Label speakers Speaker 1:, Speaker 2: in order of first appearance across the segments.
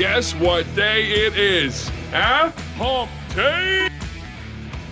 Speaker 1: Guess what day it is? Huh? Hump day?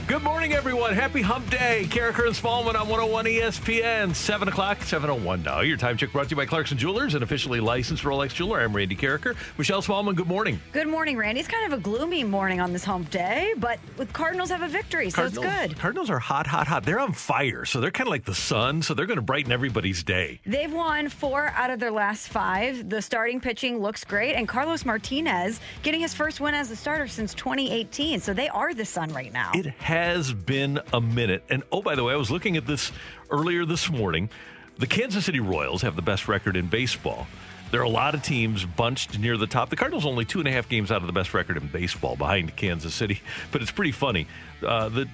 Speaker 2: Good morning, everyone. Happy Hump Day. Karraker and Smallmon on 101 ESPN. 7 o'clock, 7.01 now. Your time check brought to you by Clarkson Jewelers, an officially licensed Rolex jeweler. I'm Randy Karraker. Michelle Smallmon, good morning.
Speaker 3: Good morning, Randy. It's kind of a gloomy morning on this Hump Day, but the Cardinals have a victory, so
Speaker 2: Cardinals,
Speaker 3: it's good.
Speaker 2: Cardinals are hot, hot, hot. They're on fire, so they're kind of like the sun, so they're going to brighten everybody's day.
Speaker 3: They've won four out of their last five. The starting pitching looks great, and Carlos Martinez getting his first win as a starter since 2018. So they are the sun right now.
Speaker 2: It has been a minute. And oh, by the way, I was looking at this earlier this morning. The Kansas City Royals have the best record in baseball. There are a lot of teams bunched near the top. The Cardinals only two and a half games out of the best record in baseball behind Kansas City, but it's pretty funny. Uh, the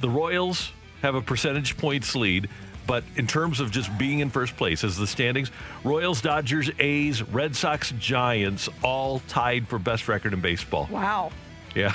Speaker 2: the Royals have a percentage points lead, but in terms of just being in first place as the standings, Royals, Dodgers, A's, Red Sox, Giants all tied for best record in baseball.
Speaker 3: wow.
Speaker 2: Yeah.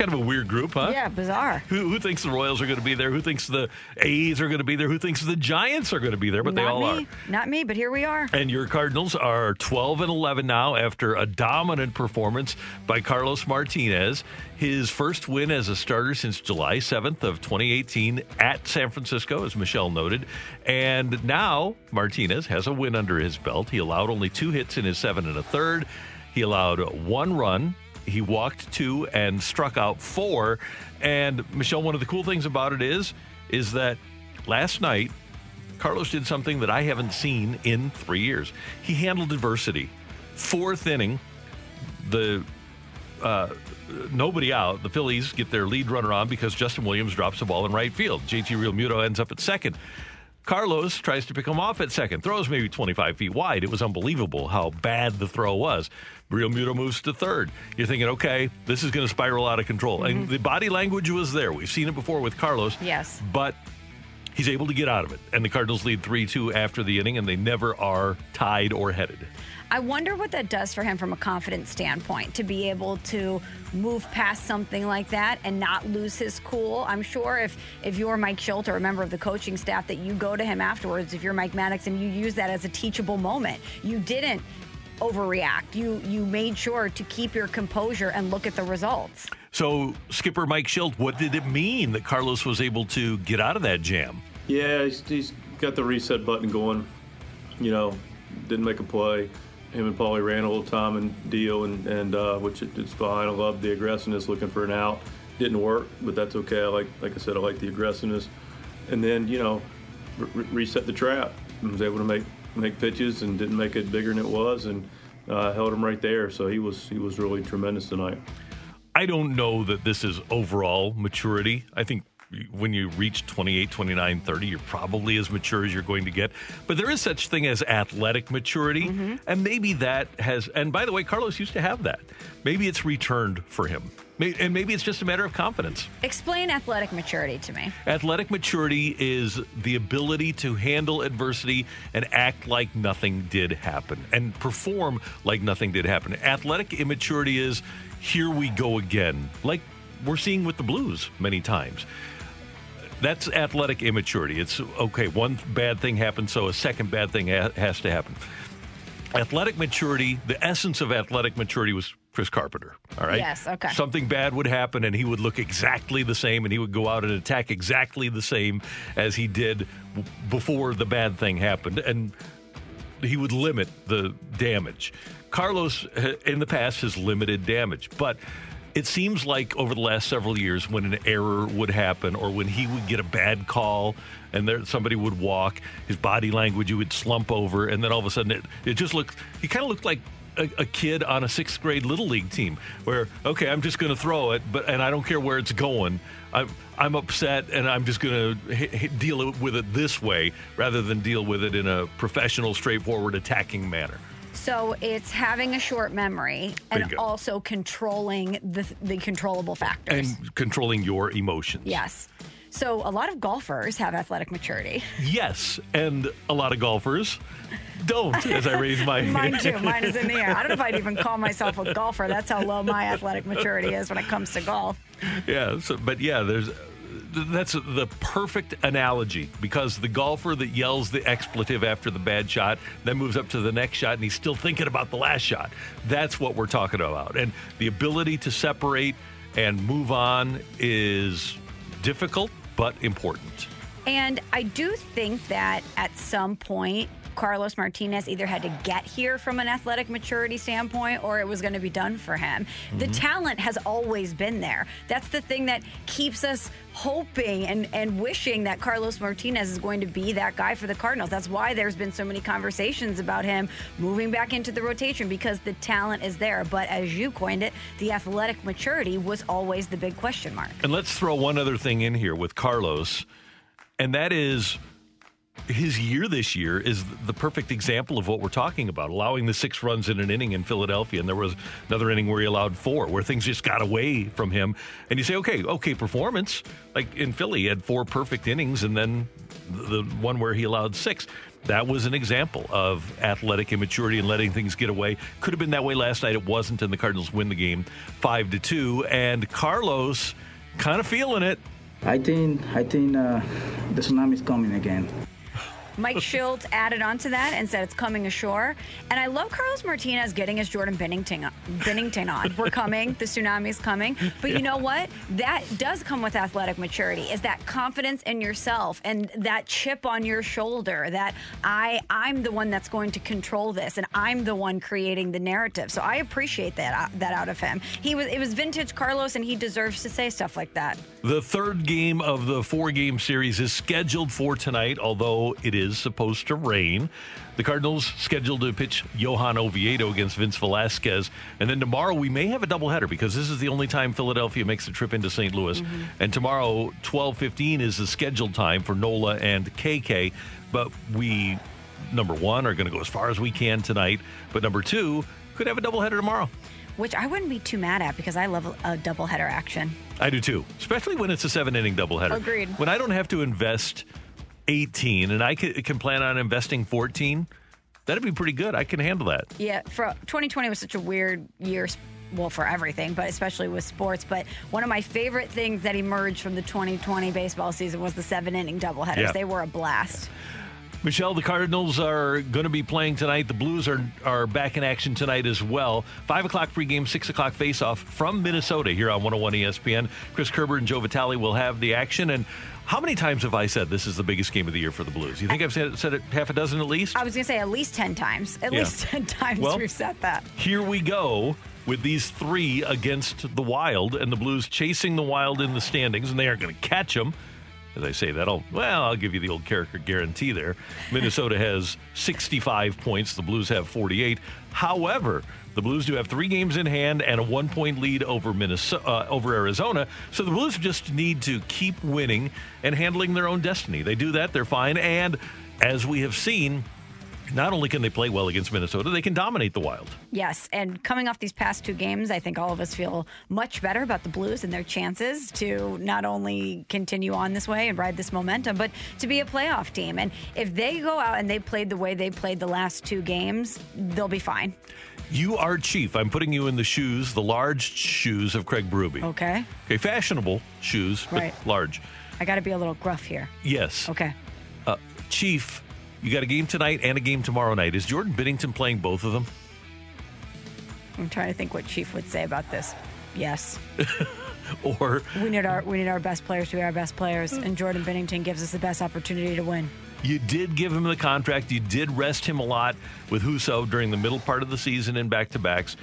Speaker 2: Kind of a weird group, huh?
Speaker 3: Yeah, bizarre.
Speaker 2: Who, who thinks the Royals are going to be there? Who thinks the A's are going to be there? Who thinks the Giants are going to be there? But they all
Speaker 3: me.
Speaker 2: are.
Speaker 3: Not me, but here we are.
Speaker 2: And your Cardinals are 12 and 11 now after a dominant performance by Carlos Martinez. His first win as a starter since July 7th of 2018 at San Francisco, as Michelle noted. And now Martinez has a win under his belt. He allowed only two hits in his seven and a third. He allowed one run. He walked two and struck out four. And Michelle, one of the cool things about it is, is that last night Carlos did something that I haven't seen in three years. He handled adversity. Fourth inning, the uh, nobody out. The Phillies get their lead runner on because Justin Williams drops the ball in right field. JT Realmuto ends up at second. Carlos tries to pick him off at second. Throws maybe 25 feet wide. It was unbelievable how bad the throw was. Realmuto moves to third. You're thinking, okay, this is going to spiral out of control. And mm-hmm. the body language was there. We've seen it before with Carlos.
Speaker 3: Yes.
Speaker 2: But he's able to get out of it. And the Cardinals lead 3 2 after the inning, and they never are tied or headed.
Speaker 3: I wonder what that does for him from a confidence standpoint to be able to move past something like that and not lose his cool. I'm sure if if you're Mike Shildt or a member of the coaching staff that you go to him afterwards, if you're Mike Maddux and you use that as a teachable moment. You didn't overreact. You you made sure to keep your composure and look at the results.
Speaker 2: So, Skipper Mike Shildt, what did it mean that Carlos was able to get out of that jam?
Speaker 4: Yeah, he's, he's got the reset button going. You know, didn't make a play. Him and Paulie ran a little time and deal, and, and uh, which it, it's fine. I love the aggressiveness, looking for an out. Didn't work, but that's okay. I like, like I said, I like the aggressiveness. And then you know, re- reset the trap. And was able to make make pitches and didn't make it bigger than it was, and uh, held him right there. So he was he was really tremendous tonight.
Speaker 2: I don't know that this is overall maturity. I think when you reach 28, 29, 30, you're probably as mature as you're going to get. But there is such thing as athletic maturity, and maybe that has. And by the way, Carlos used to have that. Maybe it's returned for him, May- and maybe it's just a matter of confidence.
Speaker 3: Explain athletic maturity to me.
Speaker 2: Athletic maturity is the ability to handle adversity and act like nothing did happen and perform like nothing did happen. Athletic immaturity is here we go again, like we're seeing with the Blues many times. That's athletic immaturity. It's okay, one bad thing happened, so a second bad thing ha- has to happen. Athletic maturity, the essence of athletic maturity was Chris Carpenter. All right.
Speaker 3: Yes, okay.
Speaker 2: Something bad would happen, and he would look exactly the same, and he would go out and attack exactly the same as he did w- before the bad thing happened. And he would limit the damage. Carlos uh, in the past has limited damage, but it seems like over the last several years when an error would happen or when he would get a bad call and there somebody would walk his body language he would slump over and then all of a sudden it, it just looked he kind of looked like a, a kid on a sixth grade little league team where okay i'm just going to throw it but and i don't care where it's going i'm i'm upset and i'm just going to h- deal with it this way rather than deal with it in a professional straightforward attacking manner
Speaker 3: So it's having a short memory and
Speaker 2: Bingo.
Speaker 3: also controlling the, the controllable factors.
Speaker 2: and controlling your emotions
Speaker 3: yes. So a lot of golfers have athletic maturity.
Speaker 2: Yes, and a lot of golfers don't. As I raise my
Speaker 3: Mine too. Mine is in the air. I don't know if I'd even call myself a golfer. That's how low my athletic maturity is when it comes to golf.
Speaker 2: yeah. So, but yeah, there's that's the perfect analogy because the golfer that yells the expletive after the bad shot then moves up to the next shot and he's still thinking about the last shot. That's what we're talking about, and the ability to separate and move on is difficult but important.
Speaker 3: And I do think that at some point, Carlos Martinez either had to get here from an athletic maturity standpoint or it was going to be done for him. The mm-hmm. talent has always been there. That's the thing that keeps us hoping and, and wishing that Carlos Martinez is going to be that guy for the Cardinals. That's why there's been so many conversations about him moving back into the rotation because the talent is there. But as you coined it, the athletic maturity was always the big question mark.
Speaker 2: And let's throw one other thing in here with Carlos, and that is his year this year is the perfect example of what we're talking about, allowing the six runs in an inning in Philadelphia. And there was another inning where he allowed four, where things just got away from him. And you say, okay, okay, performance. Like in Philly, he had four perfect innings, and then the one where he allowed six. That was an example of athletic immaturity and letting things get away. Could have been that way last night. It wasn't, and the Cardinals win the game five to two. And Carlos kind of feeling it.
Speaker 5: I think I think uh, the tsunami is coming again.
Speaker 3: Mike Shildt added on to that and said it's coming ashore. And I love Carlos Martinez getting his Jordan Binnington, Binnington on. We're coming. The tsunami's coming. But you know what? That does come with athletic maturity. Is that confidence in yourself and that chip on your shoulder that I I'm the one that's going to control this and I'm the one creating the narrative. So I appreciate that uh, that out of him. He was it was vintage Carlos and he deserves to say stuff like that.
Speaker 2: The third game of the four game series is scheduled for tonight, although it is supposed to rain. The Cardinals scheduled to pitch Johan Oviedo against Vince Velasquez. And then tomorrow we may have a doubleheader because this is the only time Philadelphia makes a trip into St. Louis. Mm-hmm. And tomorrow, 12:15 is the scheduled time for Nola and KK. But we, number one, are going to go as far as we can tonight. But number two, could have a doubleheader tomorrow.
Speaker 3: Which I wouldn't be too mad at because I love a, a doubleheader action.
Speaker 2: I do too, especially when it's a seven inning doubleheader.
Speaker 3: Agreed.
Speaker 2: When I don't have to invest 18 and I can, can plan on investing 14, that'd be pretty good. I can handle that.
Speaker 3: Yeah, for 2020 was such a weird year. Well, for everything, but especially with sports. But one of my favorite things that emerged from the 2020 baseball season was the seven inning doubleheaders.
Speaker 2: Yeah.
Speaker 3: They were a blast.
Speaker 2: Michelle, the Cardinals are going to be playing tonight. The Blues are are back in action tonight as well. Five o'clock pregame, six o'clock faceoff from Minnesota here on 101 ESPN. Chris Kerber and Joe Vitale will have the action. And how many times have I said this is the biggest game of the year for the Blues? You think I've said, said it half a dozen at least?
Speaker 3: I was going to say at least 10 times. At
Speaker 2: Yeah.
Speaker 3: least 10 times
Speaker 2: Well-
Speaker 3: we've said that.
Speaker 2: Here we go with these three against the Wild, and the Blues chasing the Wild in the standings, and they aren't going to catch them. As I say that, I'll well, I'll give you the old character guarantee there. Minnesota has 65 points. The Blues have 48. However, the Blues do have three games in hand and a one-point lead over Minnesota, uh, over Arizona. So the Blues just need to keep winning and handling their own destiny. They do that, they're fine. And as we have seen, not only can they play well against Minnesota, they can dominate the Wild.
Speaker 3: Yes, and coming off these past two games, I think all of us feel much better about the Blues and their chances to not only continue on this way and ride this momentum, but to be a playoff team. And if they go out and they played the way they played the last two games, they'll be fine.
Speaker 2: You are chief. I'm putting you in the shoes, the large shoes of Craig Berube.
Speaker 3: Okay?
Speaker 2: Okay, fashionable shoes, but
Speaker 3: Right.
Speaker 2: large.
Speaker 3: I got to be a little gruff here.
Speaker 2: Yes.
Speaker 3: Okay.
Speaker 2: Uh, chief, you got a game tonight and a game tomorrow night. Is Jordan Binnington playing both of them?
Speaker 3: I'm trying to think what Chief would say about this. Yes.
Speaker 2: Or
Speaker 3: We need our we need our best players to be our best players, and Jordan Binnington gives us the best opportunity to win.
Speaker 2: You did give him the contract. You did rest him a lot with Husso during the middle part of the season in back to backs.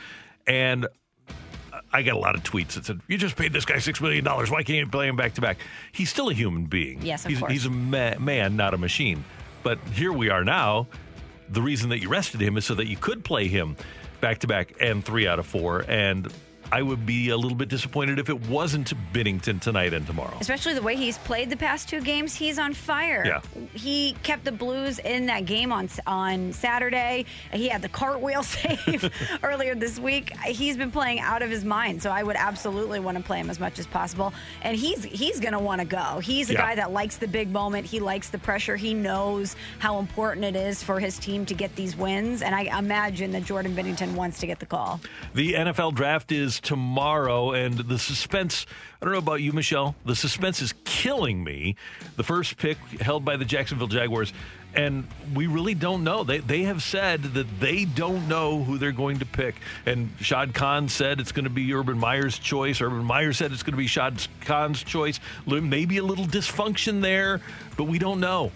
Speaker 2: And I got a lot of tweets that said, "You just paid this guy six million dollars. Why can't you play him back to back?" He's still a human being.
Speaker 3: Yes, of
Speaker 2: he's,
Speaker 3: course.
Speaker 2: He's a ma- man, not a machine. But here we are now. The reason that you rested him is so that you could play him back to back and three out of four. And I would be a little bit disappointed if it wasn't Binnington tonight and tomorrow.
Speaker 3: Especially the way he's played the past two games, he's on fire.
Speaker 2: Yeah.
Speaker 3: He kept the Blues in that game on on Saturday. He had the cartwheel save earlier this week. He's been playing out of his mind, so I would absolutely want to play him as much as possible. And he's he's going to want to go. He's a
Speaker 2: Yeah.
Speaker 3: guy that likes the big moment. He likes the pressure. He knows how important it is for his team to get these wins. And I imagine that Jordan Binnington wants to get the call.
Speaker 2: The NFL draft is tomorrow, and the suspense. I don't know about you, Michelle. The suspense is killing me. The first pick held by the Jacksonville Jaguars, and we really don't know. They, they have said that they don't know who they're going to pick. And Shad Khan said it's going to be Urban Meyer's choice. Urban Meyer said it's going to be Shad Khan's choice. Maybe a little dysfunction there, but we don't know.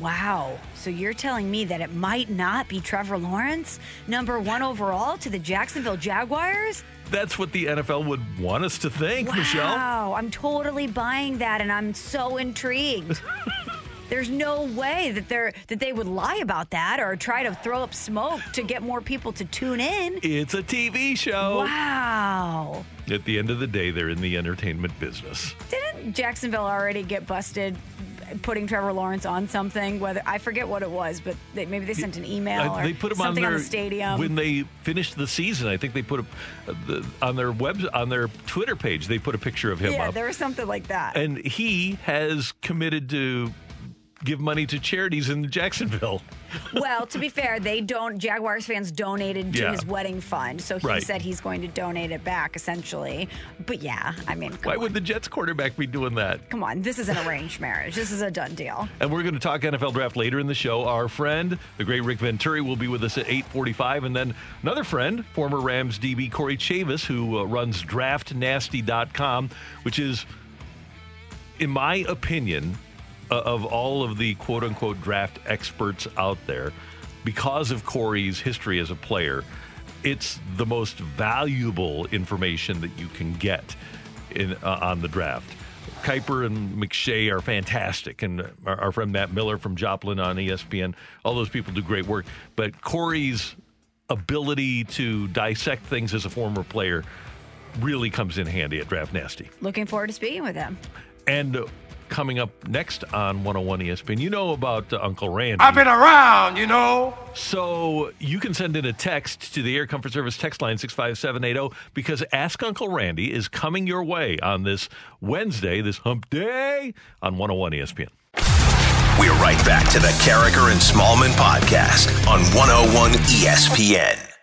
Speaker 3: Wow. So you're telling me that it might not be Trevor Lawrence, number one overall to the Jacksonville Jaguars?
Speaker 2: That's what the NFL would want us to think,
Speaker 3: Wow.
Speaker 2: Michelle.
Speaker 3: I'm totally buying that and I'm so intrigued. There's no way that they're that they would lie about that or try to throw up smoke to get more people to tune in.
Speaker 2: It's a TV show.
Speaker 3: Wow.
Speaker 2: At the end of the day, they're in the entertainment business.
Speaker 3: Didn't Jacksonville already get busted putting Trevor Lawrence on something? Whether I forget what it was, but they, maybe they sent an email
Speaker 2: Uh,
Speaker 3: or
Speaker 2: they put him on their
Speaker 3: on the stadium.
Speaker 2: when they finished the season. I think they put a, uh, the, on their web on their Twitter page. They put a picture of him up.
Speaker 3: yeah,
Speaker 2: up,
Speaker 3: there was something like that.
Speaker 2: and he has committed to give money to charities in Jacksonville.
Speaker 3: well, to be fair, they don't. Jaguars fans donated to
Speaker 2: Yeah.
Speaker 3: his wedding fund, so he
Speaker 2: Right.
Speaker 3: said he's going to donate it back, essentially. But yeah, I mean, come
Speaker 2: Why
Speaker 3: on.
Speaker 2: would the Jets quarterback be doing that?
Speaker 3: Come on, this is an arranged marriage. This is a done deal.
Speaker 2: And we're going to talk NFL draft later in the show. Our friend, the great Rick Venturi, will be with us at 8:45, and then another friend, former Rams DB Corey Chavis, who uh, runs DraftNasty.com, which is, in my opinion, of all of the quote unquote draft experts out there, because of Corey's history as a player, it's the most valuable information that you can get in uh, on the draft. Kiper and McShay are fantastic, and our, our friend Matt Miller from Joplin on ESPN, all those people do great work. But Corey's ability to dissect things as a former player really comes in handy at Draft Nasty.
Speaker 3: Looking forward to speaking with him.
Speaker 2: And uh, coming up next on 101 ESPN, you know about uh, Uncle Randy.
Speaker 6: I've been around, you know.
Speaker 2: So you can send in a text to the Air Comfort Service text line 65780 because Ask Uncle Randy is coming your way on this Wednesday, this hump day on 101 ESPN.
Speaker 7: We're right back to the Karraker and Smallmon podcast on 101 ESPN.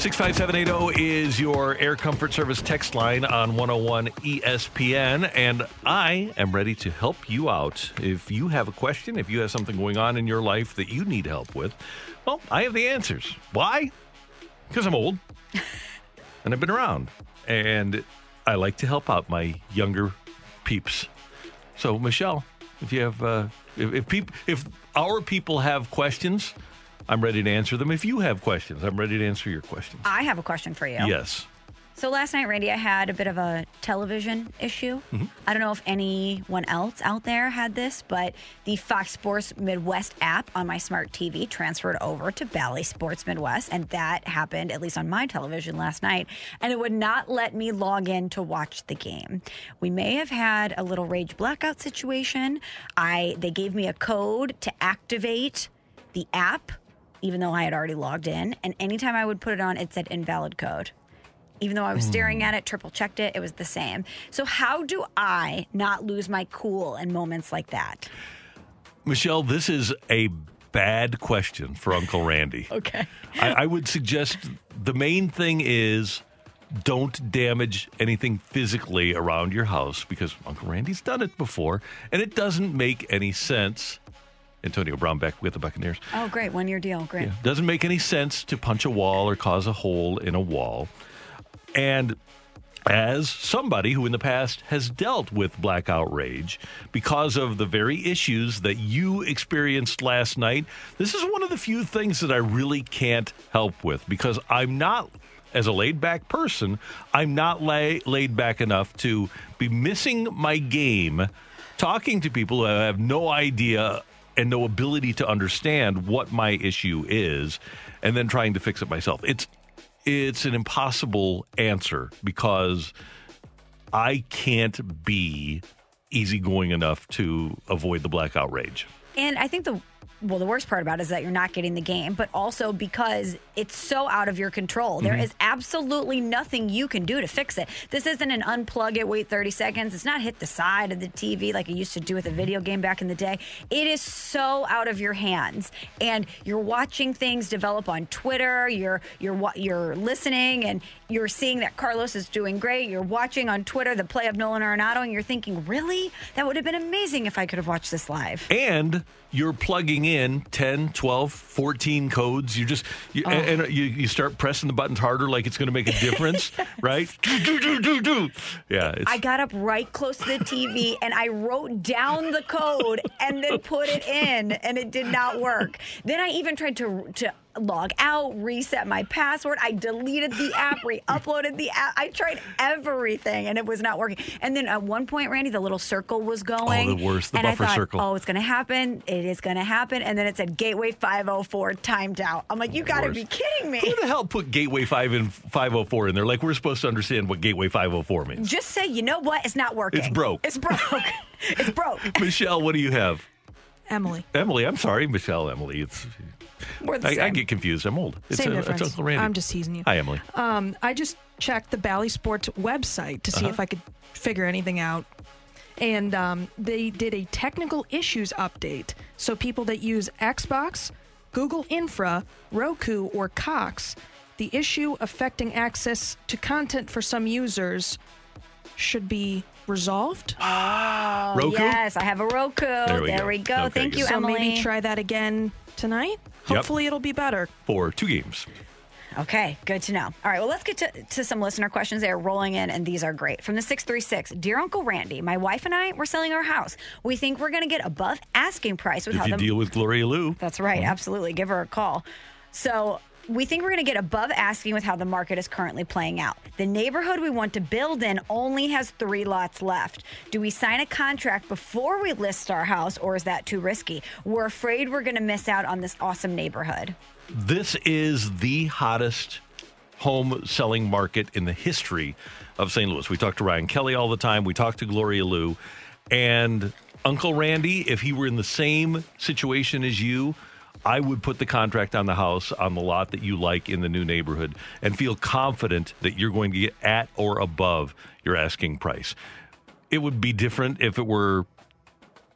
Speaker 2: Six five seven eight zero is your Air Comfort Service text line on 101 ESPN, and I am ready to help you out. If you have a question, if you have something going on in your life that you need help with, well, I have the answers. Why? Because I'm old and I've been around, and I like to help out my younger peeps. So, Michelle, if you have, uh, if if, peop, if our people have questions, I'm ready to answer them. If you have questions, I'm ready to answer your questions.
Speaker 3: I have a question for you.
Speaker 2: Yes.
Speaker 3: So last night, Randy, I had a bit of a television issue. Mm-hmm. I don't know if anyone else out there had this, but the Fox Sports Midwest app on my smart TV transferred over to Bally Sports Midwest, and that happened at least on my television last night. And it would not let me log in to watch the game. We may have had a little rage blackout situation. I they gave me a code to activate the app, even though I had already logged in. And anytime I would put it on, it said invalid code even though I was staring hmm. at it, triple checked it, it was the same. So, how do I not lose my cool in moments like that?
Speaker 2: Michelle, this is a bad question for Uncle Randy.
Speaker 3: Okay.
Speaker 2: I, I would suggest the main thing is don't damage anything physically around your house because Uncle Randy's done it before and it doesn't make any sense Antonio Brown back with the Buccaneers.
Speaker 3: Oh, great. One year deal. Great.
Speaker 2: Yeah. Doesn't make any sense to punch a wall or cause a hole in a wall. And as somebody who in the past has dealt with black outrage because of the very issues that you experienced last night, this is one of the few things that I really can't help with because I'm not. As a laid back person, I'm not lay, laid back enough to be missing my game talking to people who have no idea and no ability to understand what my issue is and then trying to fix it myself. It's it's an impossible answer because I can't be easygoing enough to avoid the blackout rage.
Speaker 3: And I think the well, the worst part about it is that you're not getting the game, but also because it's so out of your control. There
Speaker 2: Mhm.
Speaker 3: is absolutely nothing you can do to fix it. This isn't an unplug it, wait 30 seconds. It's not hit the side of the TV like it used to do with a video game back in the day. It is so out of your hands. And you're watching things develop on Twitter, you're you're you're listening and you're seeing that Carlos is doing great. You're watching on Twitter the play of Nolan Arenado and you're thinking, "Really? That would have been amazing if I could have watched this live."
Speaker 2: and you're plugging in 10 12 14 codes you just you,
Speaker 3: Oh.
Speaker 2: and, and you, you start pressing the buttons harder like it's going to make a difference right do, do, do, do, do. yeah it's,
Speaker 3: I got up right close to the TV and I wrote down the code and then put it in, and it did not work. Then I even tried to to log out, reset my password. I deleted the app, re-uploaded the app. I tried everything, and it was not working. And then at one point, Randy, the little circle was going.
Speaker 2: Oh, the worst, the
Speaker 3: and
Speaker 2: buffer
Speaker 3: I thought,
Speaker 2: circle.
Speaker 3: Oh, it's going to happen. It is going to happen. And then it said Gateway 504 timed out. I'm like, you got to be kidding me.
Speaker 2: who the hell put gateway 5 and 504 in there like we're supposed to understand what gateway 504 means
Speaker 3: Just say, you know what? It's not working.
Speaker 2: It's broke.
Speaker 3: It's broke. it's broke.
Speaker 2: michelle what do you have
Speaker 8: Emily.
Speaker 2: emily i'm sorry michelle emily it's
Speaker 3: We're the
Speaker 2: I, I get confused i'm old it's,
Speaker 8: Same
Speaker 2: uh,
Speaker 8: difference.
Speaker 2: it's uncle randy
Speaker 8: I'm just teasing you.
Speaker 2: hi emily
Speaker 8: Um, I just checked the Bally Sports website to see
Speaker 2: Uh-huh.
Speaker 8: if I could figure anything out. And um, they did a technical issues update. So people that use Xbox, Google Infra, Roku, or Cox, the issue affecting access to content for some users should be resolved.
Speaker 3: Oh,
Speaker 2: Roku?
Speaker 3: yes, I have a Roku. There
Speaker 2: we
Speaker 3: we
Speaker 2: go.
Speaker 3: go.
Speaker 2: Okay,
Speaker 3: Thank
Speaker 2: good.
Speaker 3: you,
Speaker 8: so
Speaker 3: Emily.
Speaker 8: maybe try that again tonight.
Speaker 2: Yep.
Speaker 8: Hopefully it'll be better.
Speaker 2: for two games
Speaker 3: Okay, good to know. All right, well, let's get to, to some listener questions. They are rolling in, and these are great. From the 636 Dear Uncle Randy, my wife and I, we're selling our house. We think we're going to get above asking price with
Speaker 2: if
Speaker 3: how
Speaker 2: you
Speaker 3: the
Speaker 2: deal with gloria lou
Speaker 3: That's right. Absolutely. Give her a call. So we think we're going to get above asking with how the market is currently playing out. The neighborhood we want to build in only has three lots left. Do we sign a contract before we list our house, or is that too risky? We're afraid we're going to miss out on this awesome neighborhood.
Speaker 2: This is the hottest home selling market in the history of St. Louis. We talk to Ryan Kelly all the time. We talk to Gloria Lou. And Uncle Randy, if he were in the same situation as you, I would put the contract on the house on the lot that you like in the new neighborhood and feel confident that you're going to get at or above your asking price. It would be different if it were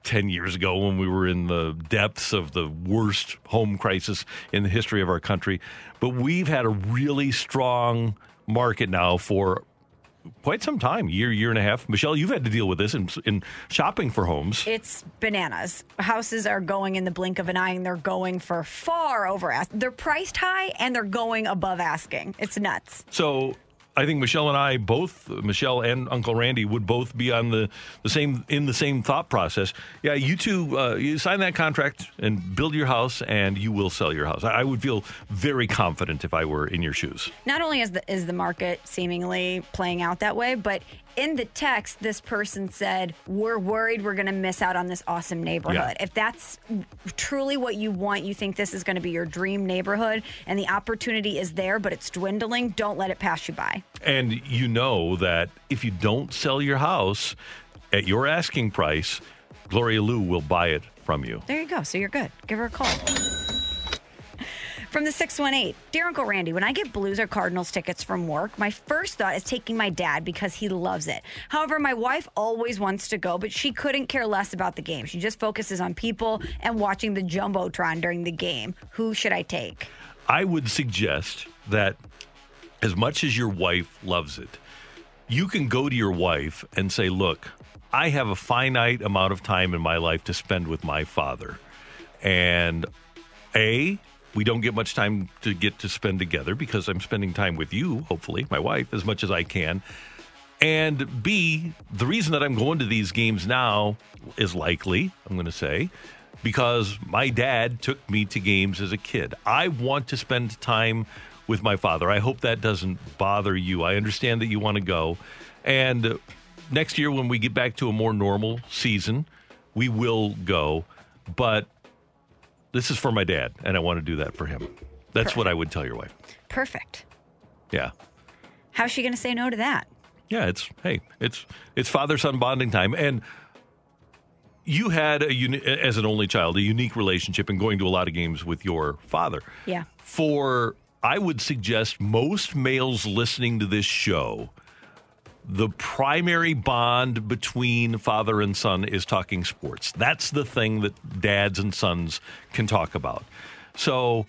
Speaker 2: 10 years ago when we were in the depths of the worst home crisis in the history of our country. But we've had a really strong market now for quite some time year, year and a half. Michelle, you've had to deal with this in, in shopping for homes.
Speaker 3: It's bananas. Houses are going in the blink of an eye and they're going for far over ask. They're priced high and they're going above asking. It's nuts.
Speaker 2: So I think Michelle and I both, Michelle and Uncle Randy, would both be on the, the same in the same thought process. Yeah, you two, uh, you sign that contract and build your house, and you will sell your house. I, I would feel very confident if I were in your shoes.
Speaker 3: Not only is the is the market seemingly playing out that way, but in the text, this person said, "We're worried we're going to miss out on this awesome neighborhood."
Speaker 2: Yeah.
Speaker 3: If that's truly what you want, you think this is going to be your dream neighborhood, and the opportunity is there, but it's dwindling. Don't let it pass you by.
Speaker 2: And you know that if you don't sell your house at your asking price, Gloria Lou will buy it from you.
Speaker 3: There you go. So you're good. Give her a call. From the 618, Dear Uncle Randy, when I get Blues or Cardinals tickets from work, my first thought is taking my dad because he loves it. However, my wife always wants to go, but she couldn't care less about the game. She just focuses on people and watching the Jumbotron during the game. Who should I take?
Speaker 2: I would suggest that as much as your wife loves it, you can go to your wife and say, Look, I have a finite amount of time in my life to spend with my father. And A, we don't get much time to get to spend together because I'm spending time with you, hopefully, my wife, as much as I can. And B, the reason that I'm going to these games now is likely, I'm going to say, because my dad took me to games as a kid. I want to spend time with my father. I hope that doesn't bother you. I understand that you want to go. And next year, when we get back to a more normal season, we will go. But this is for my dad, and I want to do that for him. That's what I would tell your wife.
Speaker 3: Perfect.
Speaker 2: Yeah.
Speaker 3: How's she going to say no to that?
Speaker 2: Yeah, it's hey, it's it's father son bonding time, and you had a uni- as an only child a unique relationship and going to a lot of games with your father.
Speaker 3: Yeah.
Speaker 2: For I would suggest most males listening to this show, the primary bond between father and son is talking sports. That's the thing that dads and sons can talk about. So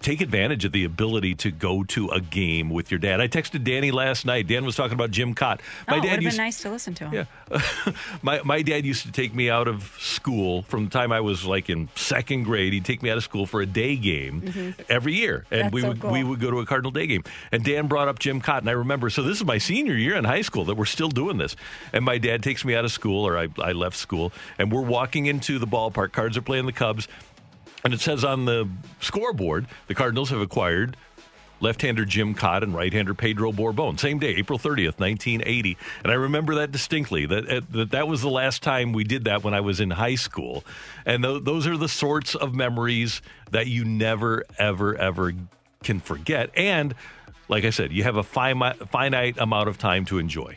Speaker 2: take advantage of the ability to go to a game with your dad. I texted Danny last night. Dan was talking about Jim Kaat.
Speaker 3: My oh, dad would have been nice to listen to him.
Speaker 2: Yeah, my my dad used to take me out of school from the time I was like in second grade. He'd take me out of school for a day game mm-hmm. every year, and
Speaker 3: That's
Speaker 2: we
Speaker 3: so
Speaker 2: would
Speaker 3: cool.
Speaker 2: we would go to a Cardinal day game. And Dan brought up Jim Kaat, and I remember. So this is my senior year in high school that we're still doing this. And my dad takes me out of school, or I I left school, and we're walking into the ballpark. Cards are playing the Cubs. And it says on the scoreboard, the Cardinals have acquired left-hander Jim Kaat and right-hander Pedro Borbon. Same day, April 30th, 1980. And I remember that distinctly. That uh, that, that was the last time we did that when I was in high school. And th- those are the sorts of memories that you never, ever, ever can forget. And like I said, you have a finite amount of time to enjoy.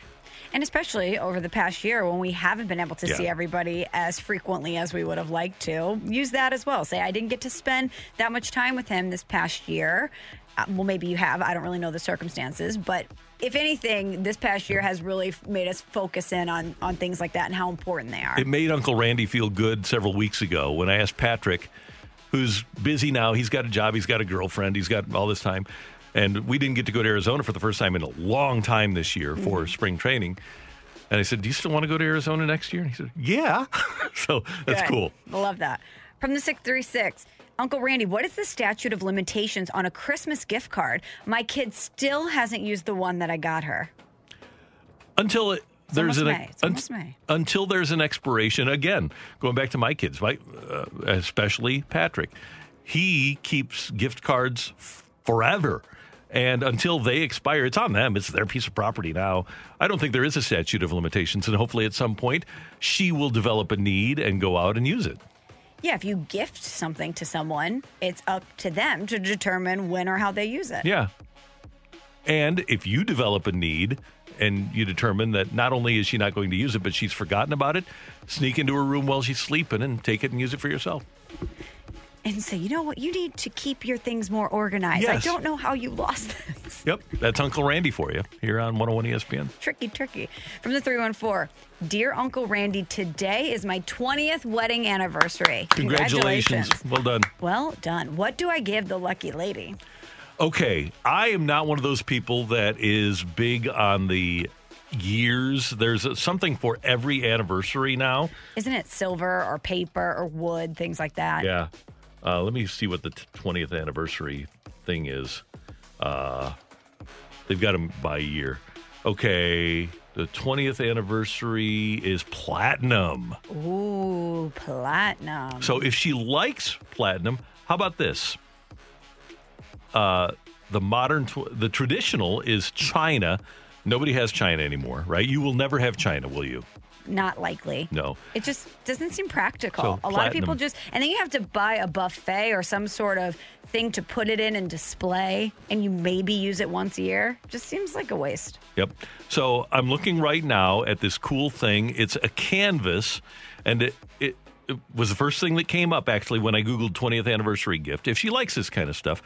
Speaker 3: And especially over the past year when we haven't been able to
Speaker 2: Yeah.
Speaker 3: see everybody as frequently as we would have liked to, use that as well. Say, I didn't get to spend that much time with him this past year. Uh, well, maybe you have. I don't really know the circumstances. But if anything, this past year has really made us focus in on, on things like that and how important they are.
Speaker 2: It made Uncle Randy feel good several weeks ago when I asked Patrick, who's busy now, he's got a job, he's got a girlfriend, he's got all this time. And we didn't get to go to Arizona for the first time in a long time this year for
Speaker 3: Mm-hmm.
Speaker 2: spring training. And I said, Do you still want to go to Arizona next year? And he said, Yeah. so that's
Speaker 3: Good.
Speaker 2: cool.
Speaker 3: I love that. From the 636, Uncle Randy, what is the statute of limitations on a Christmas gift card? My kid still hasn't used the one that I got her.
Speaker 2: Until it, there's an
Speaker 3: May.
Speaker 2: Un-
Speaker 3: May.
Speaker 2: until there's an expiration. Again, going back to my kids, my, uh, especially Patrick, he keeps gift cards f- forever. And until they expire, it's on them. It's their piece of property now. I don't think there is a statute of limitations. And hopefully, at some point, she will develop a need and go out and use it.
Speaker 3: Yeah, if you gift something to someone, it's up to them to determine when or how they use it.
Speaker 2: Yeah. And if you develop a need and you determine that not only is she not going to use it, but she's forgotten about it, sneak into her room while she's sleeping and take it and use it for yourself.
Speaker 3: And say, you know what? You need to keep your things more organized. I don't know how you lost this.
Speaker 2: Yep, that's Uncle Randy for you here on 101 ESPN.
Speaker 3: tricky, tricky. From the 314, Dear Uncle Randy, today is my 20th wedding anniversary.
Speaker 2: Congratulations. Well done.
Speaker 3: Well done. What do I give the lucky lady?
Speaker 2: Okay, I am not one of those people that is big on the years. There's a, something for every anniversary now.
Speaker 3: Isn't it silver or paper or wood, things like that?
Speaker 2: Yeah. Uh, let me see what the t- 20th anniversary thing is. Uh, they've got them by year. Okay, the 20th anniversary is platinum.
Speaker 3: Ooh, platinum.
Speaker 2: So if she likes platinum, how about this? Uh, the modern, tw- the traditional is China. Nobody has China anymore, right? You will never have China, will you?
Speaker 3: Not likely.
Speaker 2: No.
Speaker 3: It just doesn't seem practical.
Speaker 2: So,
Speaker 3: a lot of people just, and then you have to buy a buffet or some sort of thing to put it in and display, and you maybe use it once a year. Just seems like a waste.
Speaker 2: Yep. So I'm looking right now at this cool thing. It's a canvas, and it, it, it was the first thing that came up actually when I Googled 20th anniversary gift. If she likes this kind of stuff,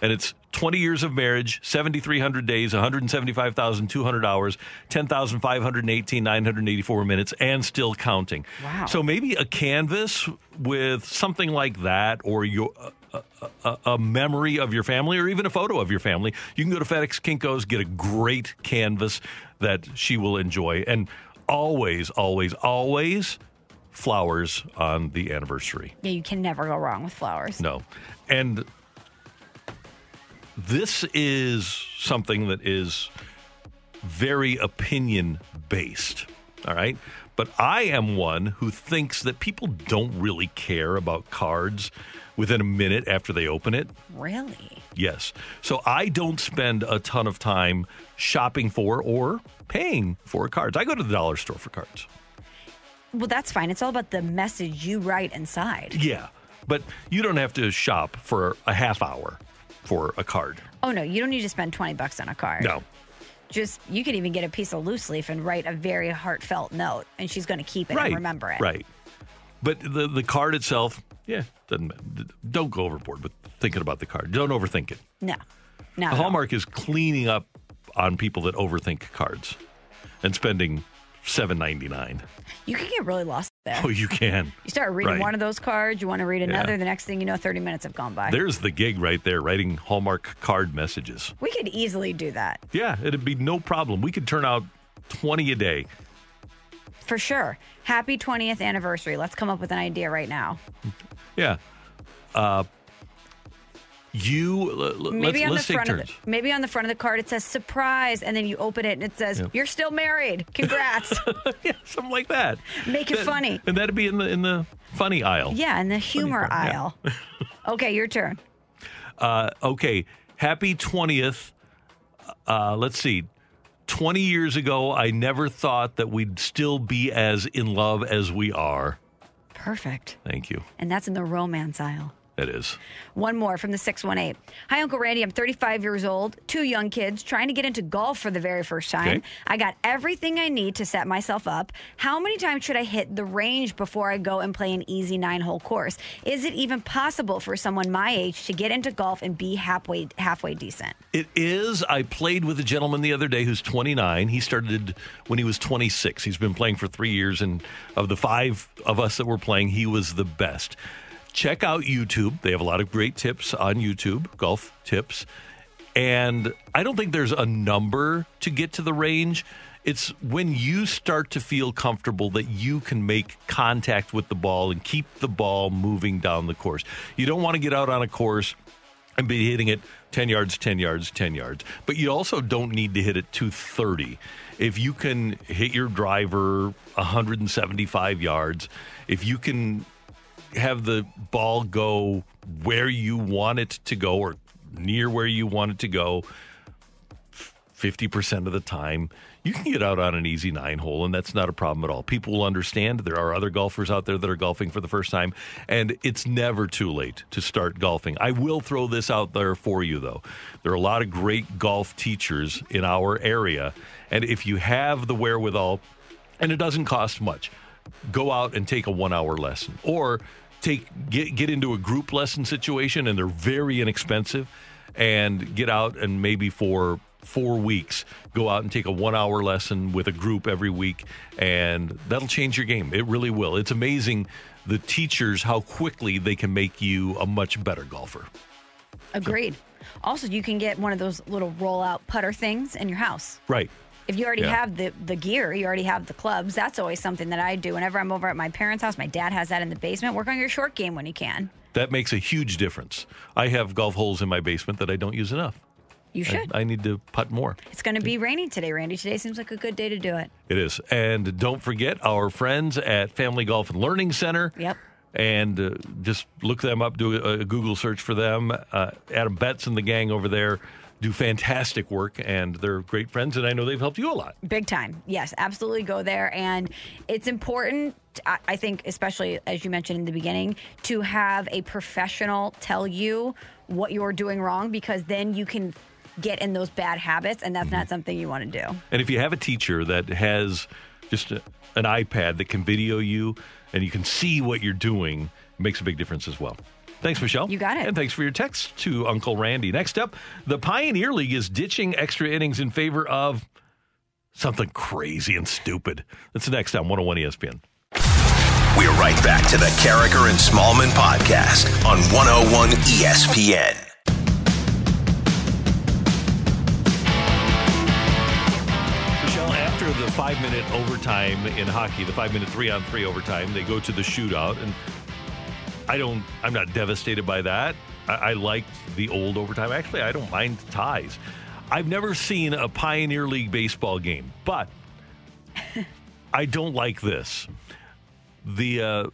Speaker 2: and it's 20 years of marriage, 7,300 days, 175,200 hours, 10,518, 984 minutes, and still counting.
Speaker 3: Wow.
Speaker 2: So maybe a canvas with something like that, or your. A, a, a memory of your family, or even a photo of your family, you can go to FedEx Kinko's, get a great canvas that she will enjoy. And always, always, always flowers on the anniversary.
Speaker 3: Yeah, you can never go wrong with flowers.
Speaker 2: No. And this is something that is very opinion based. All right. But I am one who thinks that people don't really care about cards within a minute after they open it.
Speaker 3: Really?
Speaker 2: Yes. So I don't spend a ton of time shopping for or paying for cards. I go to the dollar store for cards.
Speaker 3: Well, that's fine. It's all about the message you write inside.
Speaker 2: Yeah. But you don't have to shop for a half hour for a card.
Speaker 3: Oh no, you don't need to spend 20 bucks on a card.
Speaker 2: No.
Speaker 3: Just you could even get a piece of loose leaf and write a very heartfelt note and she's going to keep it and remember it.
Speaker 2: Right. But the the card itself, yeah, doesn't don't go overboard with thinking about the card. Don't overthink it.
Speaker 3: No. No.
Speaker 2: The Hallmark is cleaning up on people that overthink cards and spending seven ninety nine.
Speaker 3: You can get really lost there.
Speaker 2: Oh, you can.
Speaker 3: You start reading
Speaker 2: Right.
Speaker 3: one of those cards, you want to read another,
Speaker 2: Yeah.
Speaker 3: the next thing you know 30 minutes have gone by.
Speaker 2: There's the gig right there, writing Hallmark card messages.
Speaker 3: we could easily do that.
Speaker 2: Yeah, it'd be no problem. We could turn out twenty a day.
Speaker 3: For sure. Happy 20th anniversary. Let's come up with an idea right now.
Speaker 2: Yeah. Uh, you l-
Speaker 3: Maybe on the front
Speaker 2: turns.
Speaker 3: of the, maybe on the front of the card it says surprise and then you open it and it says
Speaker 2: Yeah.
Speaker 3: you're still married. Congrats.
Speaker 2: yeah, something like that.
Speaker 3: Make it
Speaker 2: That-
Speaker 3: funny.
Speaker 2: and that'd be in the in the funny aisle.
Speaker 3: Yeah, in the humor
Speaker 2: part, yeah.
Speaker 3: aisle. okay, your turn.
Speaker 2: Uh, okay, happy twentieth. Uh, let's see. 20 years ago, I never thought that we'd still be as in love as we are.
Speaker 3: Perfect.
Speaker 2: Thank you.
Speaker 3: And that's in the romance aisle.
Speaker 2: It is.
Speaker 3: One more from the 618. Hi, Uncle Randy. I'm 35 years old, two young kids, trying to get into golf for the very first time.
Speaker 2: Okay.
Speaker 3: I got everything I need to set myself up. How many times should I hit the range before I go and play an easy nine hole course? Is it even possible for someone my age to get into golf and be halfway, halfway decent?
Speaker 2: It is. I played with a gentleman the other day who's 29. He started when he was 26. He's been playing for three years, and of the five of us that were playing, he was the best. Check out YouTube. They have a lot of great tips on YouTube, golf tips. And I don't think there's a number to get to the range. It's when you start to feel comfortable that you can make contact with the ball and keep the ball moving down the course. You don't want to get out on a course and be hitting it 10 yards, 10 yards, 10 yards. But you also don't need to hit it 230. If you can hit your driver 175 yards, if you can have the ball go where you want it to go or near where you want it to go 50% of the time, you can get out on an easy nine hole, and that's not a problem at all. People will understand. There are other golfers out there that are golfing for the first time, and it's never too late to start golfing. I will throw this out there for you, though. There are a lot of great golf teachers in our area, and if you have the wherewithal, and it doesn't cost much, go out and take a one hour lesson or take get get into a group lesson situation and they're very inexpensive and get out and maybe for four weeks go out and take a one hour lesson with a group every week and that'll change your game it really will it's amazing the teachers how quickly they can make you a much better golfer
Speaker 3: Agreed. Also, you can get one of those little roll out putter things in your house.
Speaker 2: right
Speaker 3: If you already
Speaker 2: Yeah.
Speaker 3: have the, the gear, you already have the clubs. That's always something that I do whenever I'm over at my parents' house. My dad has that in the basement. Work on your short game when you can.
Speaker 2: that makes a huge difference i have golf holes in my basement that i don't use enough
Speaker 3: You
Speaker 2: I-
Speaker 3: should.
Speaker 2: I need to putt more
Speaker 3: It's going to be raining today, Randy. Today seems like a good day to do it.
Speaker 2: It is. And don't forget our friends at Family Golf and Learning Center.
Speaker 3: Yep.
Speaker 2: And uh, just look them up, do a, a Google search for them. Uh, Adam Betts and the gang over there do fantastic work, and they're great friends, and I know they've helped you a lot.
Speaker 3: Big time. Yes, absolutely go there. And it's important, I think, especially as you mentioned in the beginning, to have a professional tell you what you're doing wrong because then you can get in those bad habits, and that's not mm-hmm. something you want to do.
Speaker 2: And if you have a teacher that has just a, an iPad that can video you and you can see what you're doing, it makes a big difference as well. Thanks, Michelle.
Speaker 3: You got it.
Speaker 2: And thanks for your text to Uncle Randy. Next up, the Pioneer League is ditching extra innings in favor of something crazy and stupid. That's the next on 101 ESPN.
Speaker 7: We're right back to the Karraker and Smallmon podcast on 101 ESPN.
Speaker 2: Michelle, after the the five minute overtime in hockey, the five minute three on three overtime, they go to the shootout. And I don't, I'm not devastated by that. I, I like the old overtime. Actually, I don't mind ties. I've never seen a Pioneer League baseball game, but I don't like this. The uh,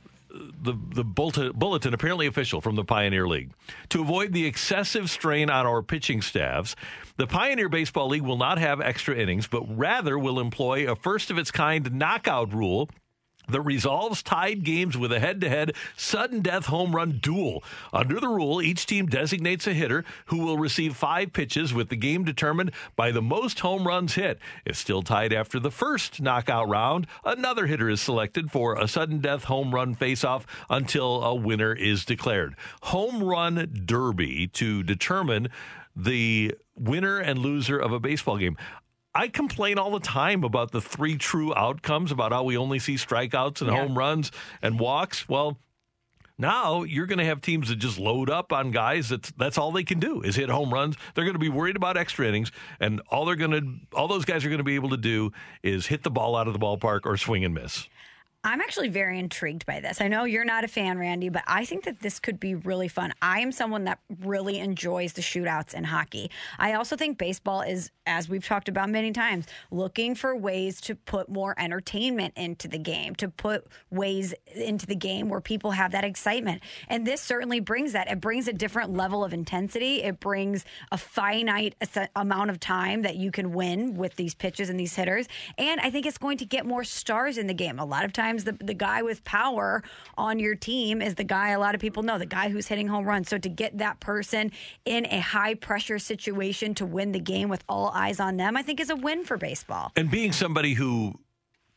Speaker 2: the the bulletin apparently official from the Pioneer League to avoid the excessive strain on our pitching staffs. The Pioneer Baseball League will not have extra innings, but rather will employ a first of its kind knockout rule that resolves tied games with a head to head sudden death home run duel. Under the rule, each team designates a hitter who will receive five pitches with the game determined by the most home runs hit. If still tied after the first knockout round, another hitter is selected for a sudden death home run faceoff until a winner is declared. Home run derby to determine the winner and loser of a baseball game. I complain all the time about the three true outcomes, about how we only see strikeouts and yeah. home runs and walks. Well, now you're going to have teams that just load up on guys. That's that's all they can do is hit home runs. They're going to be worried about extra innings, and all they're going to all those guys are going to be able to do is hit the ball out of the ballpark or swing and miss.
Speaker 3: I'm actually very intrigued by this. I know you're not a fan, Randy, but I think that this could be really fun. I am someone that really enjoys the shootouts in hockey. I also think baseball is, as we've talked about many times, looking for ways to put more entertainment into the game, to put ways into the game where people have that excitement. And this certainly brings that. It brings a different level of intensity. It brings a finite amount of time that you can win with these pitches and these hitters. And I think it's going to get more stars in the game. A lot of times, the, the guy with power on your team is the guy a lot of people know, the guy who's hitting home runs. So to get that person in a high pressure situation to win the game with all eyes on them, I think is a win for baseball.
Speaker 2: And being somebody who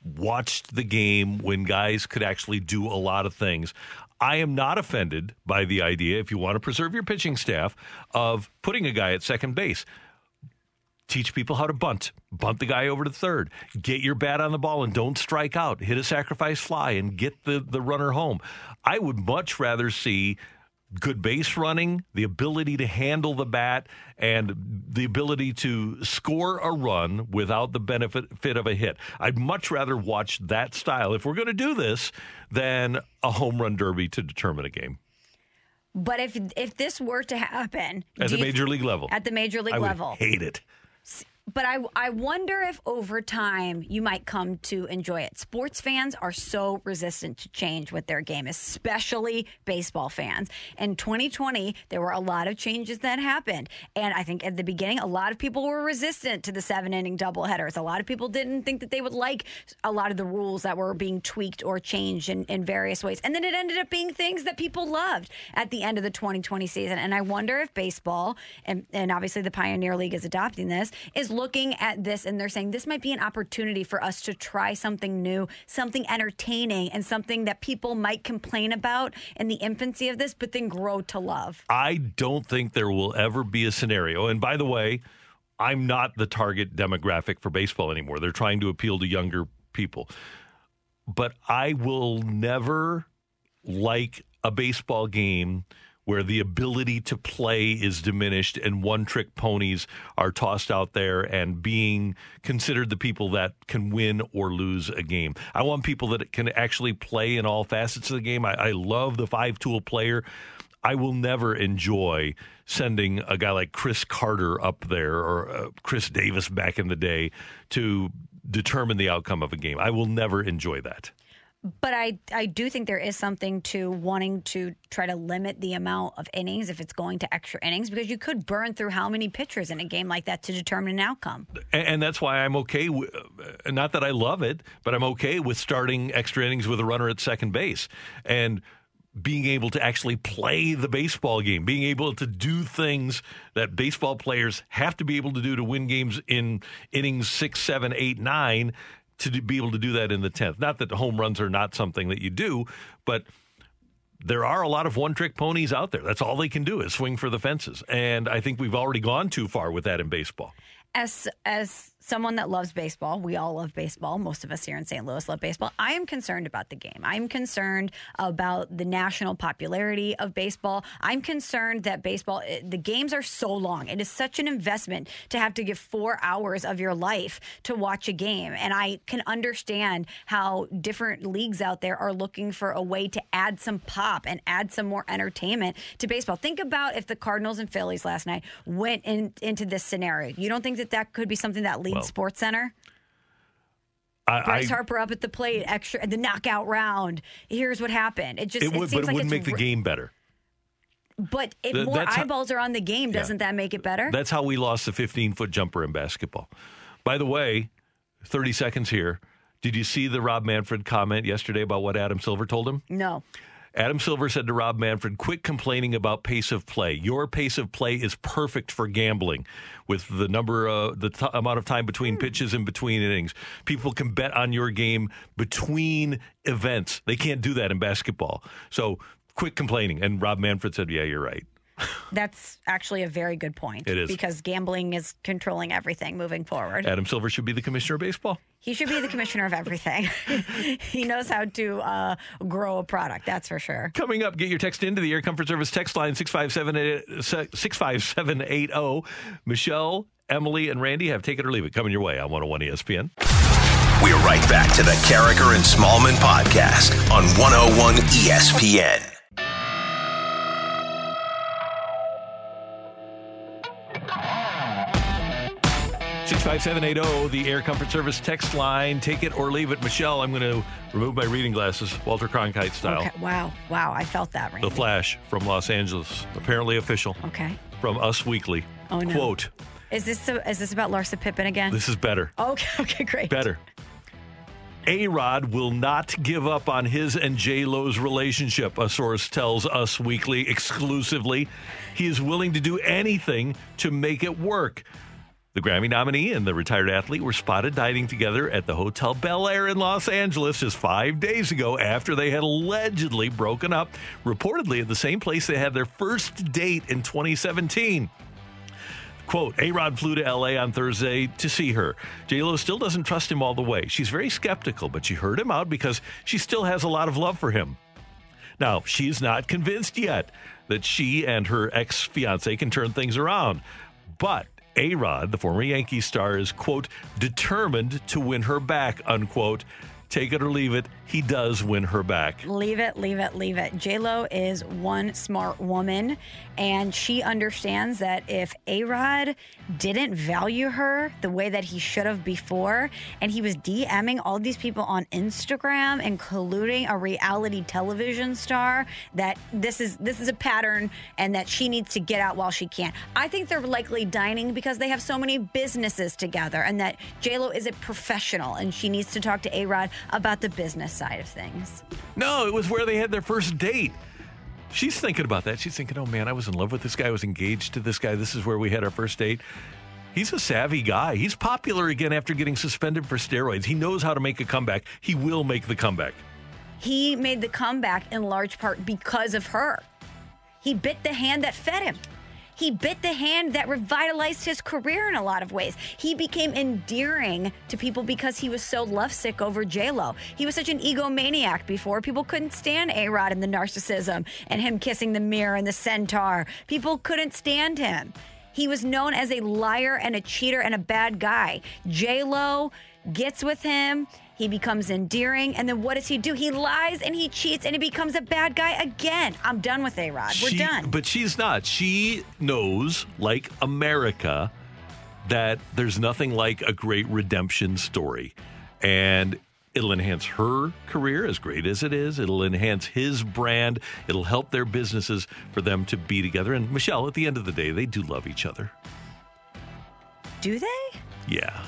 Speaker 2: watched the game when guys could actually do a lot of things. I am not offended by the idea, if you want to preserve your pitching staff, of putting a guy at second base teach people how to bunt. Bunt the guy over to third. Get your bat on the ball and don't strike out. Hit a sacrifice fly and get the, the runner home. I would much rather see good base running, the ability to handle the bat, and the ability to score a run without the benefit of a hit. I'd much rather watch that style, if we're going to do this, than a home run derby to determine a game.
Speaker 3: But if if this were to happen
Speaker 2: at the major league level,
Speaker 3: at the major league
Speaker 2: I
Speaker 3: level,
Speaker 2: hate it
Speaker 3: but I, I wonder if over time you might come to enjoy it. Sports fans are so resistant to change with their game, especially baseball fans. In 2020, there were a lot of changes that happened. And I think at the beginning, a lot of people were resistant to the seven inning doubleheaders. A lot of people didn't think that they would like a lot of the rules that were being tweaked or changed in, in various ways. And then it ended up being things that people loved at the end of the 2020 season. And I wonder if baseball, and, and obviously the Pioneer League is adopting this, is looking at this and they're saying this might be an opportunity for us to try something new, something entertaining, and something that people might complain about in the infancy of this, but then grow to love.
Speaker 2: I don't think there will ever be a scenario. And by the way, I'm not the target demographic for baseball anymore. They're trying to appeal to younger people. But I will never like a baseball game where the ability to play is diminished and one trick ponies are tossed out there and being considered the people that can win or lose a game. I want people that can actually play in all facets of the game. I, I love the five tool player. I will never enjoy sending a guy like Chris Carter up there or uh, Chris Davis back in the day to determine the outcome of a game. I will never enjoy that.
Speaker 3: But I, I do think there is something to wanting to try to limit the amount of innings if it's going to extra innings because you could burn through how many pitchers in a game like that to determine an outcome.
Speaker 2: And, and that's why I'm okay. Uh, not that I love it, but I'm okay with starting extra innings with a runner at second base and being able to actually play the baseball game, being able to do things that baseball players have to be able to do to win games in innings six, seven, eight, nine to be able to do that in the 10th. Not that home runs are not something that you do, but there are a lot of one trick ponies out there. That's all they can do is swing for the fences. And I think we've already gone too far with that in baseball.
Speaker 3: As as someone that loves baseball, we all love baseball. Most of us here in St. Louis love baseball. I am concerned about the game. I'm concerned about the national popularity of baseball. I'm concerned that baseball, eh, the games are so long. It is such an investment to have to give four hours of your life to watch a game. And I can understand how different leagues out there are looking for a way to add some pop and add some more entertainment to baseball. Think about if the Cardinals and Phillies last night went in, into this scenario. You don't think that that could be something that leads Sports Center?
Speaker 2: I,
Speaker 3: Bryce
Speaker 2: I-
Speaker 3: Harper up at the plate, extra the knockout round. Here's what happened. It just
Speaker 2: it would,
Speaker 3: seems
Speaker 2: but it
Speaker 3: like
Speaker 2: wouldn't
Speaker 3: it's
Speaker 2: make the game better.
Speaker 3: But if
Speaker 2: Th-
Speaker 3: more
Speaker 2: that's how-
Speaker 3: eyeballs are on the game, doesn't that make it better?
Speaker 2: That's how we lost the 15 foot jumper in basketball. By the way, 30 seconds here. Did you see the Rob Manfred comment yesterday about what Adam Silver told him?
Speaker 3: no.
Speaker 2: Adam Silver said to Rob Manfred, quit complaining about pace of play. Your pace of play is perfect for gambling with the number, uh, the t- amount of time between pitches and between innings. People can bet on your game between events. They can't do that in basketball. So quit complaining. And Rob Manfred said, yeah, you're right.
Speaker 3: That's actually a very good point.
Speaker 2: It is.
Speaker 3: Because gambling is controlling everything moving forward.
Speaker 2: Adam Silver should be the commissioner of baseball.
Speaker 3: He should be the commissioner of everything. he knows how to uh, grow a product, that's for sure.
Speaker 2: Coming up, get your text into the Air Comfort Service text line 65780. 65780. oh. Michelle, Emily, and Randy have Take It or Leave It coming your way on 101 ESPN.
Speaker 7: We're right back to the Karraker and Smallmon podcast on 101 ESPN.
Speaker 2: 65780, the Air Comfort Service text line. Take it or leave it. Michelle, I'm going to remove my reading glasses, Walter Cronkite style.
Speaker 3: Okay. Wow. Wow. I felt that, Randy.
Speaker 2: The Flash from Los Angeles, apparently official
Speaker 3: Okay.
Speaker 2: from Us Weekly.
Speaker 3: Oh, no.
Speaker 2: Quote,
Speaker 3: Is this is this about Larsa Pippen again?
Speaker 2: this is better.
Speaker 3: okay. Okay. Great.
Speaker 2: Better. A Rod will not give up on his and J Lo's relationship, a source tells Us Weekly exclusively. He is willing to do anything to make it work. The Grammy nominee and the retired athlete were spotted dining together at the Hotel Bel Air in Los Angeles just five days ago after they had allegedly broken up, reportedly at the same place they had their first date in 2017. Quote, A Rod flew to LA on Thursday to see her. Lo still doesn't trust him all the way. She's very skeptical, but she heard him out because she still has a lot of love for him. Now, she's not convinced yet that she and her ex fiance can turn things around. But A Rod, the former Yankee star, is, quote, determined to win her back, unquote. Take it or leave it, he does win her back.
Speaker 3: Leave it, leave it, leave it. J Lo is one smart woman, and she understands that if A Rod didn't value her the way that he should have before, and he was DMing all these people on Instagram and colluding a reality television star, that this is this is a pattern, and that she needs to get out while she can. I think they're likely dining because they have so many businesses together, and that J Lo is a professional, and she needs to talk to A Rod about the business side of things.
Speaker 2: No, it was where they had their first date. She's thinking about that. She's thinking, oh man, I was in love with this guy. I was engaged to this guy. This is where we had our first date. He's a savvy guy. He's popular again after getting suspended for steroids. He knows how to make a comeback. He will make the comeback.
Speaker 3: he made the comeback in large part because of her. He bit the hand that fed him. He bit the hand that revitalized his career in a lot of ways. He became endearing to people because he was so lovesick over J-Lo. He was such an egomaniac before. People couldn't stand A-Rod and the narcissism and him kissing the mirror and the centaur. People couldn't stand him. He was known as a liar and a cheater and a bad guy. J-Lo gets with him. He becomes endearing. And then what does he do? He lies and he cheats and he becomes a bad guy again. I'm done with A Rod. We're
Speaker 2: She-
Speaker 3: done.
Speaker 2: But she's not. She knows, like America, that there's nothing like a great redemption story. And it'll enhance her career, as great as it is. It'll enhance his brand. It'll help their businesses for them to be together. And Michelle, at the end of the day, they do love each other.
Speaker 3: do they?
Speaker 2: Yeah.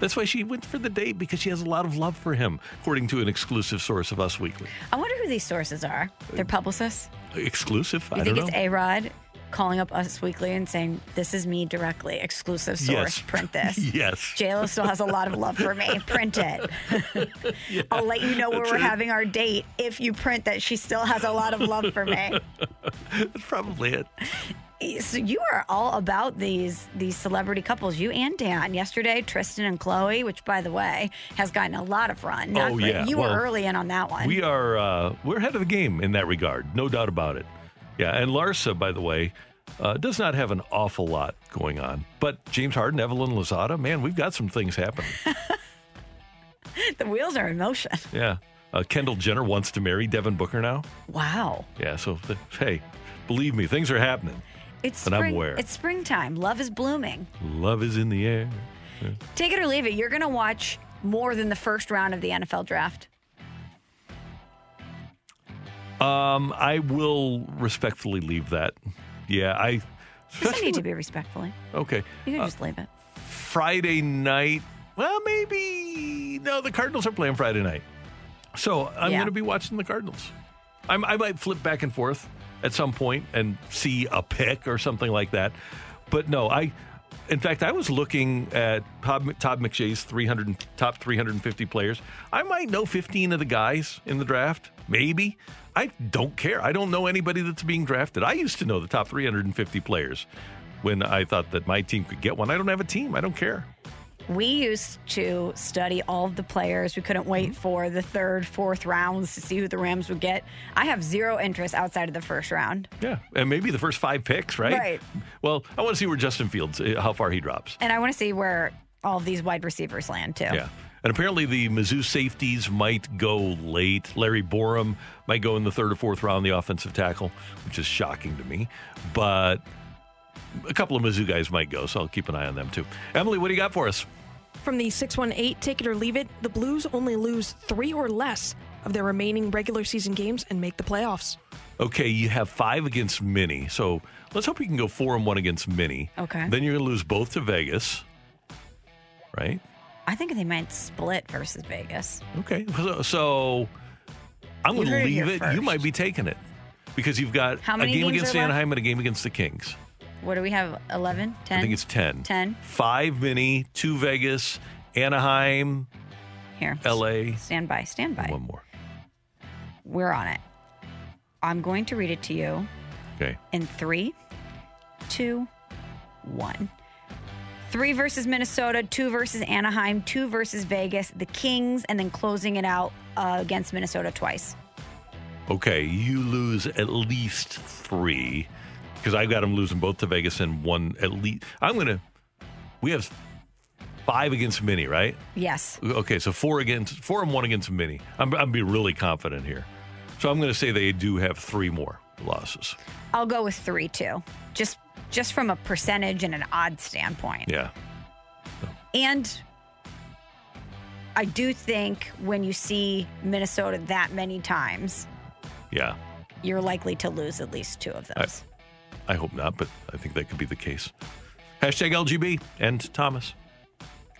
Speaker 2: That's why she went for the date because she has a lot of love for him, according to an exclusive source of Us Weekly.
Speaker 3: I wonder who these sources are. They're uh, publicists.
Speaker 2: Exclusive?
Speaker 3: You
Speaker 2: I
Speaker 3: think it's. A Rod calling up Us Weekly and saying, This is me directly, exclusive source,
Speaker 2: Yes.
Speaker 3: print this.
Speaker 2: yes.
Speaker 3: JLo still has a lot of love for me. Print it. I'll let you know where
Speaker 2: That's
Speaker 3: we're having our date if you print that she still has a lot of love for me.
Speaker 2: That's probably it.
Speaker 3: So you are all about these these celebrity couples. You and Dan. Yesterday, Tristan and Khloe, which by the way has gotten a lot of run. Not
Speaker 2: Oh,
Speaker 3: great.
Speaker 2: yeah.
Speaker 3: You
Speaker 2: Well,
Speaker 3: were early in on that one.
Speaker 2: We are uh, we're ahead of the game in that regard, no doubt about it. Yeah, and Larsa, by the way, uh, does not have an awful lot going on. But James Harden, Evelyn Lozada, man, we've got some things happening.
Speaker 3: the wheels are in motion.
Speaker 2: yeah, uh, Kendall Jenner wants to marry Devin Booker now.
Speaker 3: Wow.
Speaker 2: Yeah, so hey, believe me, things are happening.
Speaker 3: It's
Speaker 2: And I'm
Speaker 3: spring.
Speaker 2: aware.
Speaker 3: It's springtime. Love is blooming.
Speaker 2: Love is in the air.
Speaker 3: Take it or leave it. You're going to watch more than the first round of the NFL draft.
Speaker 2: Um, I will respectfully leave that. Yeah, I.
Speaker 3: Doesn't need to be respectfully.
Speaker 2: Okay.
Speaker 3: You can
Speaker 2: Uh,
Speaker 3: just leave it.
Speaker 2: Friday night. Well, maybe no. The Cardinals are playing Friday night, so I'm
Speaker 3: Yeah.
Speaker 2: going to be watching the Cardinals. I'm, I might flip back and forth at some point and see a pick or something like that. But no, I. In fact, I was looking at Todd, Todd McShay's 300 top 350 players. I might know 15 of the guys in the draft, maybe. I don't care. I don't know anybody that's being drafted. I used to know the top 350 players when I thought that my team could get one. I don't have a team. I don't care.
Speaker 3: We used to study all of the players. We couldn't wait
Speaker 2: Mm-hmm.
Speaker 3: for the third, fourth rounds to see who the Rams would get. I have zero interest outside of the first round.
Speaker 2: Yeah, and maybe the first five picks, right?
Speaker 3: Right.
Speaker 2: Well, I want to see where Justin Fields, uh, how far he drops.
Speaker 3: And I want to see where all of these wide receivers land too.
Speaker 2: Yeah. And apparently the Mizzou safeties might go late. Larry Borom might go in the third or fourth round, the offensive tackle, which is shocking to me. But a couple of Mizzou guys might go, so I'll keep an eye on them too. Emily, what do you got for us?
Speaker 8: From the 618, take it or leave it, the Blues only lose three or less of their remaining regular season games and make the playoffs.
Speaker 2: Okay, you have five against Mini. So let's hope you can go four and one against Mini.
Speaker 3: Okay.
Speaker 2: Then you're going to lose both to Vegas, right?
Speaker 3: I think they might split versus Vegas.
Speaker 2: Okay. So, so I'm going to
Speaker 3: heard it
Speaker 2: leave it. You might be taking it because you've got
Speaker 3: How
Speaker 2: a game against
Speaker 3: are left?
Speaker 2: Anaheim and a game against the Kings.
Speaker 3: What do we have? 11? 10?
Speaker 2: I think it's 10.
Speaker 3: 10.
Speaker 2: Five mini, two Vegas, Anaheim,
Speaker 3: Here.
Speaker 2: LA.
Speaker 3: Stand by. Stand by.
Speaker 2: One more.
Speaker 3: We're on it. I'm going to read it to you
Speaker 2: Okay.
Speaker 3: in three, two, one. Three versus Minnesota, two versus Anaheim, two versus Vegas, the Kings, and then closing it out uh, against Minnesota twice.
Speaker 2: Okay. You lose at least three because I've got them losing both to Vegas and one at least. I'm going to. We have five against Mini, right?
Speaker 3: Yes.
Speaker 2: Okay, so four against four and one against Mini. I'm I'm be really confident here. So I'm going to say they do have three more losses.
Speaker 3: I'll go with three, too. Just just from a percentage and an odd standpoint.
Speaker 2: Yeah.
Speaker 3: And I do think when you see Minnesota that many times,
Speaker 2: Yeah.
Speaker 3: you're likely to lose at least two of those.
Speaker 2: I hope not, but I think that could be the case. Hashtag LGB and Thomas.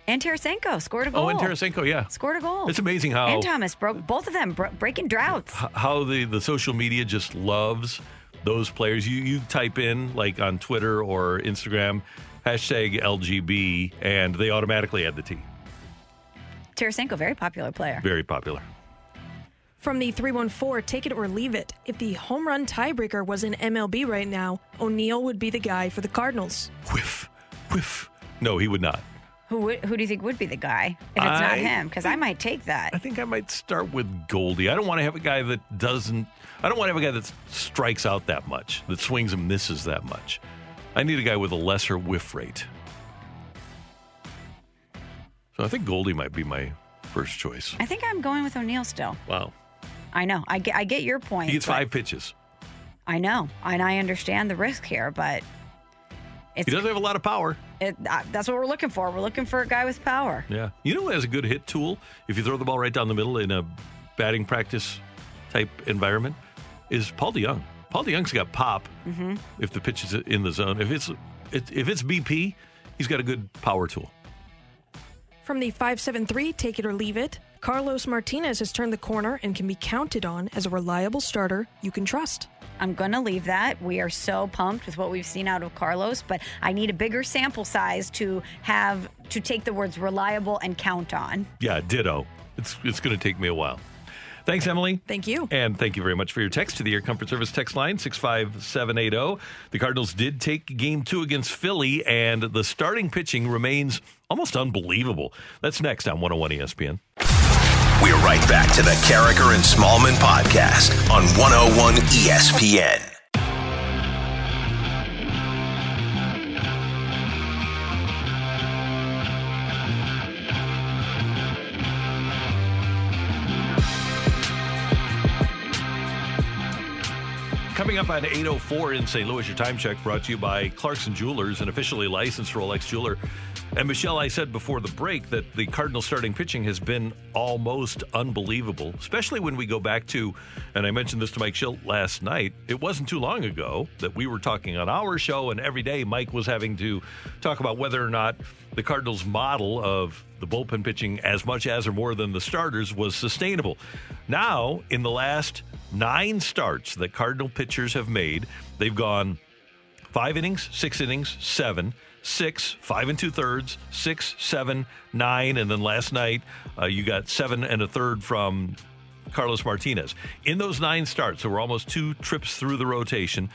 Speaker 3: and Tarasenko scored a goal.
Speaker 2: Oh, and Tarasenko, yeah.
Speaker 3: scored a goal.
Speaker 2: It's amazing how
Speaker 3: and Thomas broke both of them bro- breaking droughts.
Speaker 2: how the, the social media just loves those players. You you type in like on Twitter or Instagram hashtag LGB and they automatically add the T.
Speaker 3: Tarasenko, very popular player.
Speaker 2: Very popular.
Speaker 8: From the 314, take it or leave it. If the home run tiebreaker was in MLB right now, O'Neill would be the guy for the Cardinals.
Speaker 2: Whiff, whiff. No, he would not.
Speaker 3: Who would, who do you think would be the guy if it's not him? Because I might take that.
Speaker 2: I think I might start with Goldie. I don't want to have a guy that doesn't. I don't want to have a guy that strikes out that much, that swings and misses that much. I need a guy with a lesser whiff rate. So I think Goldie might be my first choice.
Speaker 3: I think I'm going with O'Neill still.
Speaker 2: Wow.
Speaker 3: I know. I get, I get your point.
Speaker 2: He gets five pitches.
Speaker 3: I know, and I understand the risk here, but it's
Speaker 2: He doesn't have a lot of power.
Speaker 3: it, uh, that's what we're looking for. We're looking for a guy with power.
Speaker 2: Yeah. You know who has a good hit tool if you throw the ball right down the middle in a batting practice type environment is Paul DeJong. Paul DeJong's got pop
Speaker 3: Mm-hmm.
Speaker 2: if the pitch is in the zone. If it's it, if it's BP, he's got a good power tool.
Speaker 8: From the 573, take it or leave it, Carlos Martinez has turned the corner and can be counted on as a reliable starter you can trust.
Speaker 3: I'm going to leave that. We are so pumped with what we've seen out of Carlos, but I need a bigger sample size to have to take the words reliable and count on.
Speaker 2: Yeah, ditto. It's it's going to take me a while. Thanks, Emily.
Speaker 8: Thank you.
Speaker 2: And thank you very much for your text to the Air Comfort Service text line 65780. The Cardinals did take game two against Philly, and the starting pitching remains almost unbelievable. That's next on 101 ESPN.
Speaker 7: We're right back to the Karraker and Smallmon podcast on 101 ESPN.
Speaker 2: Coming up at 8.04 in St. Louis, your time check brought to you by Clarkson Jewelers, an officially licensed Rolex jeweler. And Michelle, I said before the break that the Cardinal starting pitching has been almost unbelievable, especially when we go back to, and I mentioned this to Mike Shildt last night, it wasn't too long ago that we were talking on our show, and every day Mike was having to talk about whether or not the Cardinals' model of the bullpen pitching as much as or more than the starters was sustainable. Now, in the last nine starts that Cardinal pitchers have made, they've gone five innings, six innings, seven, six, five and two thirds, six, seven, nine, and then last night uh, you got seven and a third from Carlos Martinez. In those nine starts, so we're almost two trips through the rotation.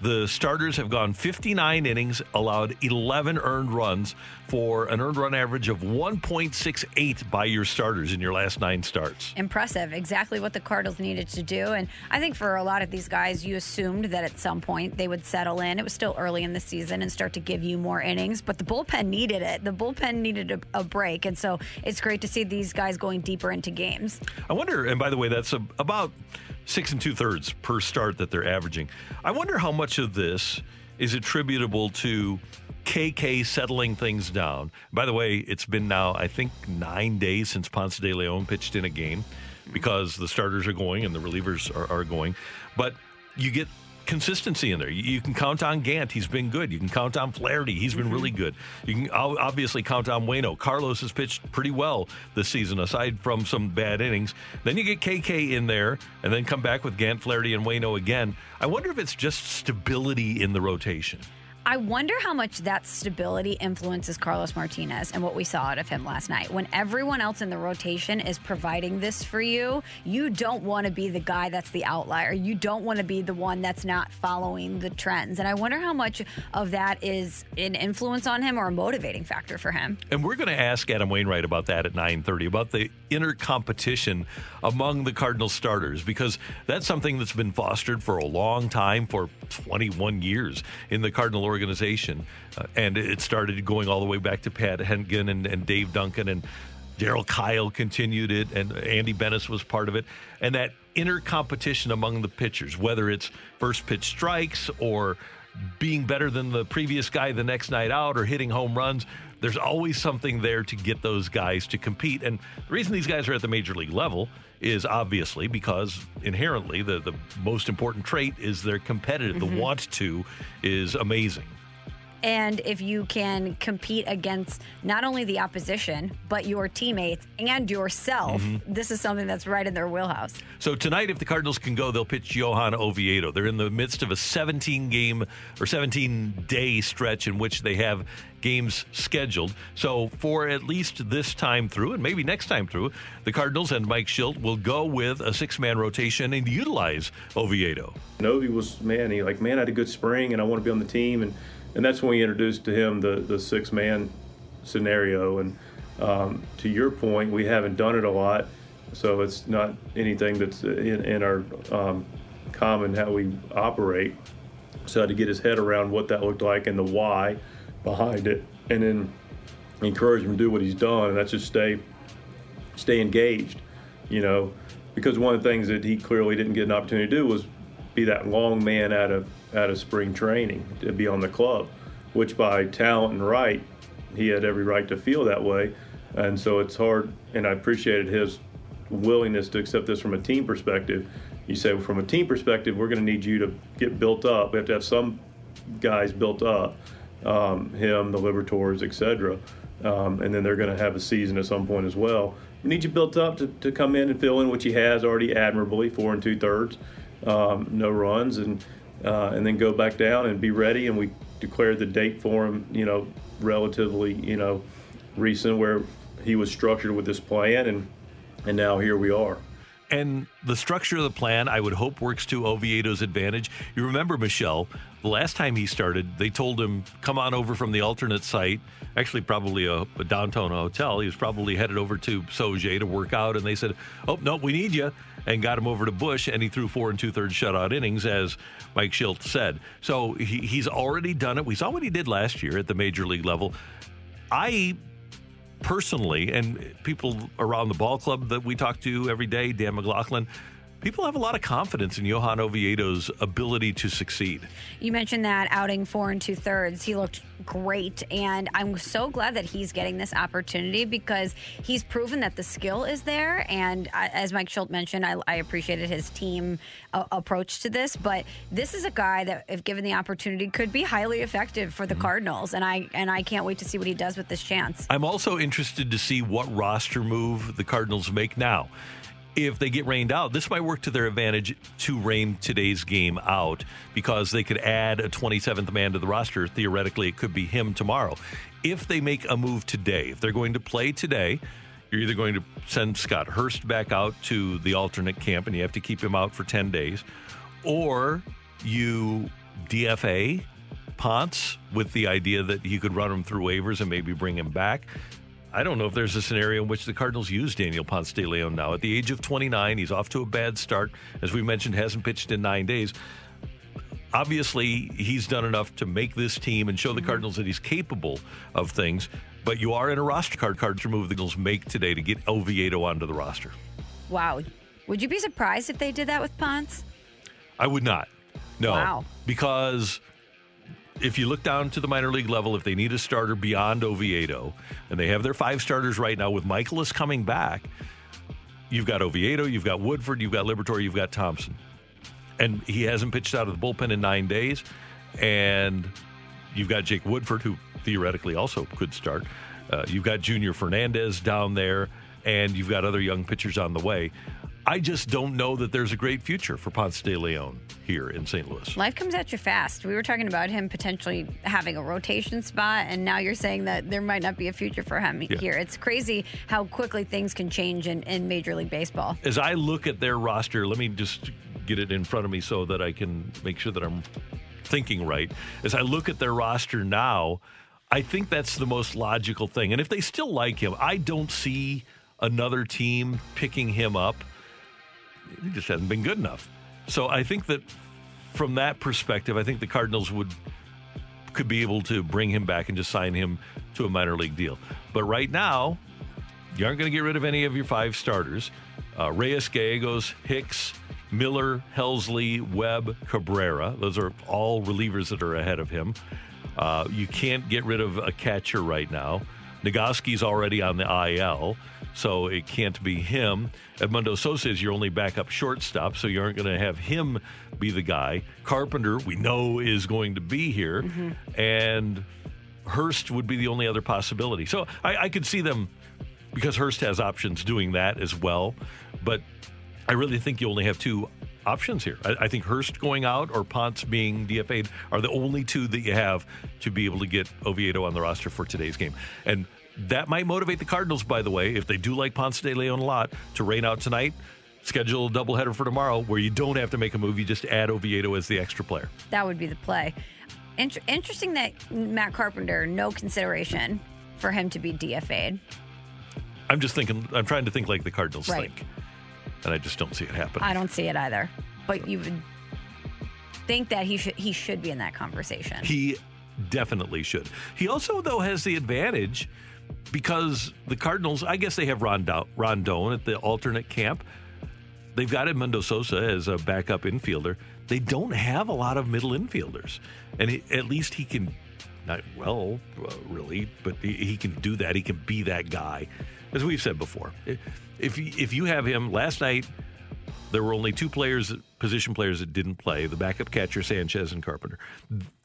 Speaker 2: The starters have gone 59 innings, allowed 11 earned runs for an earned run average of 1.68 by your starters in your last nine starts.
Speaker 3: Impressive. Exactly what the Cardinals needed to do. And I think for a lot of these guys, you assumed that at some point they would settle in. It was still early in the season and start to give you more innings, but the bullpen needed it. The bullpen needed a, a break. And so it's great to see these guys going deeper into games.
Speaker 2: I wonder, and by the way, that's a, about six and two thirds per start that they're averaging. I wonder how much of this is attributable to KK settling things down. By the way, it's been now, I think, nine days since Ponce de Leon pitched in a game because the starters are going and the relievers are, are going. But you get consistency in there. You, you, can count on Gant. He's been good. You can count on Flaherty. He's been mm-hmm. really good. You can obviously count on Wayno. Carlos has pitched pretty well this season, aside from some bad innings. Then you get KK in there, and then come back with Gant, Flaherty, and Wayno again. I wonder if it's just stability in the rotation.
Speaker 3: I wonder how much that stability influences Carlos Martinez and what we saw out of him last night. When everyone else in the rotation is providing this for you, you don't want to be the guy that's the outlier. You don't want to be the one that's not following the trends. And I wonder how much of that is an influence on him or a motivating factor for him.
Speaker 2: And we're going to ask Adam Wainwright about that at 9:30 about the inner competition among the Cardinal starters because that's something that's been fostered for a long time for 21 years in the Cardinal organization. Uh, and it started going all the way back to Pat Hentgen and, and Dave Duncan and Darryl Kile continued it, and Andy Benes was part of it. And that inner competition among the pitchers, whether it's first pitch strikes or being better than the previous guy the next night out or hitting home runs, there's always something there to get those guys to compete. And the reason these guys are at the major league level is obviously because inherently the, the most important trait is they're competitive. Mm-hmm. The want to is amazing.
Speaker 3: And if you can compete against not only the opposition, but your teammates and yourself, mm-hmm. this is something that's right in their wheelhouse.
Speaker 2: So tonight, if the Cardinals can go, they'll pitch Johan Oviedo. They're in the midst of a 17 game or 17 day stretch in which they have games scheduled. So for at least this time through, and maybe next time through, the Cardinals and Mike Shildt will go with a six man rotation and utilize Oviedo.
Speaker 4: Novi was, man, he like, man, I had a good spring and I want to be on the team. And and that's when we introduced to him the the six man scenario. And um, to your point, we haven't done it a lot, so it's not anything that's in, in our um, common how we operate. So I had to get his head around what that looked like and the why behind it, and then encourage him to do what he's done, and that's just stay stay engaged. You know, because one of the things that he clearly didn't get an opportunity to do was be that long man out of out of spring training to be on the club, which by talent and right, he had every right to feel that way. And so it's hard, and I appreciated his willingness to accept this from a team perspective. You say, from a team perspective, we're going to need you to get built up. We have to have some guys built up, um, him, the Liberators, etc. Um, and then they're going to have a season at some point as well. We need you built up to, to come in and fill in what he has already admirably, four and two thirds, um, no runs, and uh, and then go back down and be ready. And we declared the date for him, you know, relatively, you know, recent where he was structured with this plan, and and now here we are.
Speaker 2: And the structure of the plan, I would hope, works to Oviedo's advantage. You remember, Michelle, the last time he started, they told him, come on over from the alternate site, actually, probably a, a downtown hotel. He was probably headed over to Sauget to work out. And they said, oh, no, we need you. And got him over to Busch, and he threw four and two thirds shutout innings, as Mike Shildt said. So he, he's already done it. We saw what he did last year at the major league level. I personally, and people around the ball club that we talk to every day, Dan McLaughlin, people have a lot of confidence in Johan Oviedo's ability to succeed.
Speaker 3: You mentioned that outing four and two thirds. He looked great, and I'm so glad that he's getting this opportunity because he's proven that the skill is there. And as Mike Shildt mentioned, I, I appreciated his team uh, approach to this, but this is a guy that, if given the opportunity, could be highly effective for the mm-hmm. Cardinals. And I and I can't wait to see what he does with this chance.
Speaker 2: I'm also interested to see what roster move the Cardinals make now if they get rained out, this might work to their advantage to rain today's game out because they could add a 27th man to the roster. Theoretically, it could be him tomorrow. If they make a move today, if they're going to play today, you're either going to send Scott Hurst back out to the alternate camp and you have to keep him out for 10 days, or you DFA Ponce with the idea that you could run him through waivers and maybe bring him back. I don't know if there's a scenario in which the Cardinals use Daniel Ponce de Leon now. At the age of 29, he's off to a bad start. As we mentioned, hasn't pitched in nine days. Obviously, he's done enough to make this team and show the Cardinals that he's capable of things. But you are in a roster card card to remove the Cardinals make today to get Oviedo onto the roster.
Speaker 3: Wow. Would you be surprised if they did that with Ponce?
Speaker 2: I would not. No.
Speaker 3: Wow.
Speaker 2: Because if you look down to the minor league level, if they need a starter beyond Oviedo, and they have their five starters right now with Mikolas coming back, you've got Oviedo, you've got Woodford, you've got Liberatore, you've got Thompson. And he hasn't pitched out of the bullpen in nine days. And you've got Jake Woodford, who theoretically also could start. Uh, you've got Junior Fernandez down there, and you've got other young pitchers on the way. I just don't know that there's a great future for Ponce de Leon here in St. Louis.
Speaker 3: Life comes at you fast. We were talking about him potentially having a rotation spot, and now you're saying that there might not be a future for him yeah. here. It's crazy how quickly things can change in, in Major League Baseball.
Speaker 2: As I look at their roster, let me just get it in front of me so that I can make sure that I'm thinking right. As I look at their roster now, I think that's the most logical thing. And if they still like him, I don't see another team picking him up he just hasn't been good enough. So I think that from that perspective, I think the Cardinals would could be able to bring him back and just sign him to a minor league deal. But right now, you aren't going to get rid of any of your five starters. Uh, Reyes, Gallegos, Hicks, Miller, Helsley, Webb, Cabrera. Those are all relievers that are ahead of him. Uh, you can't get rid of a catcher right now. Nogowski's already on the IL so it can't be him. Edmundo Sosa is your only backup shortstop, so you aren't going to have him be the guy. Carpenter, we know, is going to be here, mm-hmm. and Hurst would be the only other possibility. So I, I could see them because Hurst has options doing that as well, but I really think you only have two options here. I, I, think Hurst going out or Ponce being DFA'd are the only two that you have to be able to get Oviedo on the roster for today's game. And that might motivate the Cardinals, by the way, if they do like Ponce de Leon a lot, to rain out tonight. Schedule a doubleheader for tomorrow where you don't have to make a move. You just add Oviedo as the extra player.
Speaker 3: That would be the play. Inter- interesting that Matt Carpenter, no consideration for him to be DFA'd.
Speaker 2: I'm just thinking, I'm trying to think like the Cardinals right. think. And I just don't see it happen.
Speaker 3: I don't see it either. But you would think that he should he should be in that conversation.
Speaker 2: He definitely should. He also though has the advantage because the Cardinals, I guess they have Rondon, Rondon at the alternate camp. They've got Edmundo Sosa as a backup infielder. They don't have a lot of middle infielders, and he, at least he can, not well, uh, really, but he, he, can do that. He can be that guy, as we've said before. If if you have him last night, there were only two players, position players that didn't play: the backup catcher Sanchez and Carpenter.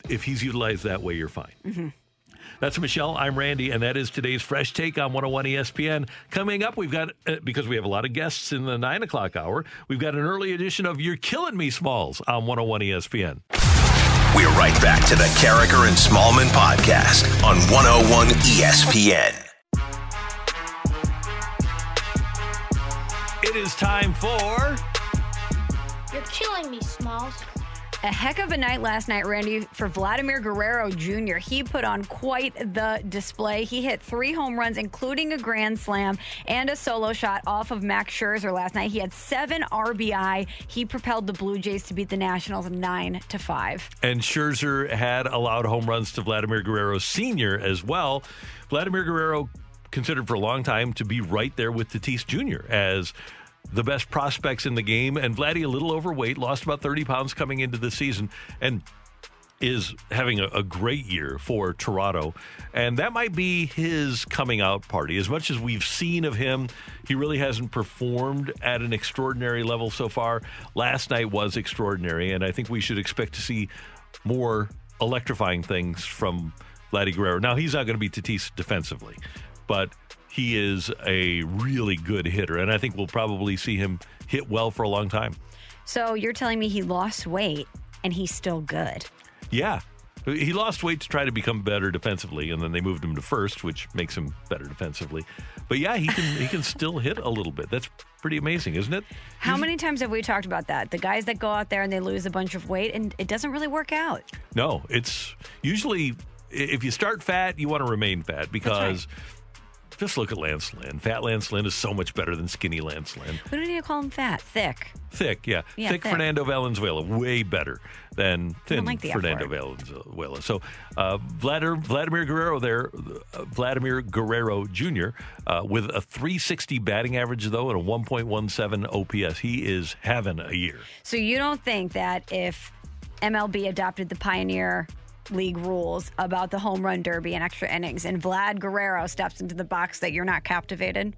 Speaker 2: If he's utilized that way, you're fine. Mm-hmm. That's Michelle. I'm Randy, and that is today's Fresh Take on 101 ESPN. Coming up, we've got, uh, because we have a lot of guests in the 9 o'clock hour, we've got an early edition of You're Killing Me, Smalls on 101 ESPN.
Speaker 7: We're right back to the Karraker and Smallmon podcast on 101 ESPN.
Speaker 2: It is time for.
Speaker 9: You're killing me, Smalls.
Speaker 3: A heck of a night last night, Randy, for Vladimir Guerrero Jr. He put on quite the display. He hit three home runs, including a grand slam and a solo shot off of Max Scherzer last night. He had seven RBI. He propelled the Blue Jays to beat the Nationals nine to five.
Speaker 2: And Scherzer had allowed home runs to Vladimir Guerrero Sr. as well. Vladimir Guerrero considered for a long time to be right there with Tatis Jr. as the best prospects in the game. And Vladdy, a little overweight, lost about 30 pounds coming into the season. And is having a, a, great year for Toronto. And that might be his coming out party. As much as we've seen of him, he really hasn't performed at an extraordinary level so far. Last night was extraordinary, and I think we should expect to see more electrifying things from Vladdy Guerrero. Now, he's not going to be Tatis defensively, but he is a really good hitter, and I think we'll probably see him hit well for a long time.
Speaker 3: So you're telling me he lost weight and he's still good?
Speaker 2: Yeah. He lost weight to try to become better defensively, and then they moved him to first, which makes him better defensively. But yeah, he can he can still hit a little bit. That's pretty amazing, isn't it?
Speaker 3: How He's, many times have we talked about that? The guys that go out there and they lose a bunch of weight, and it doesn't really work out.
Speaker 2: No, it's usually if you start fat, you want to remain fat because just look at Lance Lynn. Fat Lance Lynn is so much better than skinny Lance Lynn.
Speaker 3: We don't need to call him fat. Thick.
Speaker 2: Thick, yeah. yeah thick, thick, Fernando Valenzuela. Way better than thin like Fernando Valenzuela. So uh, Vladimir, Vladimir Guerrero there, uh, Vladimir Guerrero Jr., uh, with a 360 batting average, though, and a 1.17 OPS. He is having a year.
Speaker 3: So you don't think that if MLB adopted the Pioneer league rules about the home run derby and extra innings, and Vlad Guerrero steps into the box that you're not captivated?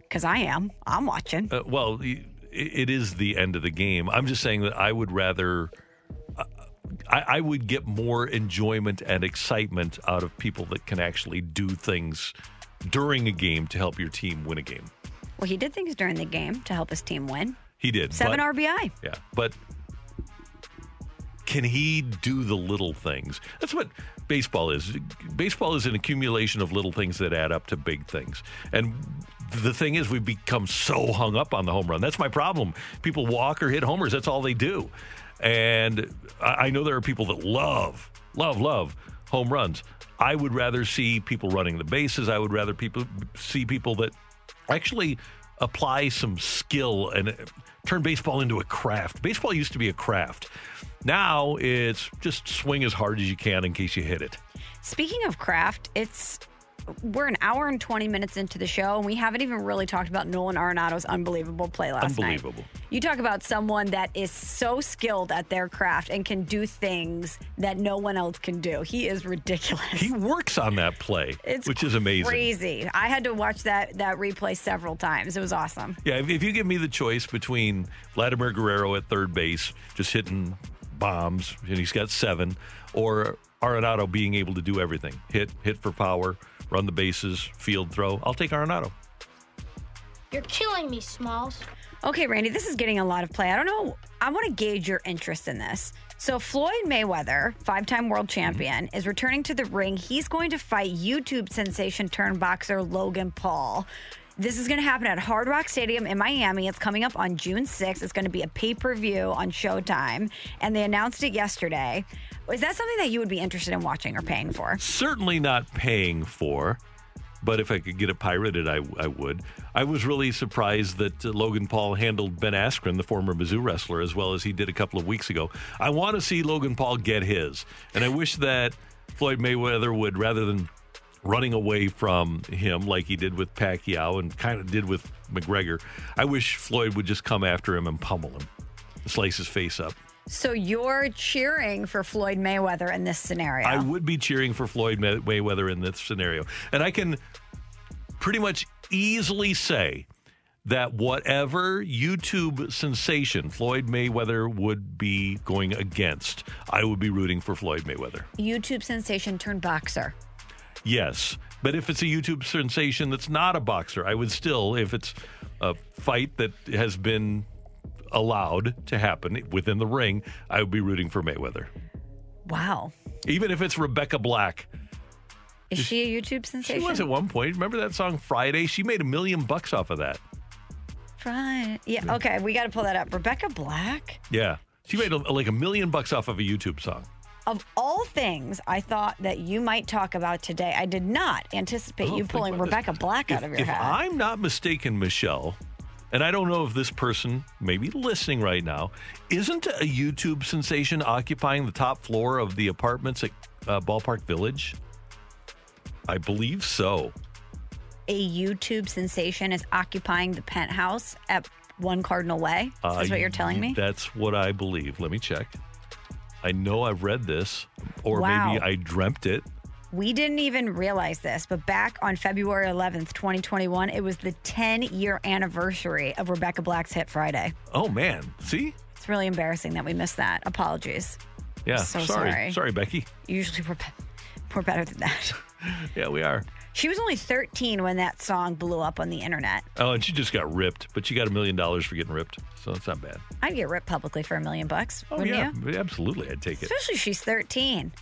Speaker 3: Because I am. I'm watching.
Speaker 2: Uh, well, it is the end of the game. I'm just saying that I would rather. Uh, I, I would get more enjoyment and excitement out of people that can actually do things during a game to help your team win a game.
Speaker 3: Well, he did things during the game to help his team win.
Speaker 2: He did.
Speaker 3: Seven but, RBI.
Speaker 2: Yeah. But can he do the little things? That's what baseball is. Baseball is an accumulation of little things that add up to big things. And the thing is, we've become so hung up on the home run. That's my problem. People walk or hit homers, that's all they do. And I know there are people that love, love, love home runs. I would rather see people running the bases. I would rather people see people that actually apply some skill and turn baseball into a craft. Baseball used to be a craft. Now it's just swing as hard as you can in case you hit it.
Speaker 3: Speaking of craft, it's we're an hour and 20 minutes into the show, and we haven't even really talked about Nolan Arenado's unbelievable play last
Speaker 2: unbelievable.
Speaker 3: night. Unbelievable. You talk about someone that is so skilled at their craft and can do things that no one else can do. He is ridiculous.
Speaker 2: He works on that play, it's which is amazing.
Speaker 3: Crazy. I had to watch that that replay several times. It was awesome.
Speaker 2: Yeah, if, if you give me the choice between Vladimir Guerrero at third base, just hitting bombs, and he's got seven, or Arenado being able to do everything hit, hit for power, run the bases, field throw. I'll take Arenado.
Speaker 9: You're killing me, Smalls.
Speaker 3: Okay, Randy, this is getting a lot of play. I don't know. I want to gauge your interest in this. So, Floyd Mayweather, five time world champion, mm-hmm. is returning to the ring. He's going to fight YouTube sensation turned boxer Logan Paul. This is going to happen at Hard Rock Stadium in Miami. It's coming up on June 6th. It's going to be a pay per view on Showtime, and they announced it yesterday. Is that something that you would be interested in watching or paying for?
Speaker 2: Certainly not paying for, but if I could get it pirated, I, I would. I was really surprised that uh, Logan Paul handled Ben Askren, the former Mizzou wrestler, as well as he did a couple of weeks ago. I want to see Logan Paul get his, and I wish that Floyd Mayweather would, rather than running away from him like he did with Pacquiao and kind of did with McGregor. I wish Floyd would just come after him and pummel him, slice his face up.
Speaker 3: So you're cheering for Floyd Mayweather in this scenario?
Speaker 2: I would be cheering for Floyd Mayweather in this scenario. And I can pretty much easily say that whatever YouTube sensation Floyd Mayweather would be going against, I would be rooting for Floyd Mayweather.
Speaker 3: YouTube sensation turned boxer.
Speaker 2: Yes. But if it's a YouTube sensation that's not a boxer, I would still, if it's a fight that has been allowed to happen within the ring, I would be rooting for Mayweather.
Speaker 3: Wow.
Speaker 2: Even if it's Rebecca Black.
Speaker 3: Is she a YouTube sensation?
Speaker 2: She was at one point. Remember that song Friday? She made a million bucks off of that.
Speaker 3: Friday. Yeah, okay, we got to pull that up. Rebecca Black.
Speaker 2: Yeah. She made a- like a million bucks off of a YouTube song.
Speaker 3: Of all things, I thought that you might talk about today. I did not anticipate
Speaker 2: Oh,
Speaker 3: you pulling
Speaker 2: about this.
Speaker 3: Rebecca Black out
Speaker 2: If,
Speaker 3: of your
Speaker 2: if
Speaker 3: head.
Speaker 2: I'm not mistaken, Michelle, and I don't know if this person may be listening right now, isn't a YouTube sensation occupying the top floor of the apartments at uh, Ballpark Village? I believe so.
Speaker 3: a YouTube sensation is occupying the penthouse at One Cardinal Way. Is
Speaker 2: Uh,
Speaker 3: what you're telling me?
Speaker 2: That's what I believe. Let me check. I know I've read this, or
Speaker 3: Wow.
Speaker 2: maybe I dreamt it.
Speaker 3: We didn't even realize this, but back on February 11th, 2021, it was the 10 year anniversary of Rebecca Black's Hit Friday.
Speaker 2: Oh man, see?
Speaker 3: It's really embarrassing that we missed that. Apologies.
Speaker 2: Yeah,
Speaker 3: So
Speaker 2: sorry.
Speaker 3: sorry.
Speaker 2: sorry, Becky.
Speaker 3: Usually we're, be- we're better than that.
Speaker 2: Yeah, we are.
Speaker 3: She was only 13 when that song blew up on the internet.
Speaker 2: Oh, and she just got ripped, but she got a million dollars for getting ripped, so it's not bad.
Speaker 3: I'd get ripped publicly for a million bucks,
Speaker 2: Oh
Speaker 3: wouldn't
Speaker 2: yeah,
Speaker 3: you?
Speaker 2: absolutely, I'd take it.
Speaker 3: Especially she's 13.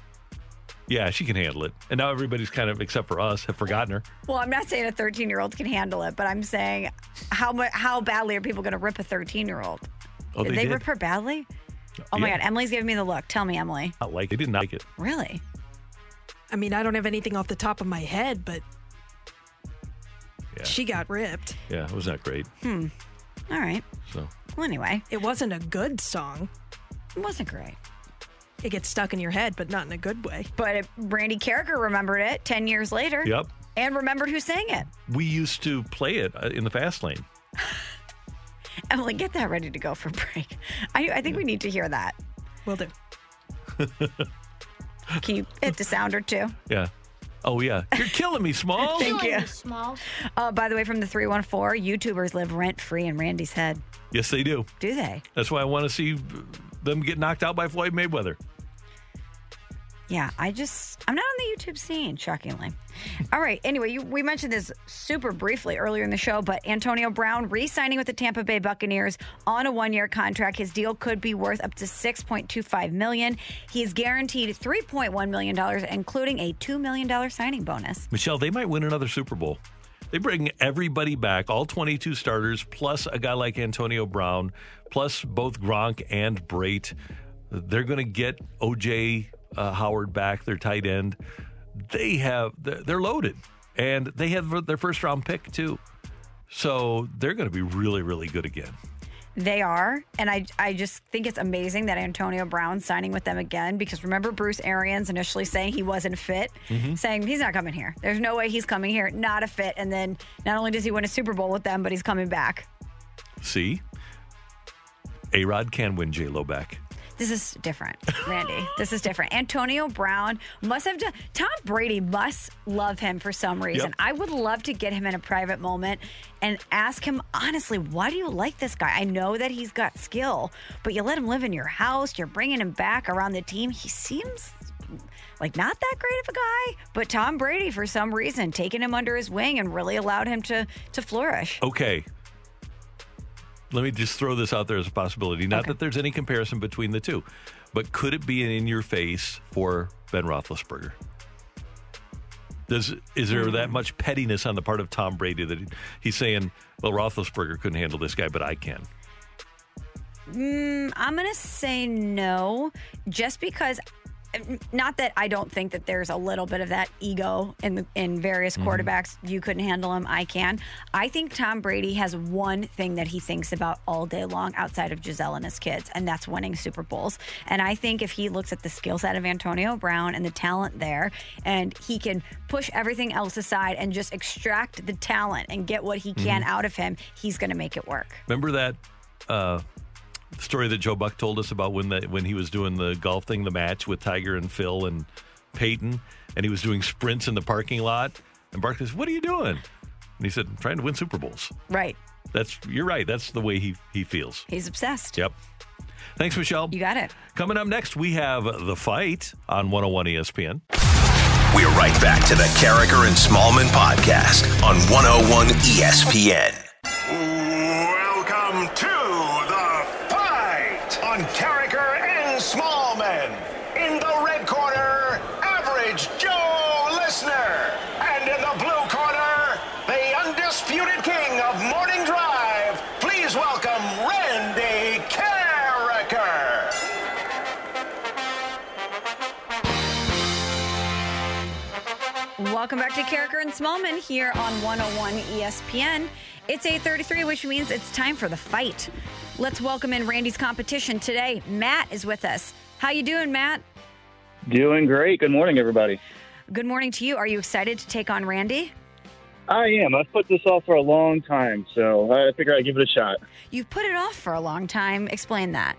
Speaker 2: Yeah, she can handle it. And now everybody's kind of, except for us, have forgotten her.
Speaker 3: Well, I'm not saying a 13 year old can handle it, but I'm saying how mu- how badly are people going to rip a 13 year old?
Speaker 2: Oh, they did?
Speaker 3: rip her badly? Oh my God, Emily's giving me the look. Tell me, Emily.
Speaker 2: Not like they didn't like it.
Speaker 3: Really?
Speaker 8: I mean, I don't have anything off the top of my head, but
Speaker 2: Yeah.
Speaker 8: she got ripped.
Speaker 2: Yeah, it was not great.
Speaker 3: Hmm. All right.
Speaker 2: So
Speaker 3: Well, anyway,
Speaker 8: It wasn't a good song.
Speaker 3: it wasn't great.
Speaker 8: It gets stuck in your head, but not in a good way.
Speaker 3: But it, Randy Karraker remembered it 10 years later.
Speaker 2: Yep.
Speaker 3: And remembered who sang it.
Speaker 2: we used to play it uh, in the fast lane.
Speaker 3: Emily, get that ready to go for break. I, I think we need to hear that.
Speaker 8: Will do.
Speaker 3: Can you hit the sound or two?
Speaker 2: Yeah. Oh yeah, you're killing me, Small.
Speaker 3: Thank you.
Speaker 9: me, Smalls.
Speaker 3: Uh, by the way, from the 314, YouTubers live rent free in Randy's head.
Speaker 2: yes, they do.
Speaker 3: Do they?
Speaker 2: That's why I want to see them get knocked out by Floyd Mayweather.
Speaker 3: Yeah, I just, I'm not on the YouTube scene, shockingly. All right. Anyway, you, we mentioned this super briefly earlier in the show, but Antonio Brown re signing with the Tampa Bay Buccaneers on a one year contract. His deal could be worth up to 6.25 million. He is guaranteed $3.1 million, including a $2 million signing bonus.
Speaker 2: Michelle, they might win another Super Bowl. They bring everybody back, all 22 starters, plus a guy like Antonio Brown, plus both Gronk and Brate. They're going to get OJ uh, Howard back, their tight end. They have, they're loaded, and they have their first round pick too. So they're going to be really, really good again.
Speaker 3: They are. And I, I just think it's amazing that Antonio Brown signing with them again because remember Bruce Arians initially saying he wasn't fit,
Speaker 2: Mm-hmm.
Speaker 3: saying he's not coming here. There's no way he's coming here. Not a fit. And then not only does he win a Super Bowl with them, but he's coming back.
Speaker 2: See, A Rod can win J Lo back.
Speaker 3: This is different, Randy. this is different. Antonio Brown must have done. Tom Brady must love him for some reason.
Speaker 2: Yep.
Speaker 3: I would love to get him in a private moment and ask him honestly, why do you like this guy? I know that he's got skill, but you let him live in your house. You're bringing him back around the team. He seems like not that great of a guy, but Tom Brady, for some reason, taking him under his wing and really allowed him to to flourish.
Speaker 2: Okay. Let me just throw this out there as a possibility. Not
Speaker 3: Okay.
Speaker 2: that there's any comparison between the two, but could it be an in your face for Ben Roethlisberger? Does is there
Speaker 3: Hmm.
Speaker 2: that much pettiness on the part of Tom Brady that he- he's saying, "Well, Roethlisberger couldn't handle this guy, but I can."
Speaker 3: Mm, I'm going to say no, just because. Not that I don't think that there's a little bit of that ego in the, in various quarterbacks. You couldn't handle him, I can. I think Tom Brady has one thing that he thinks about all day long outside of Gisele and his kids, and that's winning Super Bowls. And I think if he looks at the skill set of Antonio Brown and the talent there, and he can push everything else aside and just extract the talent and get what he can out of him, he's going to make it work.
Speaker 2: Remember that uh, story that Joe Buck told us about when the, when he was doing the golf thing, the match with Tiger and Phil and Peyton, and he was doing sprints in the parking lot. And Barkley says, "What are you doing?" And he said, "I'm trying to win Super Bowls."
Speaker 3: Right.
Speaker 2: That's you're right. That's the way he he feels.
Speaker 3: He's obsessed.
Speaker 2: Yep. Thanks, Michelle.
Speaker 3: You got it.
Speaker 2: Coming up next, we have the fight on 101 ESPN.
Speaker 7: We're right back to the Karraker and Smallmon podcast on 101 ESPN.
Speaker 6: Welcome
Speaker 3: back to Karraker and Smallmon here on 101 ESPN. It's 8:33, which means it's time for the fight. Let's welcome in Randy's competition today. Matt is with us. How you doing, Matt?
Speaker 10: Doing great. Good morning, everybody.
Speaker 3: Good morning to you. Are you excited to take on Randy?
Speaker 10: I am. I've put this off for a long time, so I figure I'd give it a shot.
Speaker 3: You've put it off for a long time. Explain that.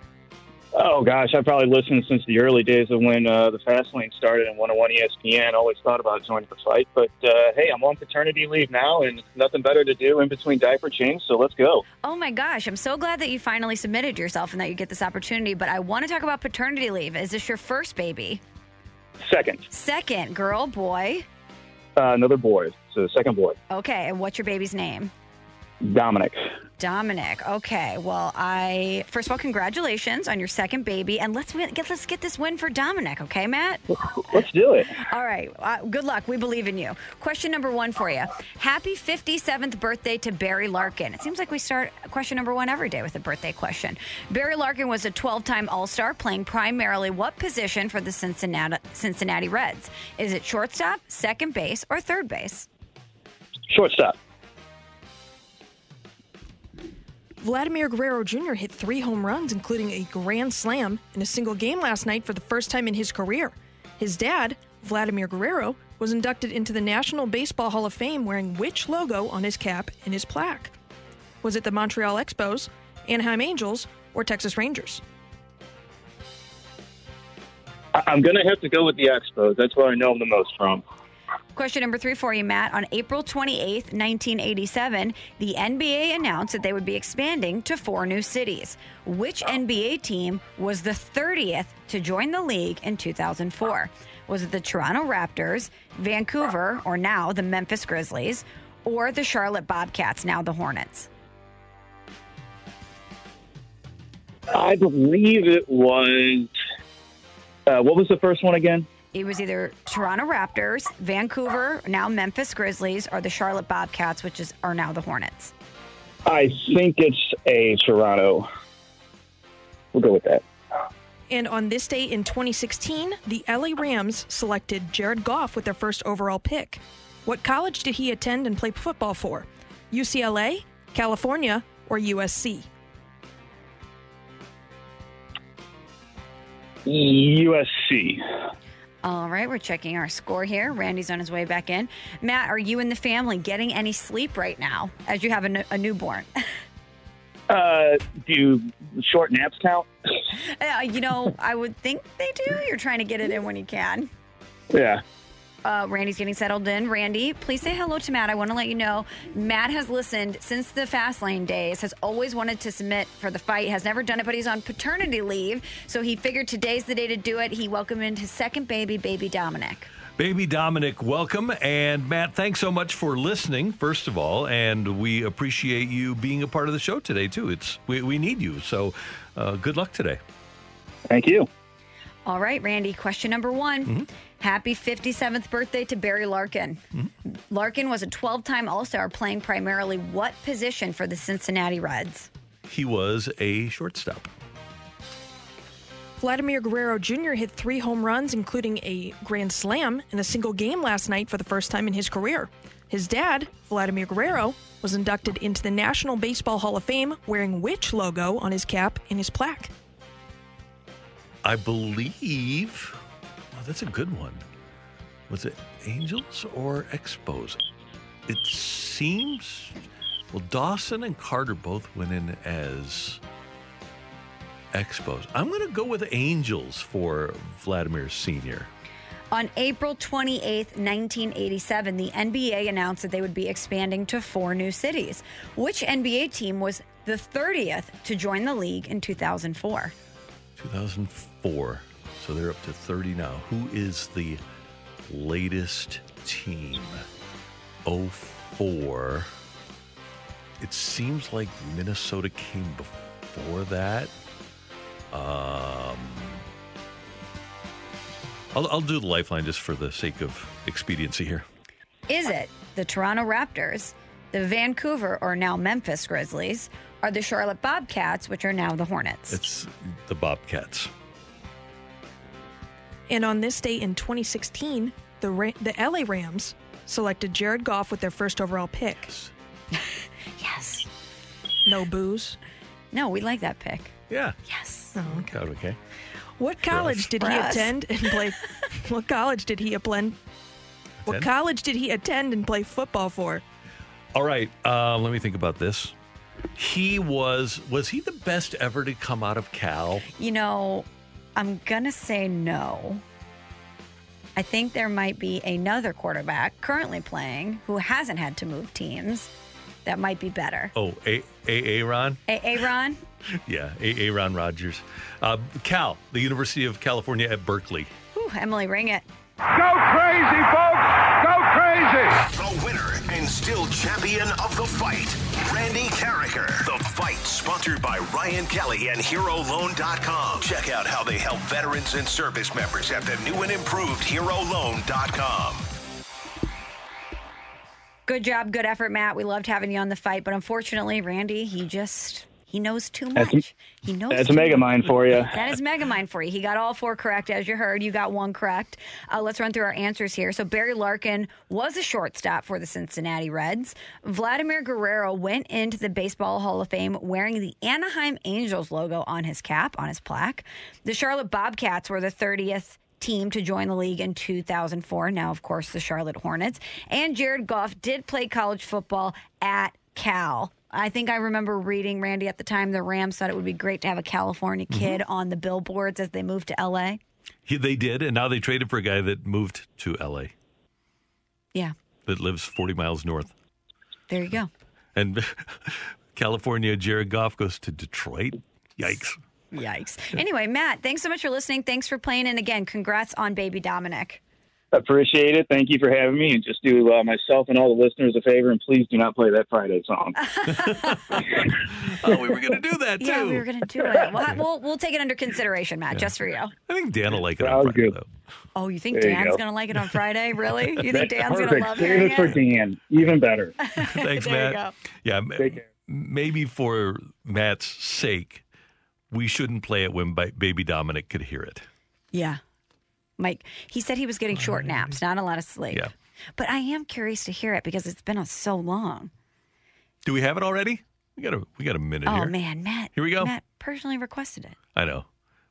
Speaker 10: Oh gosh, I've probably listened since the early days of when uh, the Fast Lane started in 101 ESPN. Always thought about joining the fight, but uh, hey, I'm on paternity leave now, and nothing better to do in between diaper change. So let's go.
Speaker 3: Oh my gosh, I'm so glad that you finally submitted yourself and that you get this opportunity. But I want to talk about paternity leave. Is this your first baby?
Speaker 10: Second,
Speaker 3: Second, girl, boy.
Speaker 10: uh, another boy. So second boy,
Speaker 3: Okay, and what's your baby's name?
Speaker 10: Dominic.
Speaker 3: Dominic. Okay. Well, I first of all, congratulations on your second baby, and let's win, get let's get this win for Dominic. Okay, Matt.
Speaker 10: Let's do it.
Speaker 3: All right. Uh, good luck. We believe in you. Question number one for you. Happy 57th birthday to Barry Larkin. It seems like we start question number one every day with a birthday question. Barry Larkin was a 12-time All-Star, playing primarily what position for the Cincinnati Cincinnati Reds? Is it shortstop, second base, or third base?
Speaker 10: Shortstop.
Speaker 8: Vladimir Guerrero Jr. hit three home runs, including a grand slam in a single game last night for the first time in his career. His dad, Vladimir Guerrero, was inducted into the National Baseball Hall of Fame wearing which logo on his cap and his plaque? Was it the Montreal Expos, Anaheim Angels, or Texas Rangers?
Speaker 10: I'm gonna have to go with the Expos. That's where I know him the most from.
Speaker 3: Question number three for you, Matt. On April 28th, 1987, the NBA announced that they would be expanding to four new cities. Which NBA team was the 30th to join the league in 2004? Was it the Toronto Raptors, Vancouver, or now the Memphis Grizzlies, or the Charlotte Bobcats, now the Hornets?
Speaker 10: I believe it was. Uh, what was the first one again?
Speaker 3: It was either Toronto Raptors, Vancouver, now Memphis Grizzlies, or the Charlotte Bobcats, which is are now the Hornets.
Speaker 10: I think it's a Toronto. We'll go with that.
Speaker 8: And on this day in 2016, the LA Rams selected Jared Goff with their first overall pick. What college did he attend and play football for? UCLA, California, or USC?
Speaker 10: USC.
Speaker 3: All right, we're checking our score here. Randy's on his way back in. Matt, are you and the family getting any sleep right now as you have a, n- a newborn?
Speaker 10: Uh, do short naps count?
Speaker 3: uh, you know, I would think they do. You're trying to get it in when you can.
Speaker 10: Yeah.
Speaker 3: Uh, Randy's getting settled in. Randy, please say hello to Matt. I want to let you know Matt has listened since the fast lane days, has always wanted to submit for the fight, has never done it, but he's on paternity leave. So he figured today's the day to do it. He welcomed in his second baby, baby Dominic.
Speaker 2: Baby Dominic, welcome. And Matt, thanks so much for listening, first of all. And we appreciate you being a part of the show today, too. It's We, we need you. So uh, good luck today.
Speaker 10: Thank you.
Speaker 3: All right, Randy, question number one. Happy 57th birthday to Barry Larkin. Mm-hmm. Larkin was a 12 time All Star playing primarily what position for the Cincinnati Reds?
Speaker 2: He was a shortstop.
Speaker 8: Vladimir Guerrero Jr. hit three home runs, including a grand slam in a single game last night for the first time in his career. His dad, Vladimir Guerrero, was inducted into the National Baseball Hall of Fame wearing which logo on his cap and his plaque?
Speaker 2: I believe. That's a good one. Was it Angels or Expos? It seems. Well, Dawson and Carter both went in as Expos. I'm going to go with Angels for Vladimir Sr.
Speaker 3: On April 28th, 1987, the NBA announced that they would be expanding to four new cities. Which NBA team was the 30th to join the league in 2004?
Speaker 2: 2004. So they're up to 30 now. Who is the latest team? 04. It seems like Minnesota came before that. Um, I'll, I'll do the lifeline just for the sake of expediency here.
Speaker 3: Is it the Toronto Raptors, the Vancouver or now Memphis Grizzlies, or the Charlotte Bobcats, which are now the Hornets?
Speaker 2: It's the Bobcats.
Speaker 8: And on this day in 2016, the Ra- the LA Rams selected Jared Goff with their first overall pick.
Speaker 3: Yes.
Speaker 8: No booze.
Speaker 3: No, we like that pick.
Speaker 2: Yeah.
Speaker 3: Yes.
Speaker 8: Oh,
Speaker 2: okay. okay.
Speaker 8: What college did he
Speaker 3: us.
Speaker 8: attend and play? what college did he attend? What college did he attend and play football for?
Speaker 2: All right. Uh, let me think about this. He was was he the best ever to come out of Cal?
Speaker 3: You know, I'm going to say no. I think there might be another quarterback currently playing who hasn't had to move teams that might be better.
Speaker 2: Oh, A A Aaron.
Speaker 3: A- Aaron?
Speaker 2: Yeah, A Aaron Rodgers. Uh, Cal, the University of California at Berkeley.
Speaker 3: Whew, Emily, ring it.
Speaker 6: Go crazy, folks! Go crazy! The winner and still champion of the fight, Randy Karraker. The fight, sponsored by Ryan Kelly and HeroLoan.com. Check out how they help veterans and service members at the new and improved HeroLoan.com.
Speaker 3: Good job, good effort, Matt. We loved having you on the fight, but unfortunately, Randy, he just he knows too much.
Speaker 10: That's-
Speaker 3: he knows.
Speaker 10: That's mega mind for you.
Speaker 3: That is Megamind for you. He got all four correct, as you heard. You got one correct. Uh, let's run through our answers here. So Barry Larkin was a shortstop for the Cincinnati Reds. Vladimir Guerrero went into the Baseball Hall of Fame wearing the Anaheim Angels logo on his cap, on his plaque. The Charlotte Bobcats were the 30th team to join the league in 2004. Now, of course, the Charlotte Hornets. And Jared Goff did play college football at Cal. I think I remember reading, Randy, at the time the Rams thought it would be great to have a California mm-hmm. kid on the billboards as they moved to LA.
Speaker 2: He, they did, and now they traded for a guy that moved to LA
Speaker 3: Yeah,
Speaker 2: that lives 40 miles north.
Speaker 3: there you go.
Speaker 2: And California, Jared Goff goes to Detroit. Yikes.
Speaker 3: Yikes. Anyway, Matt, thanks so much for listening. Thanks for playing. And again, congrats on baby Dominic.
Speaker 10: Appreciate it. Thank you for having me. And just do uh, myself and all the listeners a favor, and please do not play that Friday song.
Speaker 2: Oh, we were going to do that too.
Speaker 3: Yeah, we were going to do it. We'll, ha- we'll, we'll take it under consideration, Matt, just for you.
Speaker 2: I think Dan will like it
Speaker 10: Sounds
Speaker 2: on Friday,
Speaker 10: good.
Speaker 2: though.
Speaker 3: Oh, you think
Speaker 10: There
Speaker 3: Dan's going to like it on Friday? Really? You think Dan's going to love
Speaker 10: Save
Speaker 3: hearing
Speaker 10: it for
Speaker 3: it?
Speaker 10: Dan. Even better.
Speaker 2: Thanks,
Speaker 3: There you
Speaker 2: Matt.
Speaker 3: go.
Speaker 2: Yeah, m-
Speaker 10: care.
Speaker 2: maybe for Matt's sake, we shouldn't play it when ba- baby Dominic could hear it.
Speaker 3: Yeah. Mike, he said he was getting short naps, not a lot of sleep.
Speaker 2: Yeah.
Speaker 3: But I am curious to hear it because it's been so long.
Speaker 2: Do we have it already? We got a we got a minute
Speaker 3: Oh
Speaker 2: here.
Speaker 3: man, Matt.
Speaker 2: Here we go.
Speaker 3: Matt personally requested it.
Speaker 2: I know,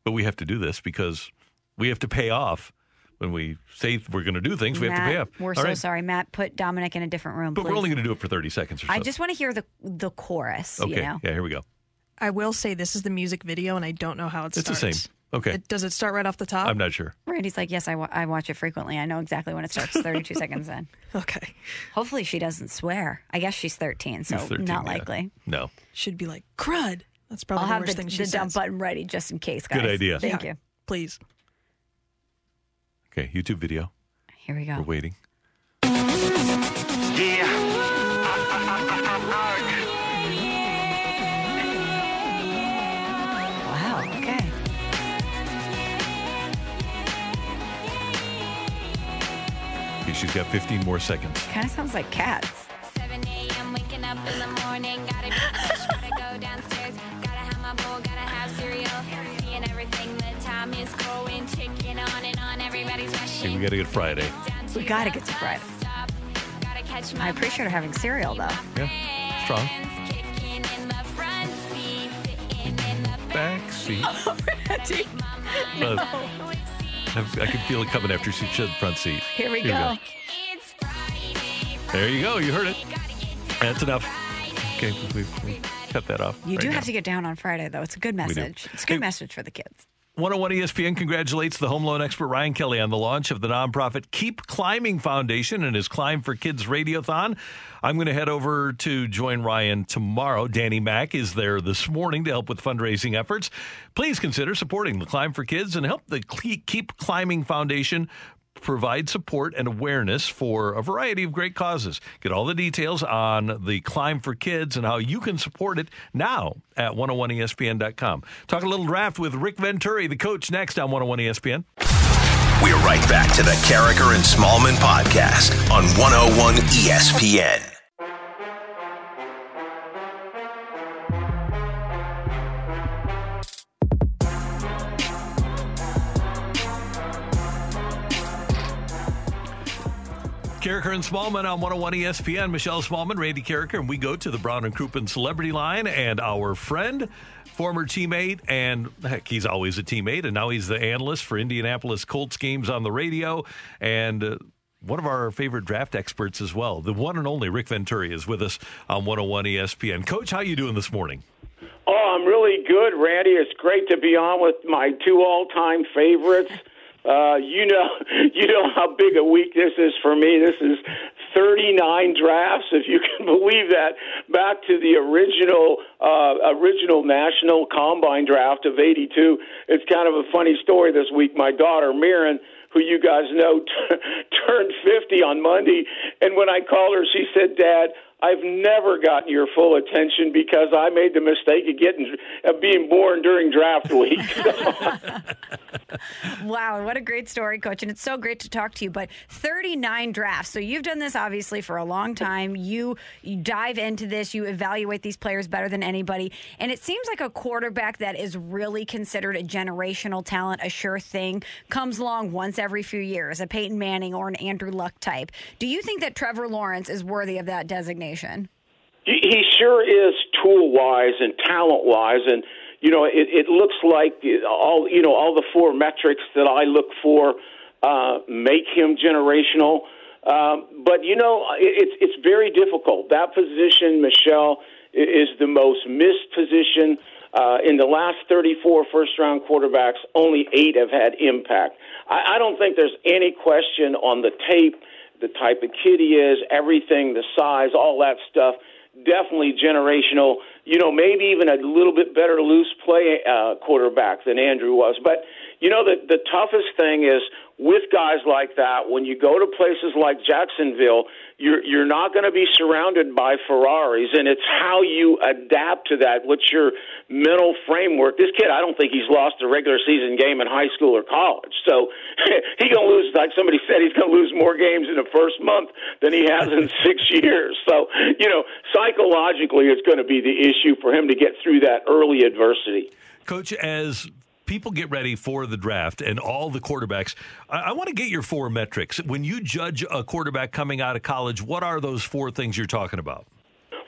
Speaker 2: but we have to do this because we have to pay off when we say we're going to do things. We have to pay
Speaker 3: Matt,
Speaker 2: off.
Speaker 3: We're
Speaker 2: All
Speaker 3: so
Speaker 2: right.
Speaker 3: sorry, Matt. Put Dominic in a different room,
Speaker 2: But
Speaker 3: please.
Speaker 2: we're only going to do it for thirty seconds or so.
Speaker 3: I just want to hear the the chorus.
Speaker 2: okay.
Speaker 3: You know.
Speaker 2: Yeah, here we go.
Speaker 8: I will say this is the music video, and I don't know how it
Speaker 2: It's the same. Okay,
Speaker 8: It- does it start right off the top?
Speaker 2: I'm not sure.
Speaker 3: Randy's like, yes, I, wa- I watch it frequently. I know exactly when it starts. Thirty-two seconds in.
Speaker 8: Okay.
Speaker 3: Hopefully, she doesn't swear. I guess she's thirteen, so
Speaker 2: He's 13,
Speaker 3: not
Speaker 2: yeah.
Speaker 3: likely.
Speaker 2: No.
Speaker 8: Should be like crud. That's probably
Speaker 3: I'll
Speaker 8: the
Speaker 3: have
Speaker 8: worst
Speaker 3: the,
Speaker 8: thing she
Speaker 3: the dump button ready just in case, guys.
Speaker 2: Good idea.
Speaker 3: Thank
Speaker 8: Yeah.
Speaker 3: you.
Speaker 8: Please.
Speaker 2: Okay, YouTube video.
Speaker 3: Here we go.
Speaker 2: We're waiting.
Speaker 3: Wow.
Speaker 2: She's got 15 more seconds.
Speaker 3: Kind of sounds like cats.
Speaker 11: 7 a.m. waking up in the morning. Gotta be fresh, gotta go downstairs. Gotta have my bowl, gotta have cereal. Seeing everything, the time is going, ticking on and on. Everybody's
Speaker 2: Okay,
Speaker 11: rushing.
Speaker 2: we got to get Friday.
Speaker 3: We got to get to Friday.
Speaker 11: Gotta catch
Speaker 3: I appreciate her having cereal though.
Speaker 2: Yeah, strong.
Speaker 11: friends, kicking in the front seat, sitting in the
Speaker 2: Back seat.
Speaker 3: Randy.
Speaker 2: I I can feel it coming after she said front seat.
Speaker 3: Here we
Speaker 2: Here
Speaker 3: go.
Speaker 11: It's Friday.
Speaker 2: There you go. You heard it. That's enough. Okay, we cut that off.
Speaker 3: You
Speaker 2: right
Speaker 3: do
Speaker 2: now.
Speaker 3: have to get down on Friday though. It's a good message. It's a good
Speaker 2: Hey-
Speaker 3: message for the kids.
Speaker 2: 101 ESPN congratulates the home loan expert Ryan Kelly on the launch of the nonprofit Keep Climbing Foundation and his Climb for Kids Radiothon. I'm going to head over to join Ryan tomorrow. Danny Mack is there this morning to help with fundraising efforts. Please consider supporting the Climb for Kids and help the Keep Climbing Foundation provide support and awareness for a variety of great causes. Get all the details on the Climb for Kids and how you can support it now at 101ESPN.com. Talk a little draft with Rick Venturi, the coach, next on 101 ESPN.
Speaker 7: We're right back to the Karraker and Smallmon podcast on 101 ESPN.
Speaker 2: Karraker and Smallmon on 101 ESPN. Michelle Smallmon, Randy Karraker, and we go to the Brown and Crouppen Celebrity Line. And our friend, former teammate, and heck, he's always a teammate, and now he's the analyst for Indianapolis Colts games on the radio. And uh, one of our favorite draft experts as well, the one and only Rick Venturi, is with us on 101 ESPN. Coach, how you doing this morning?
Speaker 12: Oh, I'm really good, Randy. It's great to be on with my two all-time favorites. Uh, you know, you know how big a week this is for me. This is 39 drafts, if you can believe that. Back to the original, uh, original National Combine Draft of '82. It's kind of a funny story this week. My daughter Mirren who you guys know t- turned 50 on Monday. And when I called her, she said, Dad, I've never gotten your full attention because I made the mistake of getting of being born during draft week.
Speaker 3: wow, what a great story, coach. And it's so great to talk to you. But 39 drafts. So you've done this obviously for a long time. You you dive into this, you evaluate these players better than anybody. And it seems like a quarterback that is really considered a generational talent, a sure thing, comes along once every few years, a Peyton Manning or an Andrew Luck type. Do you think that Trevor Lawrence is worthy of that designation?
Speaker 12: He sure is tool wise and talent wise, and you know it, it looks like all you know all the four metrics that I look for uh, make him generational. Um, but you know it, it's it's very difficult. That position, Michelle, is the most missed position. Uh, in the last 34 first round quarterbacks, only eight have had impact. I, I don't think there's any question on the tape, the type of kid he is, everything, the size, all that stuff definitely generational. You know, maybe even a little bit better loose play uh, quarterback than Andrew was. But you know, the the toughest thing is with guys like that. When you go to places like Jacksonville, you're you're not going to be surrounded by Ferraris, and it's how you adapt to that. What's your mental framework? This kid, I don't think he's lost a regular season game in high school or college, so he's going to lose. Like somebody said, he's going to lose more games in the first month than he has in six years. So you know, psychologically, it's going to be the issue for him to get through that early adversity.
Speaker 2: Coach, as people get ready for the draft and all the quarterbacks, I, I want to get your four metrics. When you judge a quarterback coming out of college, what are those four things you're talking about?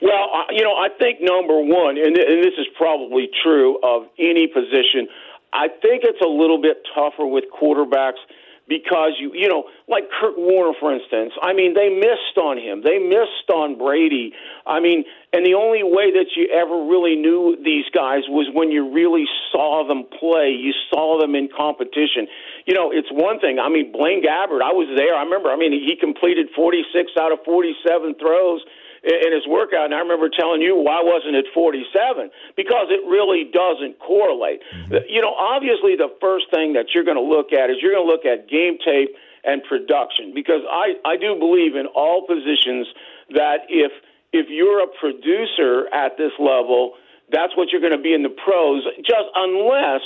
Speaker 12: Well, you know, I think number one, and, and this is probably true of any position, I think it's a little bit tougher with quarterbacks because you you know like Kurt Warner for instance I mean they missed on him they missed on Brady I mean and the only way that you ever really knew these guys was when you really saw them play you saw them in competition you know it's one thing I mean Blaine Gabbert I was there I remember I mean he completed 46 out of 47 throws in his workout. And I remember telling you, why wasn't it 47? Because it really doesn't correlate. Mm-hmm. You know, obviously, the first thing that you're going to look at is you're going to look at game tape and production because I, I do believe in all positions that if if you're a producer at this level, that's what you're going to be in the pros. Just unless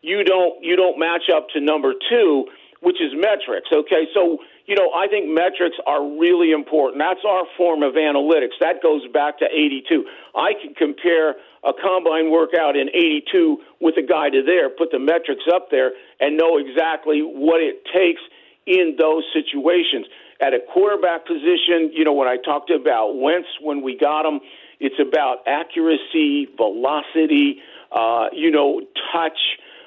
Speaker 12: you don't you don't match up to number two, which is metrics. Okay, so you know, I think metrics are really important. That's our form of analytics. That goes back to 82. I can compare a combine workout in 82 with a guy to there, put the metrics up there, and know exactly what it takes in those situations. At a quarterback position, you know, when I talked about Wentz when we got him, it's about accuracy, velocity, uh, you know, touch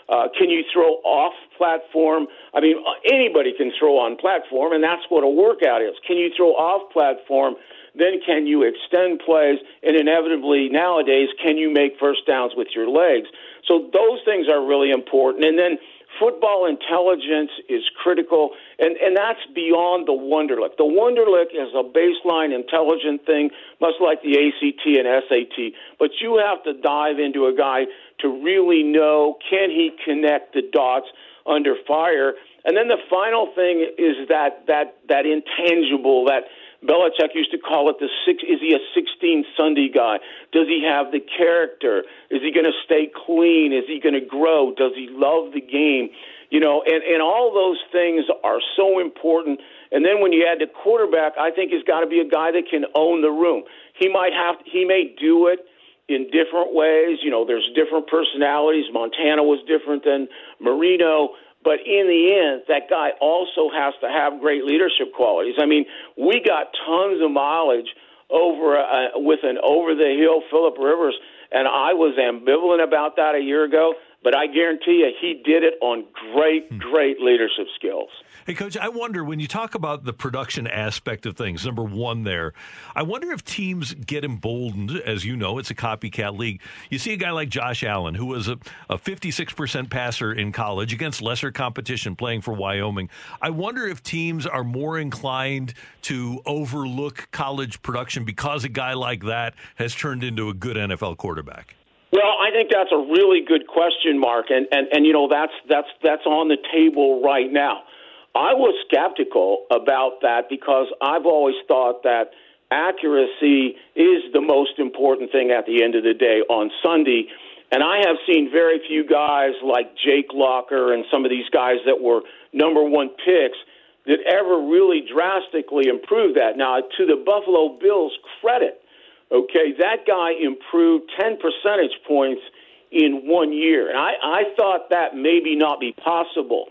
Speaker 12: uh, can you throw off platform? I mean, anybody can throw on platform, and that's what a workout is. Can you throw off platform? Then can you extend plays? And inevitably, nowadays, can you make first downs with your legs? So those things are really important. And then football intelligence is critical, and, and that's beyond the Wonderlic. The Wonderlic is a baseline intelligent thing, much like the ACT and SAT. But you have to dive into a guy to really know can he connect the dots under fire. And then the final thing is that that that intangible that Belichick used to call it the six. Is he a 16 Sunday guy? Does he have the character? Is he going to stay clean? Is he going to grow? Does he love the game? You know, and and all those things are so important. And then when you add the quarterback, I think he's got to be a guy that can own the room. He might have. He may do it in different ways. You know, there's different personalities. Montana was different than Marino, But in the end, that guy also has to have great leadership qualities. I mean, we got tons of mileage over uh, with an over the hill Philip Rivers, and I was ambivalent about that a year ago. But I guarantee you, he did it on great, hmm. great leadership skills.
Speaker 2: Hey, Coach, I wonder when you talk about the production aspect of things, number one there, I wonder if teams get emboldened. As you know, it's a copycat league. You see a guy like Josh Allen, who was a, a 56% passer in college against lesser competition playing for Wyoming. I wonder if teams are more inclined to overlook college production because a guy like that has turned into a good NFL quarterback.
Speaker 12: Well, I think that's a really good question, Mark, and and and you know that's that's that's on the table right now. I was skeptical about that because I've always thought that accuracy is the most important thing at the end of the day on Sunday. And I have seen very few guys like Jake Locker and some of these guys that were number one picks that ever really drastically improved that. Now, to the Buffalo Bills' credit, okay, that guy improved 10 percentage points in one year. And I, I thought that maybe not be possible.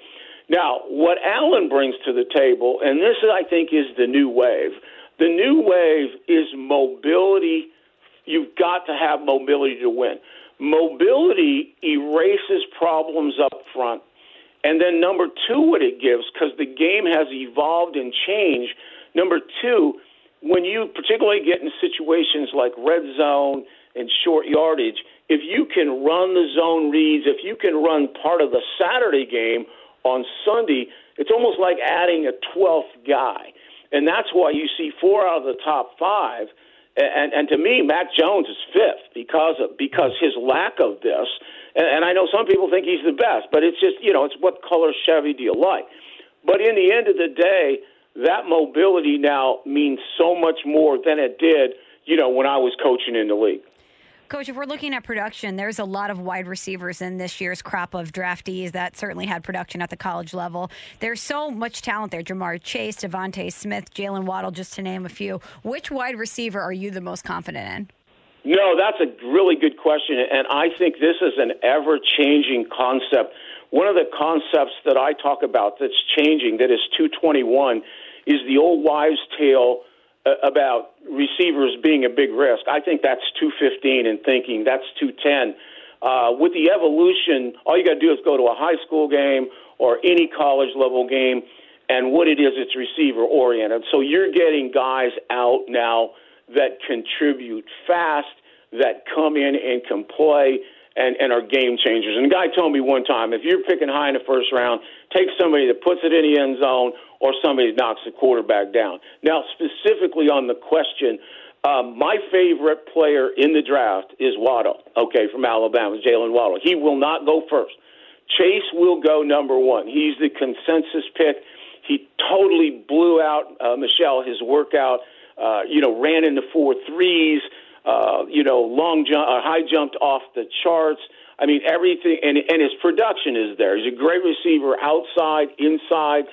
Speaker 12: Now, what Allen brings to the table, and this, I think, is the new wave. The new wave is mobility. You've got to have mobility to win. Mobility erases problems up front. And then, number two, what it gives, because the game has evolved and changed. Number two, when you particularly get in situations like red zone and short yardage, if you can run the zone reads, if you can run part of the Saturday game on Sunday, it's almost like adding a 12th guy. And that's why you see four out of the top five. And, and to me, Mac Jones is fifth because of because his lack of this. And, and I know some people think he's the best, but it's just you know it's what color Chevy do you like? But in the end of the day, that mobility now means so much more than it did you know when I was coaching in the league.
Speaker 3: Coach, if we're looking at production, there's a lot of wide receivers in this year's crop of draftees that certainly had production at the college level. There's so much talent there. Ja'Marr Chase, DeVonta Smith, Jaylen Waddle, just to name a few. Which wide receiver are you the most confident in?
Speaker 12: No, that's a really good question. And I think this is an ever changing concept. One of the concepts that I talk about that's changing, that is 221, is the old wives' tale about receivers being a big risk. I think that's 215 and thinking that's 210. Uh, with the evolution, all you got to do is go to a high school game or any college level game, and what it is, it's receiver oriented. So you're getting guys out now that contribute fast, that come in and can play and, and are game changers. And a guy told me one time, if you're picking high in the first round, take somebody that puts it in the end zone or somebody that knocks the quarterback down. Now, specifically on the question, um, my favorite player in the draft is Waddle, okay, from Alabama, Jaylen Waddle. He will not go first. Chase will go number one. He's the consensus pick. He totally blew out uh, Michelle his workout. Uh, you know, ran into four threes uh, you know, long jump, uh, high jumped off the charts. I mean, everything, and, and his production is there. He's a great receiver outside, inside.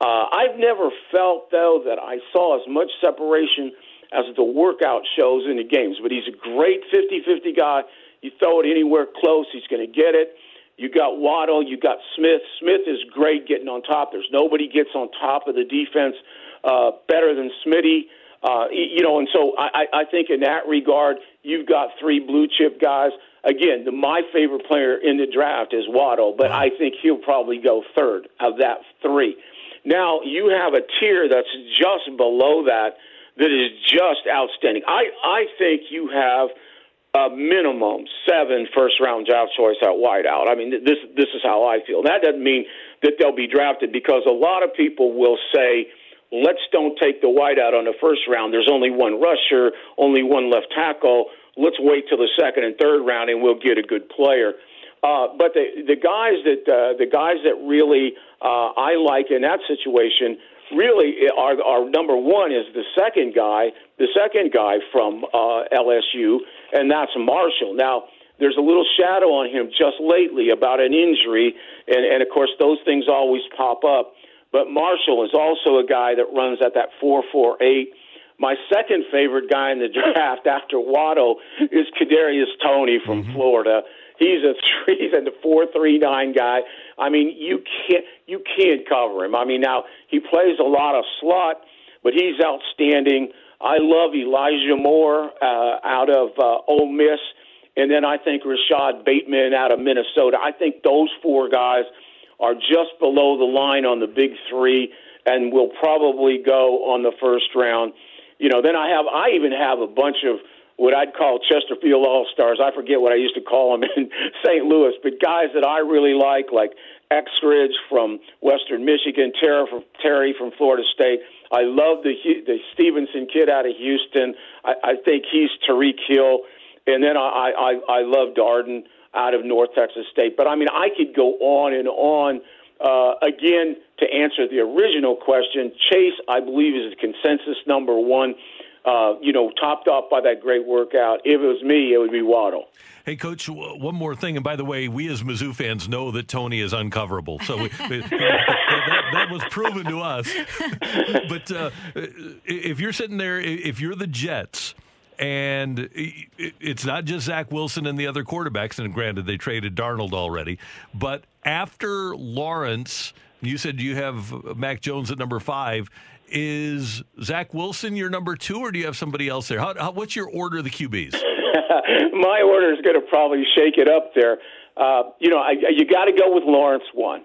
Speaker 12: Uh, I've never felt, though, that I saw as much separation as the workout shows in the games, but he's a great 50 50 guy. You throw it anywhere close, he's going to get it. You got Waddle, you got Smith. Smith is great getting on top. There's nobody gets on top of the defense uh, better than Smitty. Uh, you know, and so I, I think in that regard, you've got three blue chip guys. Again, the, my favorite player in the draft is Waddle, but I think he'll probably go third of that three. Now you have a tier that's just below that that is just outstanding. I I think you have a minimum seven first round draft choice at wideout. I mean, this this is how I feel. That doesn't mean that they'll be drafted because a lot of people will say let's don't take the wideout on the first round. There's only one rusher, only one left tackle. Let's wait till the second and third round, and we'll get a good player. Uh, but the the guys that uh, the guys that really uh, I like in that situation really are are number one is the second guy, the second guy from uh, LSU, and that's Marshall. Now there's a little shadow on him just lately about an injury, and, and of course those things always pop up. But Marshall is also a guy that runs at that 448. My second favorite guy in the draft after Waddle is Kadarius Toney from mm-hmm. Florida. He's a three, he's a four three nine guy. I mean, you can't you can't cover him. I mean, now he plays a lot of slot, but he's outstanding. I love Elijah Moore uh, out of uh, Ole Miss, and then I think Rashod Bateman out of Minnesota. I think those four guys are just below the line on the big three, and will probably go on the first round. You know, then I have I even have a bunch of what I'd call Chesterfield All Stars. I forget what I used to call them in St. Louis, but guys that I really like, like Eskridge from Western Michigan, Terry from, Terry from Florida State. I love the the Stevenson kid out of Houston. I, I think he's Tyreek Hill, and then I I, I love Darden out of North Texas State. But I mean, I could go on and on. Uh, again, to answer the original question, Chase, I believe, is the consensus number one uh, you know, topped off by that great workout. If it was me, it would be Waddle.
Speaker 2: Hey, Coach, one more thing. And by the way, we as Mizzou fans know that Toney is uncoverable. So we, that, that, was proven to us. but uh, if you're sitting there, if you're the Jets, and it's not just Zach Wilson and the other quarterbacks, and granted, they traded Darnold already, but after Lawrence, you said you have Mac Jones at number five. Is Zach Wilson your number two, or do you have somebody else there? How, how, what's your order of the QBs?
Speaker 12: My order is going to probably shake it up there. Uh, you know, I, you got to go with Lawrence one,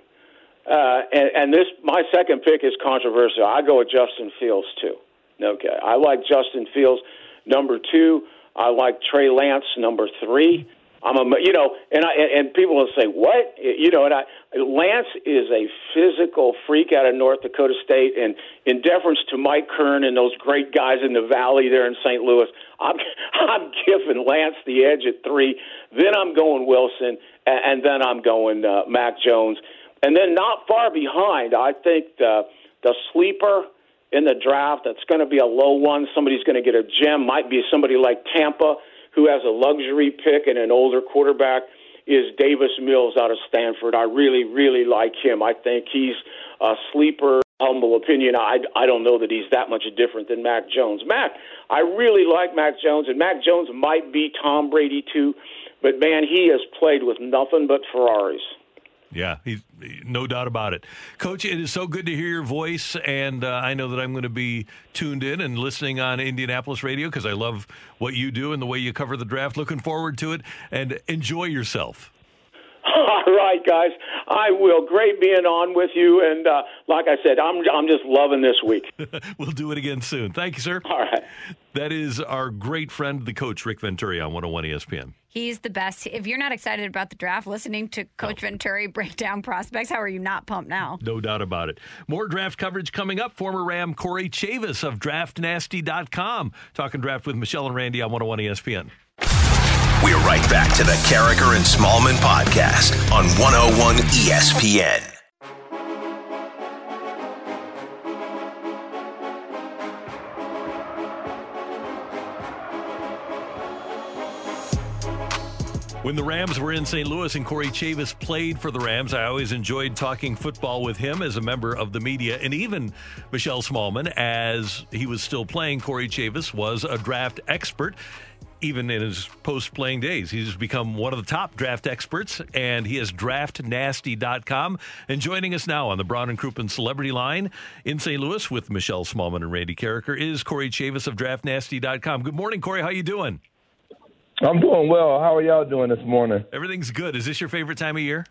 Speaker 12: uh, and, and this my second pick is controversial. I go with Justin Fields too. Okay, I like Justin Fields number two. I like Trey Lance number three. I'm a, you know, and I and people will say what, you know, and I Lance is a physical freak out of North Dakota State, and in deference to Mike Kern and those great guys in the Valley there in St. Louis, I'm I'm giving Lance the edge at three. Then I'm going Wilson, and, then I'm going uh, Mac Jones, and then not far behind, I think the the sleeper in the draft that's going to be a low one. Somebody's going to get a gem. Might be somebody like Tampa who has a luxury pick and an older quarterback is Davis Mills out of Stanford. I really, really like him. I think he's a sleeper. Humble opinion. I, I don't know that he's that much different than Mac Jones. Mac, I really like Mac Jones, and Mac Jones might be Tom Brady too, but man, he has played with nothing but Ferraris.
Speaker 2: Yeah, he's no doubt about it. Coach, it is so good to hear your voice, and uh, I know that I'm going to be tuned in and listening on Indianapolis radio because I love what you do and the way you cover the draft. Looking forward to it, and enjoy yourself.
Speaker 12: All right, guys. I will. Great being on with you, and uh, like I said, I'm I'm just loving this week.
Speaker 2: we'll do it again soon. Thank you, sir.
Speaker 12: All right.
Speaker 2: That is our great friend, the coach Rick Venturi on 101 ESPN.
Speaker 3: He's the best. If you're not excited about the draft, listening to Coach no. Venturi break down prospects, how are you not pumped now?
Speaker 2: No doubt about it. More draft coverage coming up. Former Ram Corey Chavis of DraftNasty.com talking draft with Michelle and Randy on 101 ESPN.
Speaker 7: We're right back to the Karraker and Smallmon podcast on 101 ESPN.
Speaker 2: When the Rams were in St. Louis and Corey Chavis played for the Rams, I always enjoyed talking football with him as a member of the media. And even Michelle Smallmon as he was still playing, Corey Chavis was a draft expert even in his post playing days. He's become one of the top draft experts, and he has draftnasty.com. And joining us now on the Brown and Crouppen Celebrity Line in St. Louis with Michelle Smallmon and Randy Karraker is Corey Chavis of draftnasty.com. Good morning, Corey. How you doing?
Speaker 13: I'm doing well. How are y'all doing this morning?
Speaker 2: Everything's good. Is this your favorite time of year?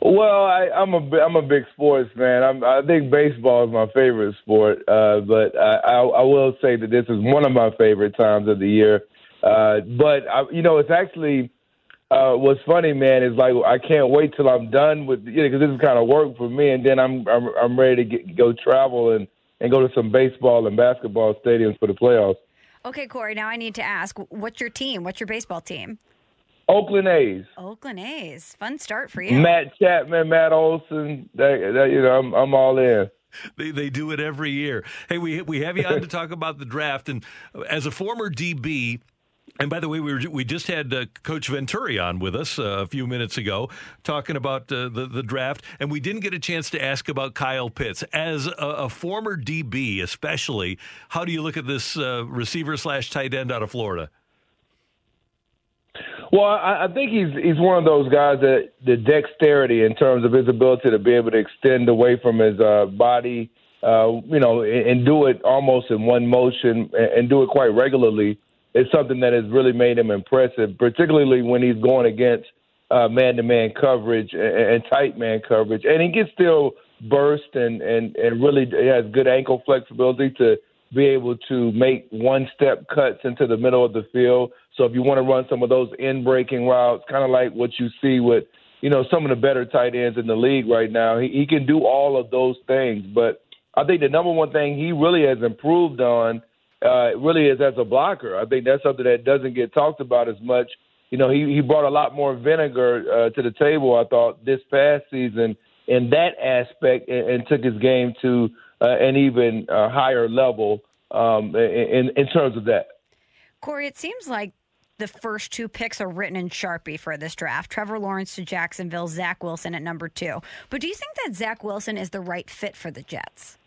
Speaker 13: Well, I, I'm a I'm a big sports fan. I'm, I think baseball is my favorite sport, uh, but I, I, I will say that this is one of my favorite times of the year. Uh, but I, you know, it's actually uh, what's funny, man, is like I can't wait till I'm done with you know because this is kind of work for me, and then I'm I'm, I'm ready to get, go travel and and go to some baseball and basketball stadiums for the playoffs.
Speaker 3: Okay, Corey. Now I need to ask, what's your team? What's your baseball team?
Speaker 13: Oakland A's.
Speaker 3: Oakland A's. Fun start for you.
Speaker 13: Matt Chapman, Matt Olson. That, that, you know, I'm, I'm all in.
Speaker 2: They, they do it every year. Hey, we we have you on to talk about the draft, and as a former DB, and by the way, we were, we just had uh, Coach Venturi on with us uh, a few minutes ago talking about uh, the the draft, and we didn't get a chance to ask about Kyle Pitts as a, a former DB, especially. How do you look at this uh, receiver slash tight end out of Florida?
Speaker 13: Well, I, I think he's he's one of those guys that the dexterity in terms of his ability to be able to extend away from his uh, body, uh, you know, and, and do it almost in one motion and, and do it quite regularly is something that has really made him impressive, particularly when he's going against uh, man-to-man coverage and, and tight man coverage, and he can still burst and and and really has good ankle flexibility to be able to make one-step cuts into the middle of the field. So if you want to run some of those in-breaking routes, kind of like what you see with you know some of the better tight ends in the league right now, he, he can do all of those things. But I think the number one thing he really has improved on uh, really is as a blocker. I think that's something that doesn't get talked about as much. You know, he, he brought a lot more vinegar uh, to the table, I thought, this past season in that aspect and, and took his game to uh, an even uh, higher level um, in, in terms of that.
Speaker 3: Corey, it seems like the first two picks are written in Sharpie for this draft. Trevor Lawrence to Jacksonville, Zach Wilson at number two. But do you think that Zach Wilson is the right fit for the Jets?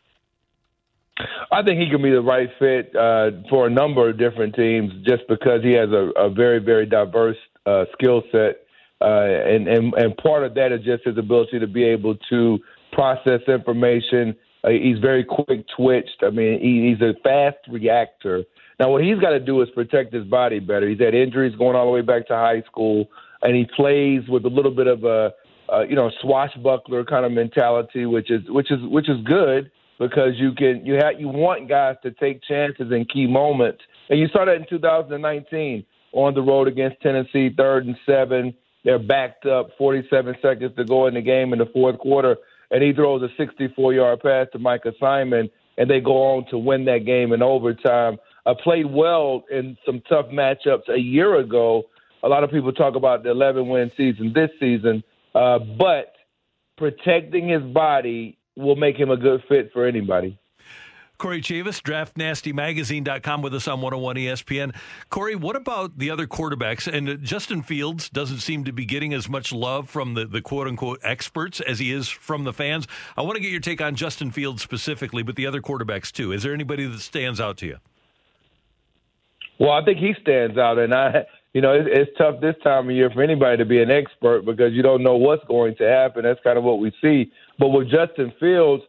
Speaker 13: I think he can be the right fit uh, for a number of different teams just because he has a, a very, very diverse uh, skill set. Uh, and, and, and part of that is just his ability to be able to process information. Uh, he's very quick twitched. I mean, he, he's a fast reactor. Now, what he's got to do is protect his body better. He's had injuries going all the way back to high school, and he plays with a little bit of a, uh, you know, swashbuckler kind of mentality, which is which is which is good because you can you have you want guys to take chances in key moments, and you saw that in 2019 on the road against Tennessee, third and seven. They're backed up, 47 seconds to go in the game in the fourth quarter, and he throws a 64-yard pass to Micah Simon, and they go on to win that game in overtime. I played well in some tough matchups a year ago. A lot of people talk about the 11-win season this season, uh, but protecting his body will make him a good fit for anybody.
Speaker 2: Corey Chavous, draftnastymagazine.com with us on 101 ESPN. Corey, what about the other quarterbacks? And Justin Fields doesn't seem to be getting as much love from the, the quote unquote experts as he is from the fans. I want to get your take on Justin Fields specifically, but the other quarterbacks too. Is there anybody that stands out to you?
Speaker 13: Well, I think he stands out, and I, you know, it's, it's tough this time of year for anybody to be an expert because you don't know what's going to happen. That's kind of what we see. But with Justin Fields,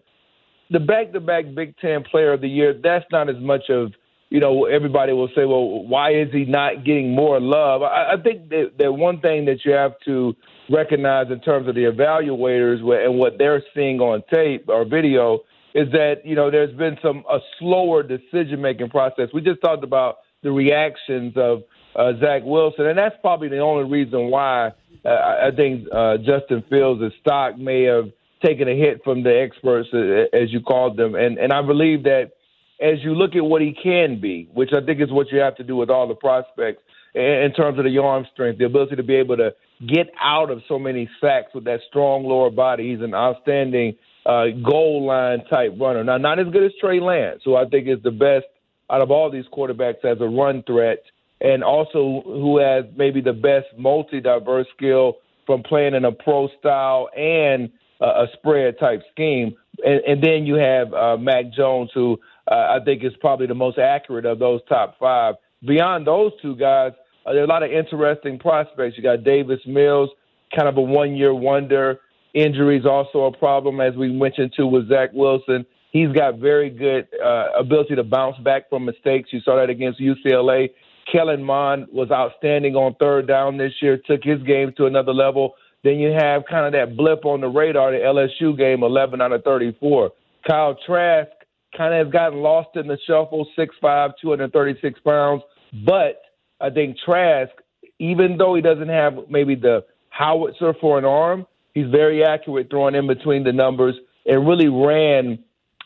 Speaker 13: the back-to-back Big Ten Player of the Year, that's not as much of you know. Everybody will say, well, why is he not getting more love? I, I think that, that one thing that you have to recognize in terms of the evaluators and what they're seeing on tape or video is that you know there's been some a slower decision-making process. We just talked about the reactions of uh, Zach Wilson, and that's probably the only reason why uh, I think uh, Justin Fields' stock may have taken a hit from the experts, uh, as you called them. And and I believe that as you look at what he can be, which I think is what you have to do with all the prospects in terms of the arm strength, the ability to be able to get out of so many sacks with that strong lower body. He's an outstanding uh, goal line type runner. Now, not as good as Trey Lance, who I think is the best out of all these quarterbacks as a run threat, and also who has maybe the best multi diverse skill from playing in a pro style and a spread type scheme. And, and then you have uh, Mac Jones, who uh, I think is probably the most accurate of those top five. Beyond those two guys, uh, there are a lot of interesting prospects. You got Davis Mills, kind of a one year wonder. Injuries also a problem, as we mentioned too with Zach Wilson. He's got very good uh, ability to bounce back from mistakes. You saw that against UCLA. Kellen Mond was outstanding on third down this year, took his game to another level. Then you have kind of that blip on the radar, the LSU game, 11 out of 34. Kyle Trask kind of has gotten lost in the shuffle, 6'5", 236 pounds. But I think Trask, even though he doesn't have maybe the howitzer for an arm, he's very accurate throwing in between the numbers and really ran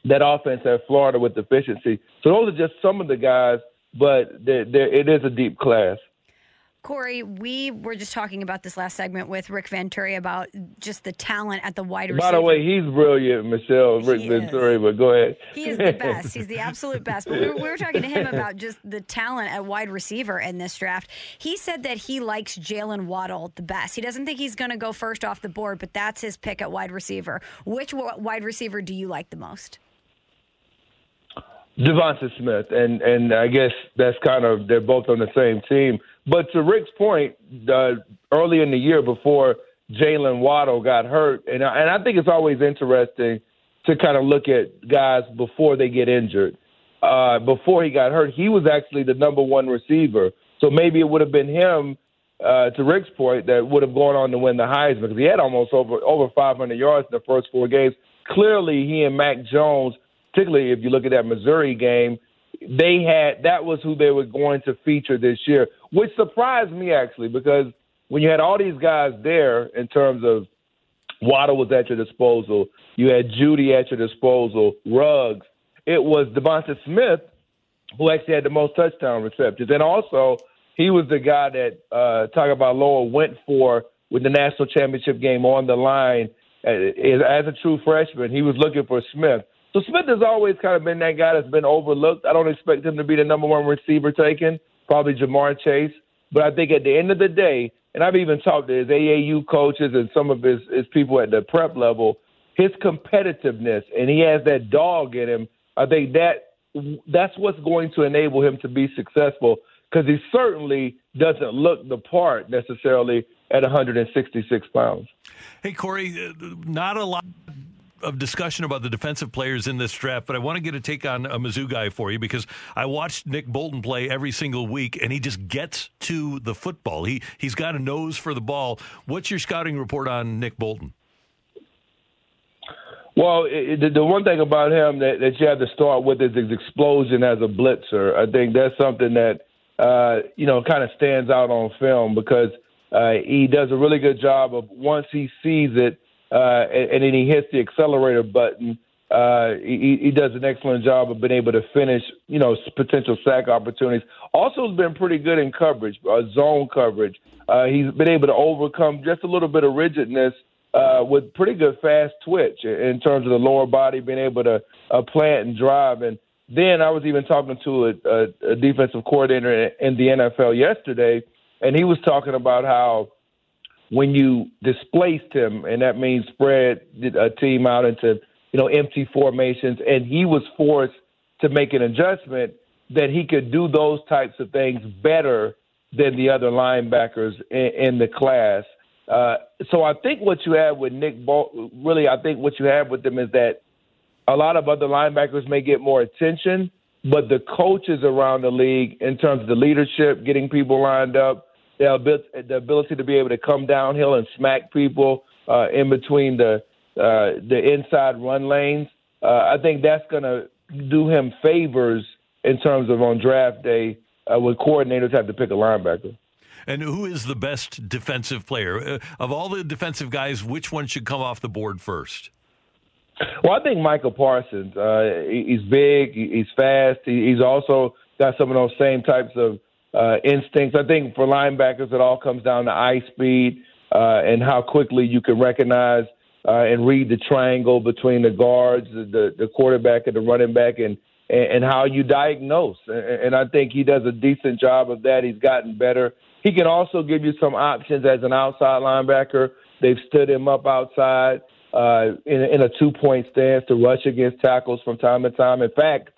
Speaker 13: that offense at Florida with efficiency. So those are just some of the guys, but it is a deep class.
Speaker 3: Corey, we were just talking about this last segment with Rick Venturi about just the talent at the wide receiver.
Speaker 13: By the way, he's brilliant, Michelle Rick he Venturi. Is. But go ahead.
Speaker 3: He is the best. He's the absolute best. But we were, we were talking to him about just the talent at wide receiver in this draft. He said that he likes Jaylen Waddle the best. He doesn't think he's going to go first off the board, but that's his pick at wide receiver. Which wide receiver do you like the most?
Speaker 13: Devonta Smith, and and I guess that's kind of they're both on the same team. But to Rick's point, uh, early in the year before Jaylen Waddle got hurt, and I, and I think it's always interesting to kind of look at guys before they get injured. Uh, before he got hurt, he was actually the number one receiver. So maybe it would have been him, uh, to Rick's point, that would have gone on to win the Heisman because he had almost over over 500 yards in the first four games. Clearly, he and Mac Jones, particularly if you look at that Missouri game, they had that was who they were going to feature this year, which surprised me actually because when you had all these guys there in terms of Waddle was at your disposal, you had Jeudy at your disposal, Ruggs. It was Devonta Smith who actually had the most touchdown receptions, and also he was the guy that uh, Tagovailoa went for with the national championship game on the line. As a true freshman, he was looking for Smith. So Smith has always kind of been that guy that's been overlooked. I don't expect him to be the number one receiver taken, probably Ja'Marr Chase. But I think at the end of the day, and I've even talked to his AAU coaches and some of his, his people at the prep level, his competitiveness and he has that dog in him. I think that that's what's going to enable him to be successful because he certainly doesn't look the part necessarily at 166 pounds.
Speaker 2: Hey, Corey, not a lot of discussion about the defensive players in this draft, but I want to get a take on a Mizzou guy for you because I watched Nick Bolton play every single week, and he just gets to the football. He he's got a nose for the ball. What's your scouting report on Nick Bolton?
Speaker 13: Well, it, the, the one thing about him that, that you have to start with is his explosion as a blitzer. I think that's something that uh, you know kind of stands out on film because uh, he does a really good job of once he sees it uh, and, and then he hits the accelerator button. Uh, he, he does an excellent job of being able to finish, you know, potential sack opportunities. Also, has been pretty good in coverage, uh, zone coverage. Uh, he's been able to overcome just a little bit of rigidness uh, with pretty good fast twitch in terms of the lower body, being able to uh, plant and drive. And then I was even talking to a, a, a defensive coordinator in the NFL yesterday, and he was talking about how when you displaced him, and that means spread a team out into you know empty formations, and he was forced to make an adjustment that he could do those types of things better than the other linebackers in, in the class. Uh, so I think what you have with Nick Bol- really, I think what you have with them is that a lot of other linebackers may get more attention, but the coaches around the league, in terms of the leadership, getting people lined up, the, the ability to be able to come downhill and smack people uh, in between the uh, the inside run lanes. Uh, I think that's going to do him favors in terms of on draft day uh, when coordinators have to pick a linebacker.
Speaker 2: And who is the best defensive player uh, of all the defensive guys? Which one should come off the board first?
Speaker 13: Well, I think Michael Parsons. Uh, he's big. He's fast. He's also got some of those same types of uh, instincts. I think for linebackers, it all comes down to eye speed uh, and how quickly you can recognize uh, and read the triangle between the guards, the, the quarterback, and the running back, and and, how you diagnose. And I think he does a decent job of that. He's gotten better. He can also give you some options as an outside linebacker. They've stood him up outside uh, in, in a two point stance to rush against tackles from time to time. In fact,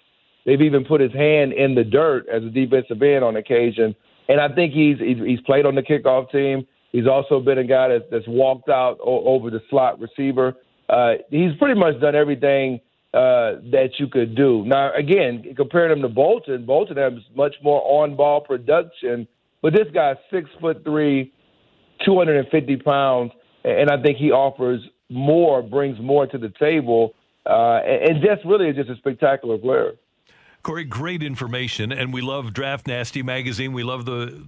Speaker 13: They've even put his hand in the dirt as a defensive end on occasion. And I think he's he's, he's played on the kickoff team. He's also been a guy that's, that's walked out o- over the slot receiver. Uh, he's pretty much done everything uh, that you could do. Now, again, comparing him to Bolton, Bolton has much more on-ball production, but this guy's six foot three, 250 pounds, and I think he offers more, brings more to the table, uh, and, and just really is just a spectacular player.
Speaker 2: Corey, great information, and we love Draft Nasty magazine. We love the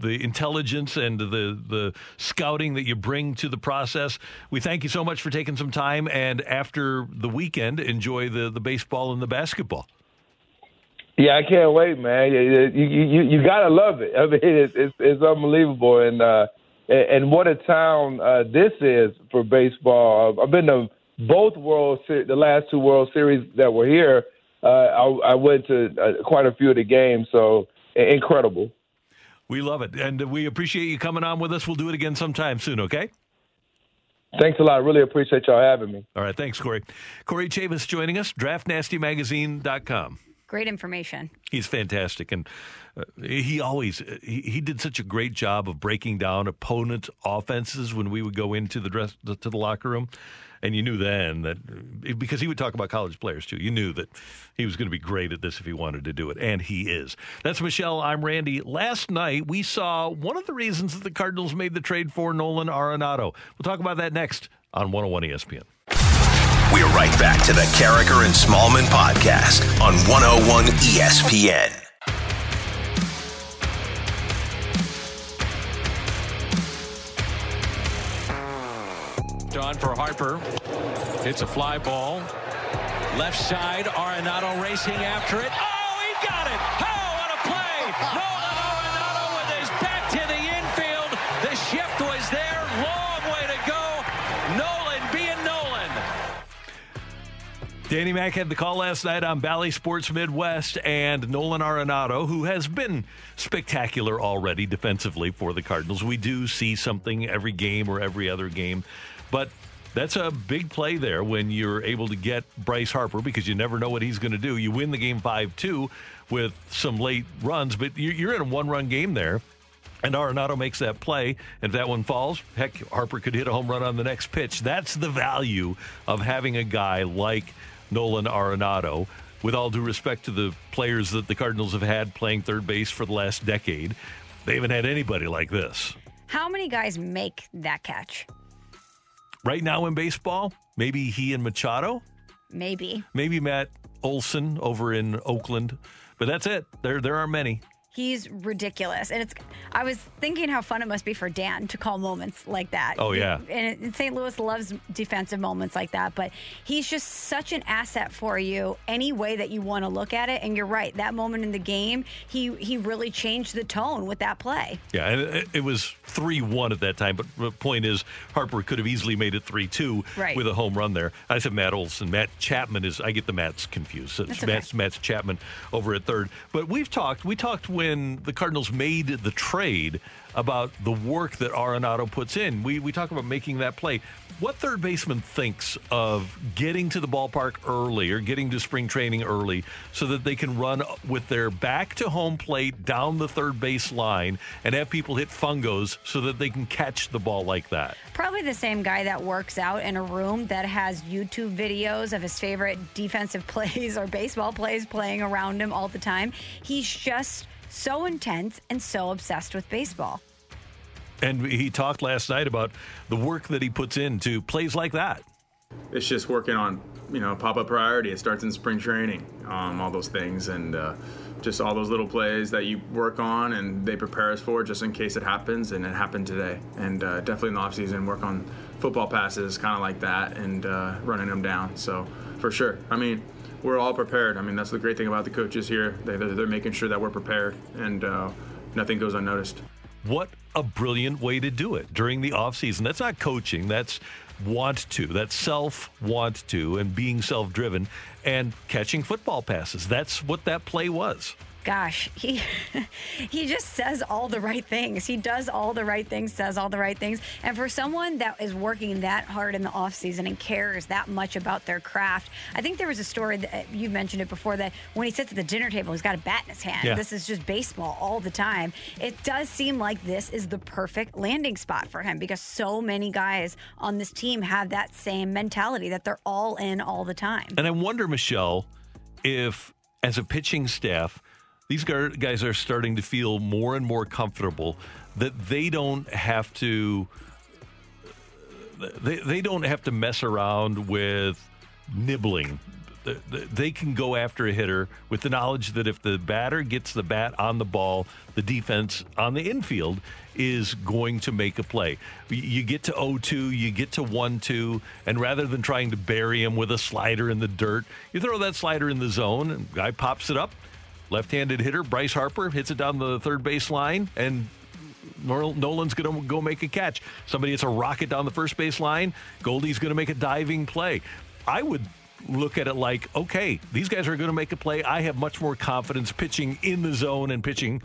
Speaker 2: the intelligence and the the scouting that you bring to the process. We thank you so much for taking some time, and after the weekend, enjoy the the baseball and the basketball.
Speaker 13: Yeah, I can't wait, man. You you you, gotta love it. I mean, it's it's, it's unbelievable, and uh, and what a town uh, this is for baseball. I've been to both World the last two World Series that were here uh, I, I, went to uh, quite a few of the games, so incredible.
Speaker 2: We love it, and we appreciate you coming on with us. We'll do it again sometime soon. Okay.
Speaker 13: Thanks a lot. Really appreciate y'all having me.
Speaker 2: All right. Thanks, Corey. Corey Chavous joining us, draftnastymagazine.com.
Speaker 3: Great information.
Speaker 2: He's fantastic, and uh, he always he, he did such a great job of breaking down opponent offenses when we would go into the dress to the locker room. And you knew then that because he would talk about college players too, you knew that he was going to be great at this if he wanted to do it, and he is. That's Michelle. I'm Randy. Last night we saw one of the reasons that the Cardinals made the trade for Nolan Arenado. We'll talk about that next on 101 ESPN.
Speaker 7: We're right back to the Karraker and Smallmon podcast on 101 ESPN.
Speaker 14: John for Harper. Hits a fly ball. Left side, Arenado racing after it. Oh, he got it! Oh, what a play! Nolan Arenado with his back to the infield. The shift was there. Long way to go. Nolan being Nolan.
Speaker 2: Danny Mack had the call last night on Bally Sports Midwest, and Nolan Arenado, who has been spectacular already defensively for the Cardinals. We do see something every game or every other game, but that's a big play there when you're able to get Bryce Harper because you never know what he's going to do. You win the game 5 2 with some late runs, but you're in a one run game there. And Arenado makes that play. If that one falls, heck, Harper could hit a home run on the next pitch. That's the value of having a guy like Nolan Arenado. With all due respect to the players that the Cardinals have had playing third base for the last decade, they haven't had anybody like this.
Speaker 3: How many guys make that catch?
Speaker 2: Right now in baseball, maybe he and Machado,
Speaker 3: Maybe.
Speaker 2: maybe Matt Olson over in Oakland, but that's it. There, there aren't many.
Speaker 3: He's ridiculous. And it's I was thinking how fun it must be for Dan to call moments like that.
Speaker 2: Oh, yeah.
Speaker 3: And, and St. Louis loves defensive moments like that, but he's just such an asset for you any way that you want to look at it. And you're right, that moment in the game, he he really changed the tone with that play.
Speaker 2: Yeah, and it, was 3 1 at that time. But the point is, Harper could have easily made it 3 2
Speaker 3: Right.
Speaker 2: with a home run there. I said Matt Olson. Matt Chapman is, I get the Matts confused. It's
Speaker 3: That's okay.
Speaker 2: Matt's, Matt's Chapman over at third. But we've talked, we talked when the Cardinals made the trade about the work that Arenado puts in. We, we talk about making that play. What third baseman thinks of getting to the ballpark early or getting to spring training early so that they can run with their back to home plate down the third base line and have people hit fungos so that they can catch the ball like that?
Speaker 3: Probably the same guy that works out in a room that has YouTube videos of his favorite defensive plays or baseball plays playing around him all the time. He's just so intense and so obsessed with baseball.
Speaker 2: And he talked last night about the work that he puts into plays like that.
Speaker 15: it's just working on you know pop up priority. It starts in spring training, um, all those things, and uh, just all those little plays that you work on and they prepare us for just in case it happens. And it happened today. And uh, definitely in the off season, work on football passes, kind of like that, and uh, running them down. So for sure, I mean. We're all prepared. I mean, that's the great thing about the coaches here. They, they're, they're making sure that we're prepared and uh, nothing goes unnoticed.
Speaker 2: What a brilliant way to do it during the offseason. That's not coaching, that's want to. That's self want to and being self driven and catching football passes. That's what that play was.
Speaker 3: Gosh, he he just says all the right things. He does all the right things, says all the right things. And for someone that is working that hard in the off season and cares that much about their craft, I think there was a story that uh, you mentioned it before that when he sits at the dinner table, he's got a bat in his hand.
Speaker 16: Yeah.
Speaker 3: This is just baseball all the time. It does seem like this is the perfect landing spot for him because so many guys on this team have that same mentality that they're all in all the time.
Speaker 2: And I wonder, Michelle, if as a pitching staff, these guys are starting to feel more and more comfortable that they don't have to they, they don't have to mess around with nibbling. Th- th- They can go after a hitter with the knowledge that if the batter gets the bat on the ball, the defense on the infield is going to make a play. You get to 0 2, you get to 1 2, and rather than trying to bury him with a slider in the dirt, you throw that slider in the zone, and guy pops it up. Left handed hitter, Bryce Harper, hits it down the third base line, and Nolan's going to go make a catch. Somebody hits a rocket down the first base line. Goldie's going to make a diving play. I would look at it like, okay, these guys are going to make a play. I have much more confidence pitching in the zone and pitching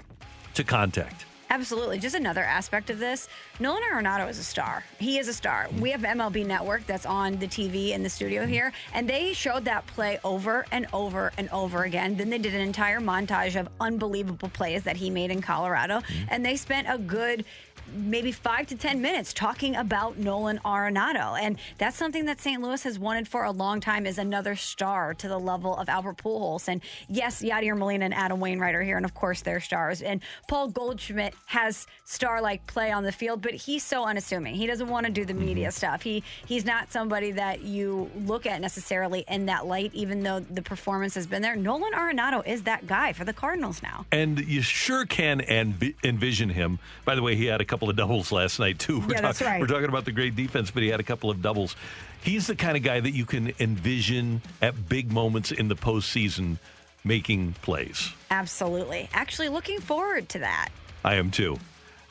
Speaker 2: to contact.
Speaker 3: Absolutely. Just another aspect of this. Nolan Arenado is a star. He is a star. We have MLB Network that's on the TV in the studio mm-hmm. here, and they showed that play over and over and over again. Then they did an entire montage of unbelievable plays that he made in Colorado, mm-hmm. and they spent a good maybe five to 10 minutes talking about Nolan Arenado. And that's something that St. Louis has wanted for a long time is another star to the level of Albert Pujols. And yes, Yadier Molina and Adam Wainwright are here, and of course they're stars. And Paul Goldschmidt has star-like play on the field, but he's so unassuming. He doesn't want to do the media mm-hmm. stuff. He He's not somebody that you look at necessarily in that light, even though the performance has been there. Nolan Arenado is that guy for the Cardinals now.
Speaker 2: And you sure can env- envision him. By the way, he had a couple of doubles last night too. We're
Speaker 3: Yeah, that's
Speaker 2: talk-
Speaker 3: right.
Speaker 2: We're talking about the great defense, but he had a couple of doubles. He's the kind of guy that you can envision at big moments in the postseason making plays.
Speaker 3: Absolutely. Actually, looking forward to that.
Speaker 2: I am too.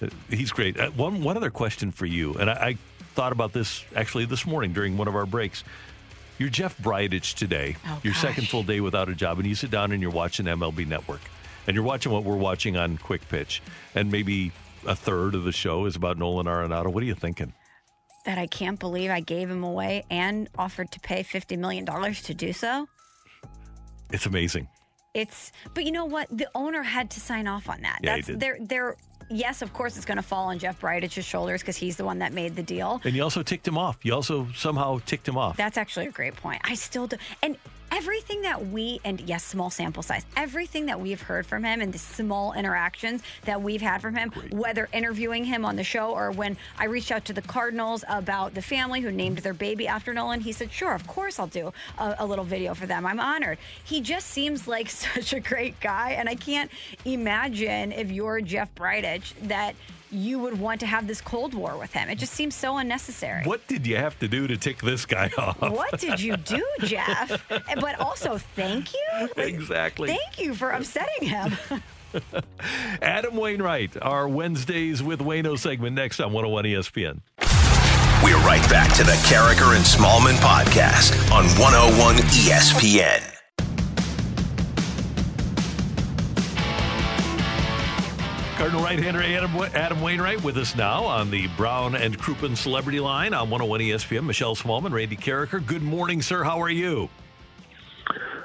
Speaker 2: Uh, He's great. Uh, one one other question for you, and I, I thought about this actually this morning during one of our breaks. You're Jeff Bridich today.
Speaker 3: Oh,
Speaker 2: your
Speaker 3: gosh.
Speaker 2: second full day without a job, and you sit down and you're watching MLB Network, and you're watching what we're watching on Quick Pitch, and maybe a third of the show is about Nolan Arenado. What are you thinking?
Speaker 3: That I can't believe I gave him away and offered to pay $50 million to do so.
Speaker 2: It's amazing.
Speaker 3: It's, but you know what? The owner had to sign off on that.
Speaker 2: Yeah, he
Speaker 3: That's
Speaker 2: did.
Speaker 3: they're they're yes, of course it's going to fall on Jeff Bridich's shoulders because he's the one that made the deal.
Speaker 2: And you also ticked him off. You also somehow ticked him off.
Speaker 3: That's actually a great point. I still do. And everything that we, and yes, small sample size, everything that we've heard from him and the small interactions that we've had from him, whether interviewing him on the show or when I reached out to the Cardinals about the family who named their baby after Nolan, he said, sure, of course I'll do a, a little video for them. I'm honored. He just seems like such a great guy. And I can't imagine if you're Jeff Bridich that you would want to have this Cold War with him. It just seems so unnecessary.
Speaker 2: What did you have to do to tick this guy off?
Speaker 3: What did you do, Jeff? But also, thank you.
Speaker 2: exactly.
Speaker 3: Thank you for upsetting him.
Speaker 2: Adam Wainwright, our Wednesdays with Wayno segment next on 101 ESPN.
Speaker 7: We're right back to the Karraker and Smallmon podcast on 101 ESPN.
Speaker 2: Cardinal right-hander Adam, Adam Wainwright with us now on the Brown and Crouppen Celebrity Line on 101 ESPN. Michelle Smallmon, Randy Karraker. Good morning, sir. How are you?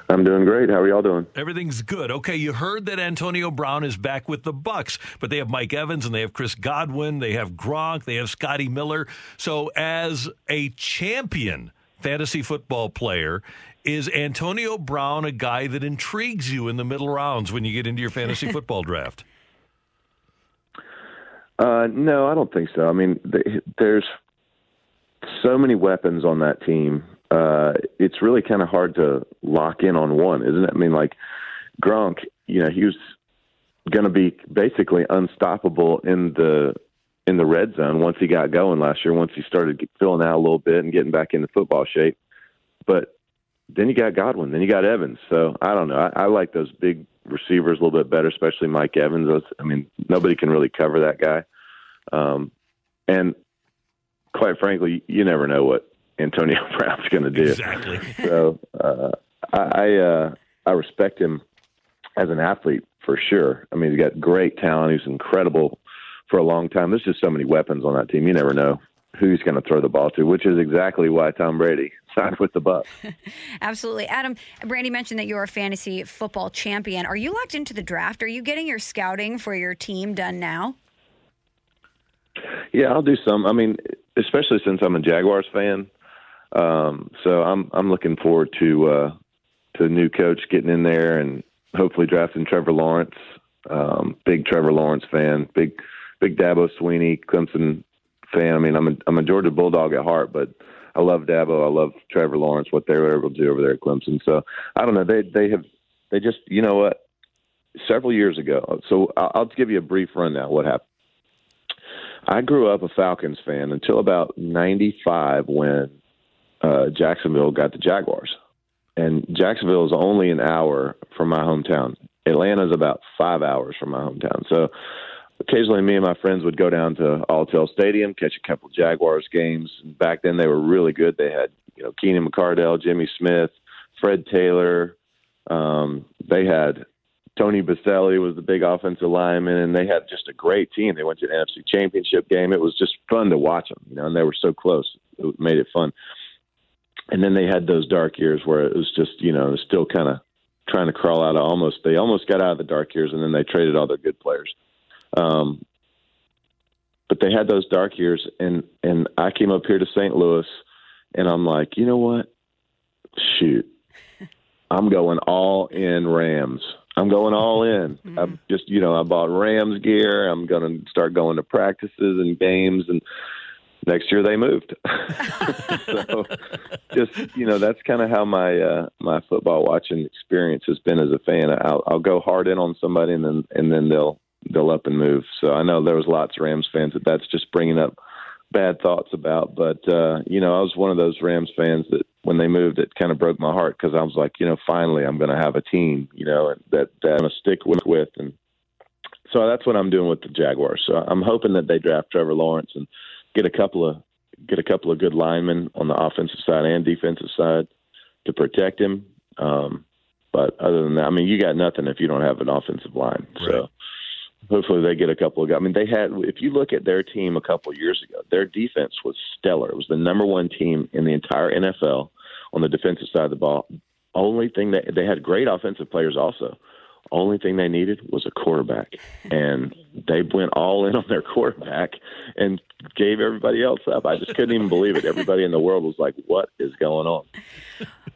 Speaker 16: I'm doing great. How are y'all doing?
Speaker 2: Everything's good. Okay, you heard that Antonio Brown is back with the Bucks, but they have Mike Evans and they have Chris Godwin, they have Gronk, they have Scotty Miller. So, as a champion fantasy football player, is Antonio Brown a guy that intrigues you in the middle rounds when you get into your fantasy football draft?
Speaker 16: Uh, no, I don't think so. I mean, th- there's so many weapons on that team. Uh, it's really kind of hard to lock in on one, isn't it? I mean, like Gronk, you know, he was going to be basically unstoppable in the in the red zone once he got going last year. Once he started filling out a little bit and getting back into football shape, but then you got Godwin, then you got Evans. So I don't know. I, I like those big receivers a little bit better, especially Mike Evans. I mean, nobody can really cover that guy. Um, and quite frankly, you never know what Antonio Brown's going to do.
Speaker 2: Exactly.
Speaker 16: so uh, I I, uh, I respect him as an athlete for sure. I mean, he's got great talent. He's incredible for a long time. There's just so many weapons on that team. You never know who he's going to throw the ball to, which is exactly why Tom Brady signed with the Bucks.
Speaker 3: Absolutely. Adam, Brandy mentioned that you're a fantasy football champion. Are you locked into the draft? Are you getting your scouting for your team done now?
Speaker 16: Yeah, I'll do some. I mean, especially since I'm a Jaguars fan, um, so I'm I'm looking forward to uh, to the new coach getting in there and hopefully drafting Trevor Lawrence. Um, big Trevor Lawrence fan, big big Dabo Swinney Clemson fan. I mean, I'm a I'm a Georgia Bulldog at heart, but I love Dabo. I love Trevor Lawrence. What they were able to do over there at Clemson. So I don't know. They they have they just you know what several years ago. So I'll, I'll give you a brief run rundown. What happened? I grew up a Falcons fan until about '95 when uh, Jacksonville got the Jaguars, and Jacksonville is only an hour from my hometown. Atlanta's about five hours from my hometown. So occasionally, me and my friends would go down to Alltel Stadium, catch a couple Jaguars games. Back then, they were really good. They had you know Keenan McCardell, Jimmy Smith, Fred Taylor. Um, they had Tony Boselli was the big offensive lineman, and they had just a great team. They went to an NFC Championship game. It was just fun to watch them, you know, and they were so close. It made it fun. And then they had those dark years where it was just, you know, still kind of trying to crawl out of almost. They almost got out of the dark years, and then they traded all their good players. Um, but they had those dark years, and and I came up here to St. Louis, and I'm like, you know what? Shoot, I'm going all in Rams. I'm going all in. I'm just, you know, I bought Rams gear. I'm going to start going to practices and games, and next year they moved. so, just you know, that's kind of how my uh, my football watching experience has been as a fan. I'll, I'll go hard in on somebody, and then and then they'll they'll up and move. So I know there was lots of Rams fans that that's just bringing up bad thoughts about. But uh, you know, I was one of those Rams fans that when they moved, it kind of broke my heart because I was like, you know, finally I'm going to have a team, you know, that that I'm going to stick with with and. So that's what I'm doing with the Jaguars. So I'm hoping that they draft Trevor Lawrence and get a couple of get a couple of good linemen on the offensive side and defensive side to protect him. Um, but other than that, I mean, you got nothing if you don't have an offensive line. So hopefully they get a couple of. I mean, they had. If you look at their team a couple of years ago, their defense was stellar. It was the number one team in the entire NFL on the defensive side of the ball. Only thing that they had great offensive players also. Only thing they needed was a quarterback, and they went all in on their quarterback and gave everybody else up. I just couldn't even believe it. Everybody in the world was like, "What is going on?"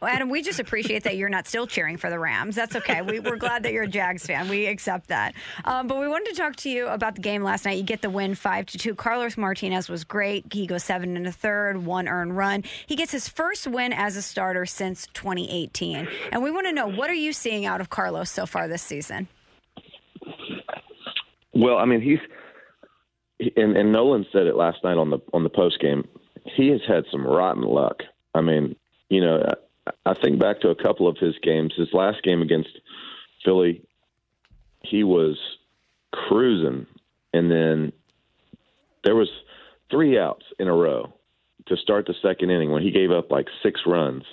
Speaker 3: Well, Adam, we just appreciate that you're not still cheering for the Rams. That's okay. We, we're glad that you're a Jags fan. We accept that. Um, but we wanted to talk to you about the game last night. You get the win five to two. Carlos Martinez was great. He goes seven and a third, one earned run. He gets his first win as a starter since 2018. And we want to know what are you seeing out of Carlos so far this season?
Speaker 16: Well, I mean, he's and, and Nolan said it last night on the on the post game. He has had some rotten luck. I mean, you know, I, I think back to a couple of his games. His last game against Philly, he was cruising, and then there was three outs in a row to start the second inning when he gave up like six runs.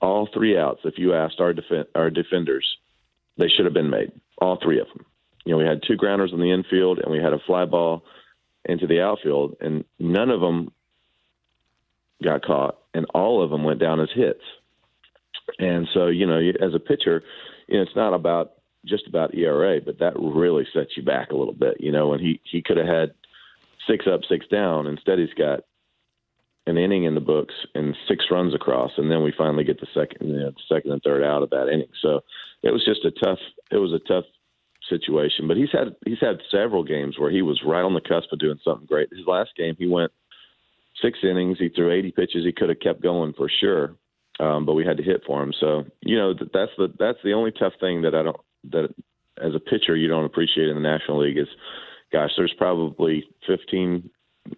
Speaker 16: All three outs, if you asked our defen- our defenders, they should have been made. All three of them. You know, we had two grounders on the infield and we had a fly ball into the outfield, and none of them got caught, and all of them went down as hits. And so, you know, as a pitcher, you know, it's not about just about ERA, but that really sets you back a little bit. You know, when he he could have had six up, six down, instead he's got an inning in the books and six runs across, and then we finally get the second, you know, second and third out of that inning. So it was just a tough. It was a tough situation, but he's had he's had several games where he was right on the cusp of doing something great. His last game, he went six innings, he threw 80 pitches. He could have kept going for sure, um, but we had to hit for him. So you know that's the that's the only tough thing that I don't that as a pitcher you don't appreciate in the National League is, gosh, there's probably 15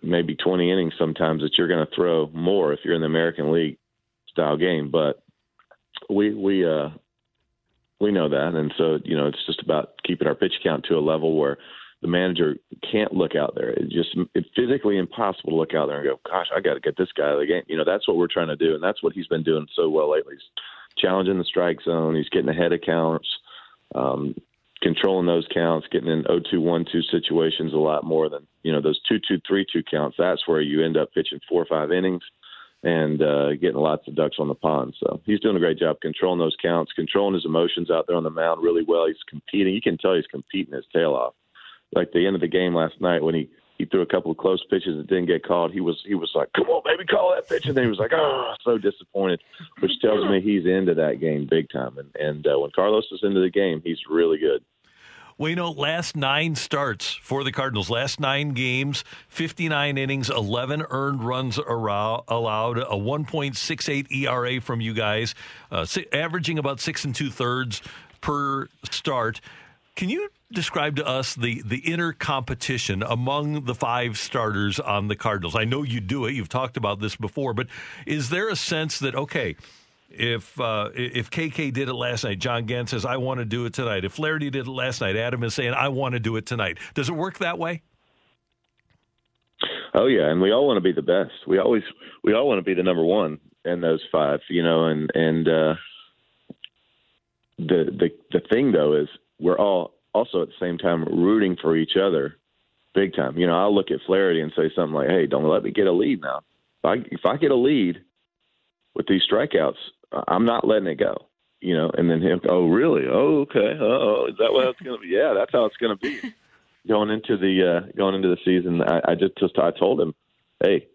Speaker 16: maybe 20 innings sometimes that you're going to throw more if you're in the American League style game. But we we uh we know that, and so you know it's just about keeping our pitch count to a level where the manager can't look out there. It's just it's physically impossible to look out there and go, "Gosh, I got to get this guy out of the game." You know, that's what we're trying to do, and that's what he's been doing so well lately. He's challenging the strike zone. He's getting ahead of counts. Um, controlling those counts, getting in 0-2, 1-2 situations a lot more than you know those 2-2, 3-2 counts. That's where you end up pitching four or five innings and uh, getting lots of ducks on the pond. So he's doing a great job controlling those counts, controlling his emotions out there on the mound really well. He's competing. You can tell he's competing his tail off. Like the end of the game last night when he he threw a couple of close pitches that didn't get called. He was he was like, "Come on, baby, call that pitch," and then he was like, "Oh, so disappointed," which tells me he's into that game big time. And and uh, when Carlos is into the game, he's really good.
Speaker 2: Well, you know, last nine starts for the Cardinals, last nine games, 59 innings, 11 earned runs allowed, a 1.68 ERA from you guys, uh, averaging about six and two thirds per start. Can you describe to us the, the inner competition among the five starters on the Cardinals? I know you do it. You've talked about this before, but is there a sense that, okay, if uh, if KK did it last night, John Gant says I want to do it tonight. If Flaherty did it last night, Adam is saying I want to do it tonight. Does it work that way?
Speaker 16: Oh yeah, and we all want to be the best. We always we all want to be the number one in those five, you know. And and uh, the the the thing though is we're all also at the same time rooting for each other big time. You know, I'll look at Flaherty and say something like, "Hey, don't let me get a lead now. If I if I get a lead with these strikeouts, I'm not letting it go." You know, and then him, "Oh, really? Oh, okay. Oh, is that what it's going to be? Yeah, that's how it's going to be." going into the uh, going into the season, I, I just just I told him, "Hey,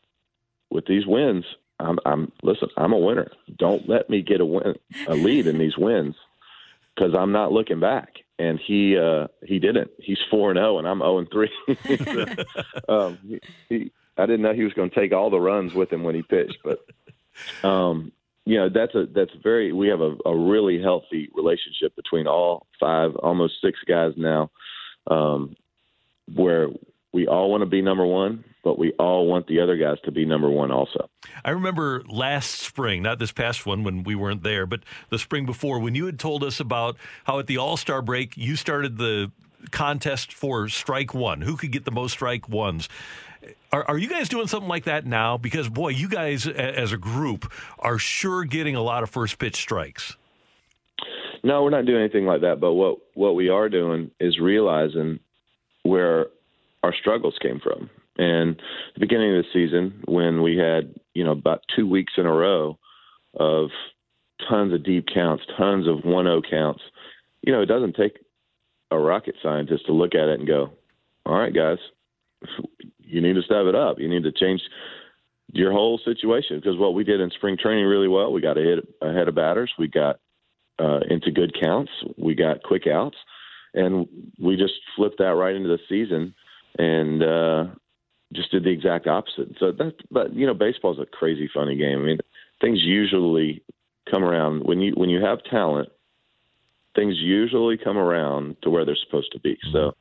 Speaker 16: with these wins, I'm I'm listen, I'm a winner. Don't let me get a win a lead in these wins because I'm not looking back." And he uh, he didn't. He's four and zero, and I'm zero and three. um, he, he, I didn't know he was going to take all the runs with him when he pitched, but um, you know that's a that's very. We have a, a really healthy relationship between all five, almost six guys now, um, where we all want to be number one, but we all want the other guys to be number one also.
Speaker 2: I remember last spring, not this past one when we weren't there, but the spring before, when you had told us about how at the All Star break you started the contest for strike one. Who could get the most strike ones? Are, are you guys doing something like that now? Because, boy, you guys as a group are sure getting a lot of first pitch strikes.
Speaker 16: No, we're not doing anything like that. But what, what we are doing is realizing where our struggles came from. And the beginning of the season, when we had you know about two weeks in a row of tons of deep counts, tons of one zero counts, you know, it doesn't take a rocket scientist to look at it and go, "All right, guys, you need to step it up. You need to change." Your whole situation, because what we did in spring training really well, we got ahead, ahead of batters, we got uh, into good counts, we got quick outs, and we just flipped that right into the season and uh, just did the exact opposite. So that, but you know, baseball's a crazy funny game. I mean, things usually come around when you when you have talent. Things usually come around to where they're supposed to be. So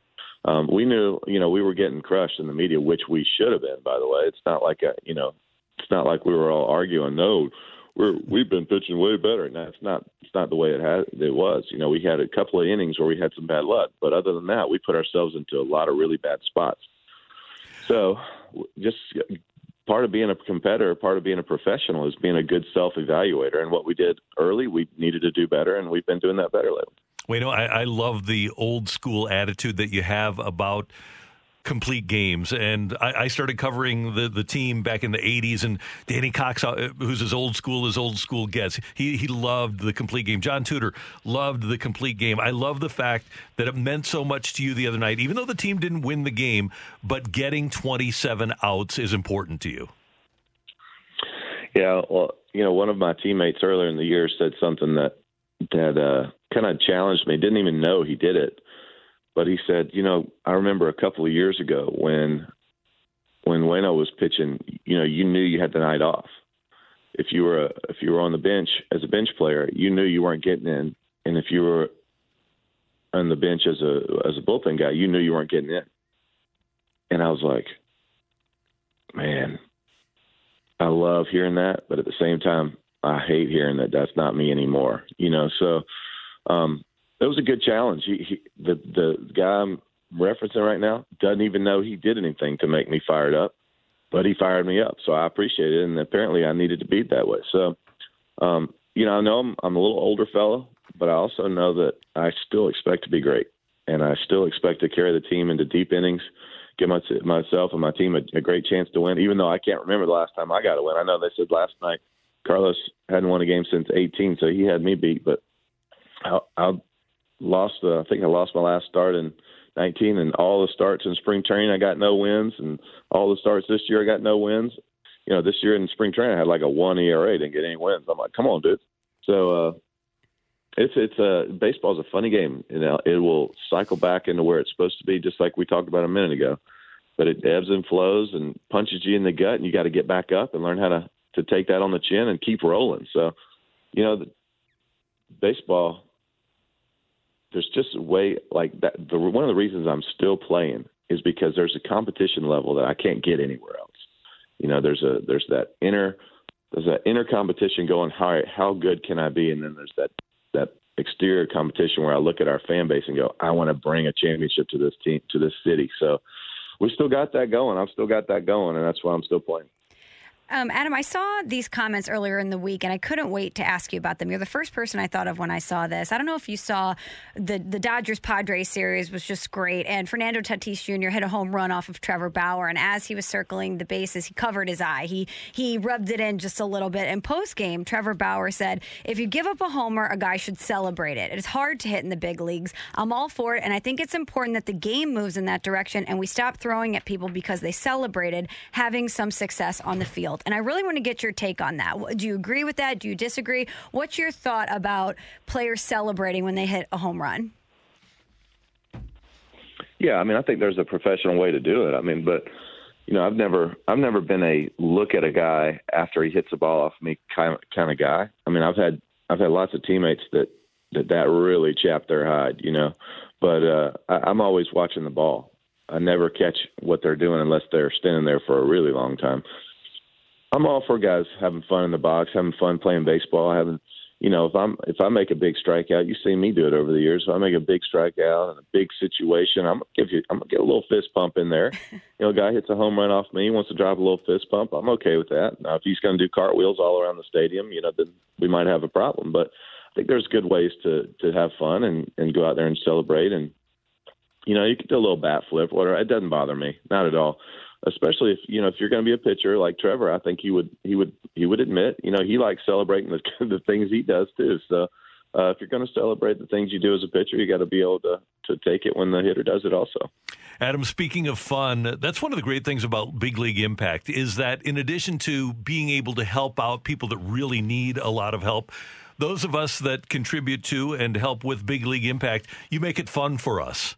Speaker 16: um, we knew, you know, we were getting crushed in the media, which we should have been. By the way, it's not like a, you know, it's not like we were all arguing. No, we're we've been pitching way better. Now it's not it's not the way it had it was. You know, we had a couple of innings where we had some bad luck, but other than that, we put ourselves into a lot of really bad spots. So, just part of being a competitor, part of being a professional, is being a good self evaluator. And what we did early, we needed to do better, and we've been doing that better lately.
Speaker 2: Well, you know, I, I love the old school attitude that you have about complete games. And I, I, started covering the, the team back in the 80s, and Danny Cox, uh, who's as old school as old school gets, he, he loved the complete game. John Tudor loved the complete game. I love the fact that it meant so much to you the other night, even though the team didn't win the game, but getting 27 outs is important to you.
Speaker 16: Yeah, well, you know, one of my teammates earlier in the year said something that that uh, kind of challenged me. Didn't even know he did it but he said, you know, I remember a couple of years ago when when Wayno was pitching, you know, you knew you had the night off. If you were a, if you were on the bench as a bench player, you knew you weren't getting in, and if you were on the bench as a as a bullpen guy, you knew you weren't getting in. And I was like, man, I love hearing that, but at the same time, I hate hearing that that's not me anymore. You know, so um, it was a good challenge. He, he, the the guy I'm referencing right now doesn't even know he did anything to make me fired up, but he fired me up, so I appreciate it. And apparently, I needed to be that way. So, um, you know, I know I'm, I'm a little older fellow, but I also know that I still expect to be great, and I still expect to carry the team into deep innings, give my, myself and my team a, a great chance to win. Even though I can't remember the last time I got a win, I know they said last night Carlos hadn't won a game since 18, so he had me beat, but. I'll, I'll lost. Uh, I think I lost my last start in 19, and all the starts in spring training I got no wins, and all the starts this year I got no wins. You know, this year in spring training I had like a one ERA, didn't get any wins. I'm like, come on, dude. So uh, it's it's a uh, baseball's a funny game. You know, it will cycle back into where it's supposed to be, just like we talked about a minute ago. But it ebbs and flows and punches you in the gut, and you got to get back up and learn how to to take that on the chin and keep rolling. So, you know, the, baseball there's just a way like that. The, one of the reasons I'm still playing is because there's a competition level that I can't get anywhere else. You know, there's a there's that inner there's that inner competition going. How how good can I be? And then there's that that exterior competition where I look at our fan base and go, I want to bring a championship to this team to this city. So we still got that going. I've still got that going, and that's why I'm still playing.
Speaker 3: Um, Adam, I saw these comments earlier in the week, and I couldn't wait to ask you about them. You're the first person I thought of when I saw this. I don't know if you saw the the Dodgers Padres series was just great, and Fernando Tatis Jr. hit a home run off of Trevor Bauer, and as he was circling the bases, he covered his eye. He he rubbed it in just a little bit. And post game, Trevor Bauer said, "If you give up a homer, a guy should celebrate it. It is hard to hit in the big leagues. I'm all for it, and I think it's important that the game moves in that direction, and we stop throwing at people because they celebrated having some success on the field." And I really want to get your take on that. Do you agree with that? Do you disagree? What's your thought about players celebrating when they hit a home run?
Speaker 16: Yeah, I mean, I think there's a professional way to do it. I mean, but you know, I've never, I've never been a look at a guy after he hits a ball off me kind of, kind of guy. I mean, I've had, I've had lots of teammates that that that really chapped their hide, you know. But uh, I, I'm always watching the ball. I never catch what they're doing unless they're standing there for a really long time. I'm all for guys having fun in the box, having fun playing baseball, having you know, if I'm if I make a big strikeout, you see me do it over the years. If I make a big strikeout in a big situation, I'm gonna give you I'm gonna get a little fist pump in there. you know, a guy hits a home run off me, wants to drop a little fist pump, I'm okay with that. Now if he's gonna do cartwheels all around the stadium, you know, then we might have a problem. But I think there's good ways to to have fun and and go out there and celebrate and you know, you can do a little bat flip, whatever. It doesn't bother me, not at all especially if you know if you're going to be a pitcher like Trevor, I think he would he would he would admit you know he likes celebrating the the things he does too. So uh, if you're going to celebrate the things you do as a pitcher, you got to be able to to take it when the hitter does it also.
Speaker 2: Adam, speaking of fun, that's one of the great things about Big League Impact is that in addition to being able to help out people that really need a lot of help, those of us that contribute to and help with Big League Impact, you make it fun for us.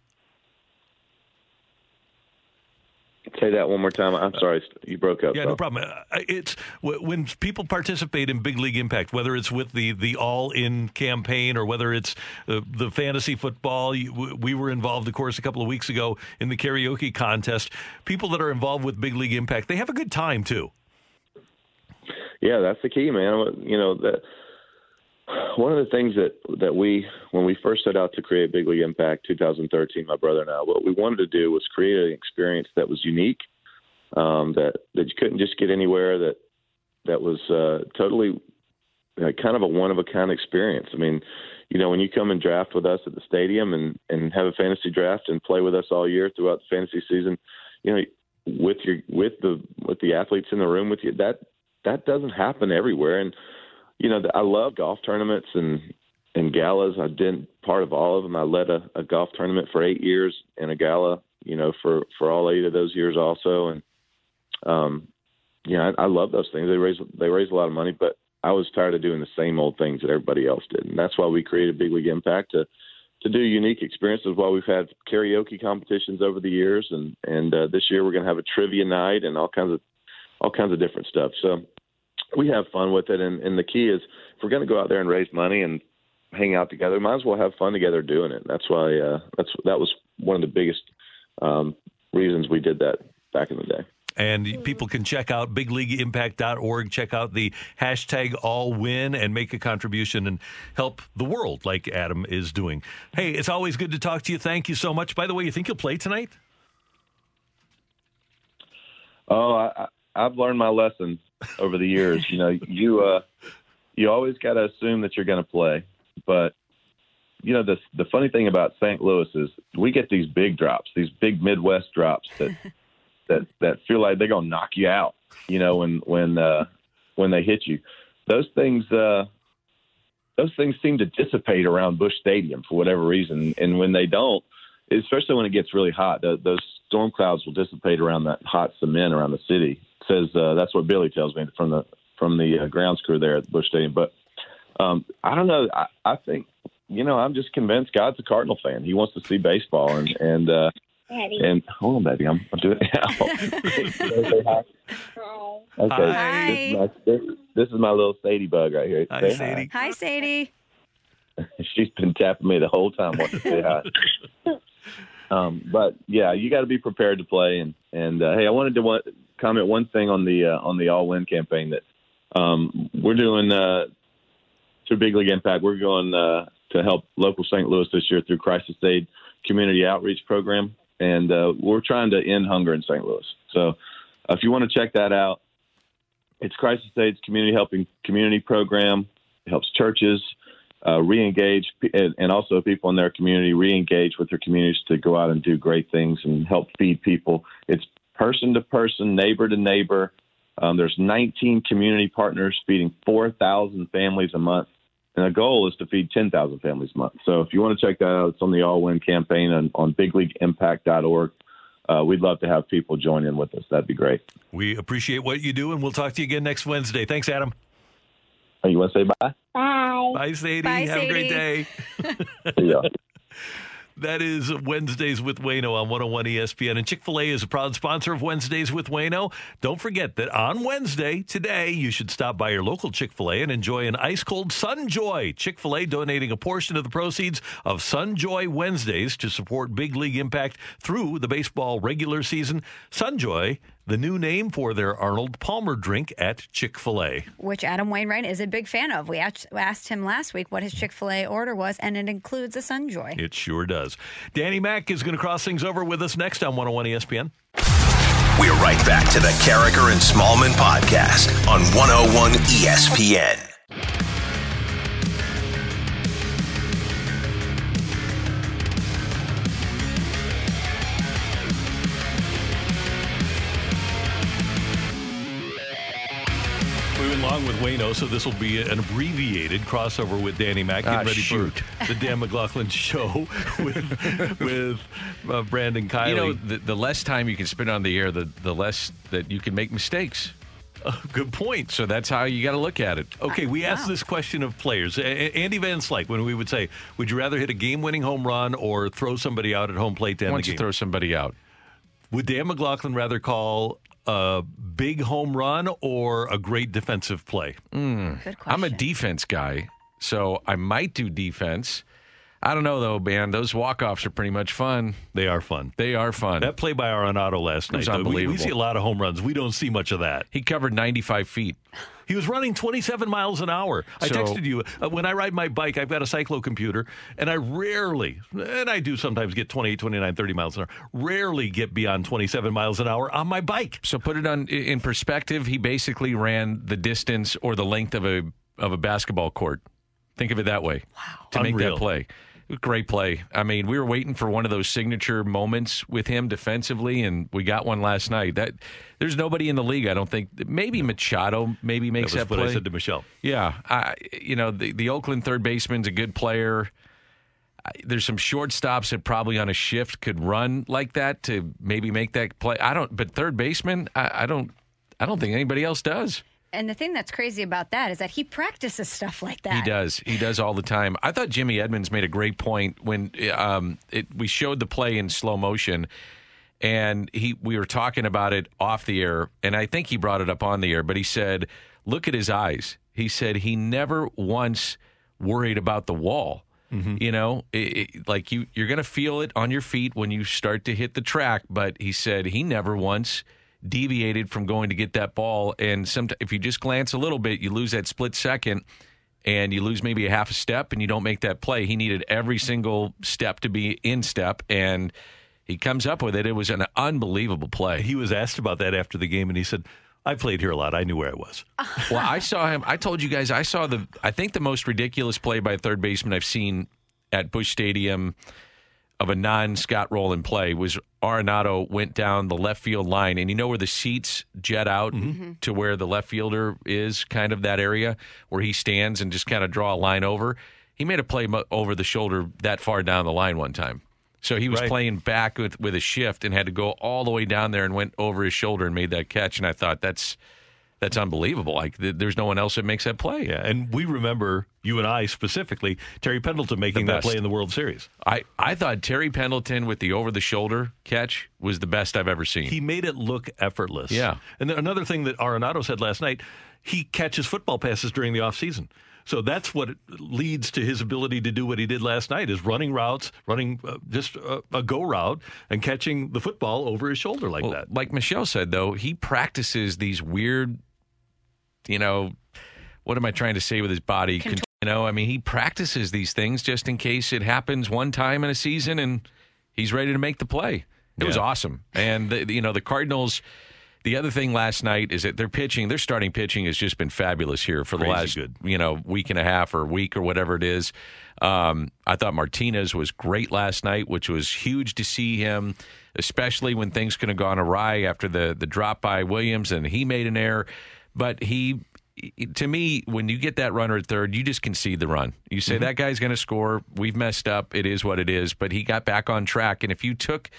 Speaker 16: Say that one more time. I'm sorry, you broke up.
Speaker 2: Yeah, no problem. Uh, It's when people participate in Big League Impact, whether it's with the the All Win campaign or whether it's uh, the fantasy football. We were involved, of course, a couple of weeks ago in the karaoke contest. People that are involved with Big League Impact, they have a good time too.
Speaker 16: Yeah, that's the key, man. You know that one of the things that that we when we first set out to create Big League Impact 2013, my brother and I, what we wanted to do was create an experience that was unique, um, that that you couldn't just get anywhere, that that was uh, totally uh, kind of a one of a kind experience. I mean, you know, when you come and draft with us at the stadium and and have a fantasy draft and play with us all year throughout the fantasy season, you know, with your with the with the athletes in the room with you, that that doesn't happen everywhere and you know, I love golf tournaments and and galas. I did part of all of them. I led a, a golf tournament for eight years and a gala, you know, for for all eight of those years also. And um, yeah, I, I love those things. They raise they raise a lot of money, but I was tired of doing the same old things that everybody else did, and that's why we created Big League Impact to to do unique experiences. While we've had karaoke competitions over the years, and and uh, this year we're going to have a trivia night and all kinds of all kinds of different stuff. So we have fun with it, and, and the key is if we're going to go out there and raise money and hang out together, might as well have fun together doing it. That's why uh, that's that was one of the biggest um, reasons we did that back in the day.
Speaker 2: And people can check out bigleagueimpact.org, check out the hashtag all win and make a contribution and help the world like Adam is doing. Hey, it's always good to talk to you. Thank you so much. By the way, you think you'll play tonight?
Speaker 16: Oh, I, I've learned my lesson over the years. You know, you uh, you always got to assume that you're going to play, but you know the the funny thing about St. Louis is we get these big drops, these big Midwest drops that that that feel like they're going to knock you out. You know, when when uh, when they hit you, those things. Uh, those things seem to dissipate around Busch Stadium for whatever reason, and when they don't, especially when it gets really hot, the, those storm clouds will dissipate around that hot cement around the city, says uh, that's what Billy tells me from the from the uh, grounds crew there at the Busch Stadium. But um, I don't know. I, I think you know I'm just convinced God's a Cardinal fan. He wants to see baseball and and uh, and hold on, baby, I'm, I'm doing it now. okay,
Speaker 3: Hi.
Speaker 16: This, is my, this, this is my little Sadie bug right here.
Speaker 2: Hi,
Speaker 16: Say
Speaker 2: Sadie.
Speaker 3: Hi, Sadie.
Speaker 16: She's been tapping me the whole time wanting to say hi. Um, but yeah, you got to be prepared to play. And and uh, hey, I wanted to one, comment one thing on the uh, on the All Win campaign that um, we're doing uh, through Big League Impact. We're going uh, to help local St. Louis this year through Crisis Aid Community Outreach Program, and uh, we're trying to end hunger in St. Louis. So uh, if you want to check that out, it's Crisis Aid's community helping community program. It helps churches uh, re-engage and, also people in their community re-engage with their communities to go out and do great things and help feed people. It's person to person, neighbor to neighbor. Um, there's 19 community partners feeding 4,000 families a month. And the goal is to feed 10,000 families a month. So if you want to check that out, it's on the All Win campaign on, on bigleagueimpact.org. Uh, we'd love to have people join in with us. That'd be great.
Speaker 2: We appreciate what you do, and we'll talk to you again next Wednesday. Thanks, Adam.
Speaker 16: You want to say bye?
Speaker 9: Bye.
Speaker 2: Bye, Sadie.
Speaker 3: Bye,
Speaker 2: Have a great day.
Speaker 16: Yeah.
Speaker 2: That is Wednesdays with Wayno on 101 ESPN. And Chick fil A is a proud sponsor of Wednesdays with Wayno. Don't forget that on Wednesday, today, you should stop by your local Chick fil A and enjoy an ice cold Sunjoy. Chick fil A donating a portion of the proceeds of Sunjoy Wednesdays to support Big League Impact through the baseball regular season. Sunjoy, the new name for their Arnold Palmer drink at Chick fil A.
Speaker 3: which Adam Wainwright is a big fan of. We asked, asked him last week what his Chick fil A order was, and it includes a Sunjoy.
Speaker 2: It sure does. Danny Mack is going to cross things over with us next on 101 ESPN.
Speaker 6: We're right back to the Karraker and Smallmon podcast on 101 ESPN.
Speaker 2: Wayno, so this will be an abbreviated crossover with Danny Mack. Getting
Speaker 17: Ah,
Speaker 2: ready
Speaker 17: shoot.
Speaker 2: for the Dan McLaughlin show with with uh, Brandon Kiley.
Speaker 17: You know, the, the less time you can spend on the air, the, the less that you can make mistakes.
Speaker 2: good point.
Speaker 17: So that's how you got to look at it.
Speaker 2: Okay, we asked this question of players. A- A- Andy Van Slyke, when we would say, would you rather hit a game-winning home run or throw somebody out at home plate to end
Speaker 17: Why
Speaker 2: the
Speaker 17: don't you throw somebody out?
Speaker 2: Would Dan McLaughlin rather call a big home run or a great defensive play?
Speaker 17: Mm.
Speaker 3: Good
Speaker 17: I'm a defense guy, so I might do defense. I don't know though, man. Those walk offs are pretty much fun.
Speaker 2: They are fun.
Speaker 17: They are fun.
Speaker 2: That play by Arenado last night,
Speaker 17: was
Speaker 2: though, we- we, see a lot of home runs. We don't see much of that.
Speaker 17: he covered 95 feet.
Speaker 2: He was running 27 miles an hour. I
Speaker 17: So-
Speaker 2: texted you uh, when I ride my bike, I've got a cyclo computer, and I rarely, and I do sometimes get 28, 29, 30 miles an hour, rarely get beyond 27 miles an hour on my bike.
Speaker 17: So put it on in perspective. He basically ran the distance or the length of a of a basketball court. Think of it that way. Wow. To make that play. Great play. I mean, we were waiting for one of those signature moments with him defensively, and we got one last night. That there's nobody in the league. I don't think. Maybe Machado maybe makes
Speaker 2: that was
Speaker 17: that,
Speaker 2: what
Speaker 17: play.
Speaker 2: I said to Michelle.
Speaker 17: Yeah, I, you know the the Oakland third baseman's a good player. There's some shortstops that probably on a shift could run like that to maybe make that play. I don't, but third baseman, I, I don't, I don't think anybody else does.
Speaker 3: And the thing that's crazy about that is that he practices stuff like that.
Speaker 17: He does. He does all the time. I thought Jimmy Edmonds made a great point when um, it, we showed the play in slow motion, and he we were talking about it off the air, and I think he brought it up on the air. But he said, "Look at his eyes." He said he never once worried about the wall. You know, it, it- like you you're going to feel it on your feet when you start to hit the track. But he said he never once deviated from going to get that ball. And some, if you just glance a little bit, you lose that split second and you lose maybe a half a step and you don't make that play. He needed every single step to be in step and he comes up with it. It was an unbelievable play.
Speaker 2: He was asked about that after the game, and he said, I played here a lot. I knew where I was.
Speaker 17: well, I saw him. I told you guys, I saw the, I think the most ridiculous play by a third baseman I've seen at Busch Stadium of a non Scott Rolen play was Arenado went down the left field line, and you know where the seats jet out mm-hmm. Mm-hmm. to where the left fielder is, kind of that area where he stands and just kind of draw a line over. He made a play over the shoulder that far down the line one time. So he was
Speaker 2: Right.
Speaker 17: playing back with, with a shift and had to go all the way down there and went over his shoulder and made that catch. And I thought that's that's unbelievable. Like th- there's no one else that makes that play.
Speaker 2: Yeah, and we remember you and I specifically Terry Pendleton making that play in the World Series.
Speaker 17: I, I thought Terry Pendleton with the over the shoulder catch was the best I've ever seen.
Speaker 2: He made it look effortless.
Speaker 17: Yeah.
Speaker 2: And another thing that Arenado said last night, he catches football passes during the offseason. So that's what leads to his ability to do what he did last night is running routes, running uh, just a, a go route and catching the football over his shoulder like
Speaker 17: Well,
Speaker 2: that.
Speaker 17: Like Michelle said, though, he practices these weird, you know, what am I trying to say with his body? Con- you know, I mean, he practices these things just in case it happens one time in a season and he's ready to make the play. It was awesome. And, the, you know, the Cardinals, The other thing last night is that their pitching, their starting pitching has just been fabulous here for the
Speaker 2: Crazy
Speaker 17: last
Speaker 2: good.
Speaker 17: you know week and a half or week or whatever it is. Um, I thought Martinez was great last night, which was huge to see him, especially when things could have gone awry after the the drop by Williams and he made an error. But he, to me, when you get that runner at third, you just concede the run. You say that guy's going to score. We've messed up. It is what it is. But he got back on track, and if you took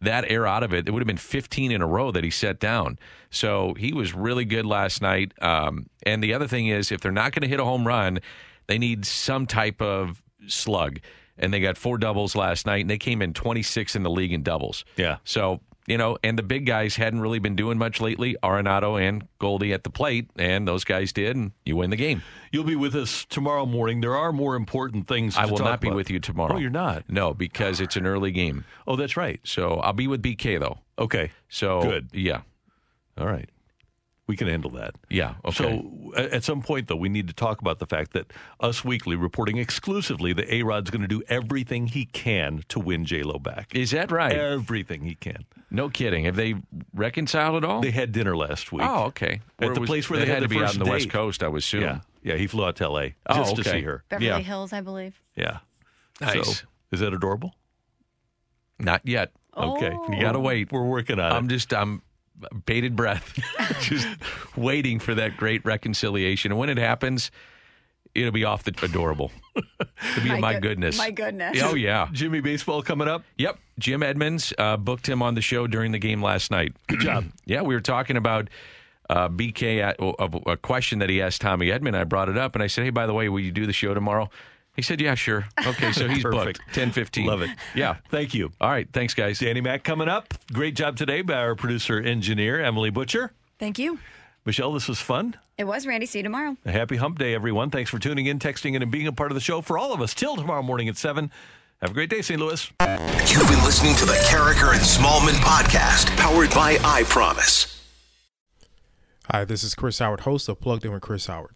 Speaker 17: that air out of it, it would have been 15 in a row that he set down. So he was really good last night. Um, and the other thing is, if they're not going to hit a home run, they need some type of slug. And they got four doubles last night, and they came in 26 in the league in doubles.
Speaker 2: Yeah.
Speaker 17: So, you know, and the big guys hadn't really been doing much lately. Arenado and Goldie at the plate, and those guys did, and you win the game.
Speaker 2: You'll be with us tomorrow morning. There are more important things.
Speaker 17: I will not be
Speaker 2: about.
Speaker 17: with you tomorrow.
Speaker 2: Oh, you're not.
Speaker 17: No, because it's an early game.
Speaker 2: Oh, that's right.
Speaker 17: So I'll be with BK though.
Speaker 2: Okay.
Speaker 17: So
Speaker 2: Good.
Speaker 17: Yeah.
Speaker 2: All right. We can handle that.
Speaker 17: Yeah. Okay.
Speaker 2: So at some point, though, we need to talk about the fact that Us Weekly reporting exclusively that A Rod's going to do everything he can to win J Lo back.
Speaker 17: Is that right?
Speaker 2: Everything he can.
Speaker 17: No kidding. Have they reconciled at all?
Speaker 2: They had dinner last week.
Speaker 17: Oh, okay.
Speaker 2: At
Speaker 17: Where
Speaker 2: the
Speaker 17: was-
Speaker 2: place where
Speaker 17: they
Speaker 2: they,
Speaker 17: had to be
Speaker 2: the
Speaker 17: out
Speaker 2: first
Speaker 17: on the West. Coast, I would assume.
Speaker 2: Yeah, yeah. He flew out to L.A.
Speaker 17: Oh,
Speaker 2: just to see her.
Speaker 3: Beverly
Speaker 17: Yeah.
Speaker 3: Hills, I believe.
Speaker 2: Yeah.
Speaker 17: Nice.
Speaker 2: So, is that adorable?
Speaker 17: Not yet. Oh.
Speaker 2: Okay.
Speaker 3: Oh.
Speaker 17: You got to wait.
Speaker 2: We're working on it.
Speaker 17: I'm just I'm bated breath, just waiting for that great reconciliation. And when it happens, it'll be off the adorable. It'll be
Speaker 3: My
Speaker 17: my,
Speaker 3: good-
Speaker 17: goodness.
Speaker 3: my goodness.
Speaker 17: Oh yeah.
Speaker 2: Jimmy Baseball coming up.
Speaker 17: Yep. Jim Edmonds uh, booked him on the show during the game last night.
Speaker 2: Good job.
Speaker 17: yeah, we were talking about uh, BK at, of a question that he asked Tommy Edman. I brought it up and I said, "Hey, by the way, will you do the show tomorrow?" He said, "Yeah, sure." Okay, so he's
Speaker 2: Perfect.
Speaker 17: booked. Ten fifteen.
Speaker 2: Love it.
Speaker 17: Yeah.
Speaker 2: Thank you.
Speaker 17: All right. Thanks, guys.
Speaker 2: Danny Mac coming up. Great job today by our producer engineer, Emily Butcher.
Speaker 8: Thank you.
Speaker 2: Michelle, this was fun.
Speaker 3: It was Randy. See you tomorrow.
Speaker 2: A happy hump day, everyone. Thanks for tuning in, texting in, and being a part of the show for all of us till tomorrow morning at 7. Have a great day, St. Louis.
Speaker 7: You've been listening to the Karraker and Smallmon podcast, powered by I Promise.
Speaker 18: Hi, this is Chris Howard, host of Plugged In with Chris Howard.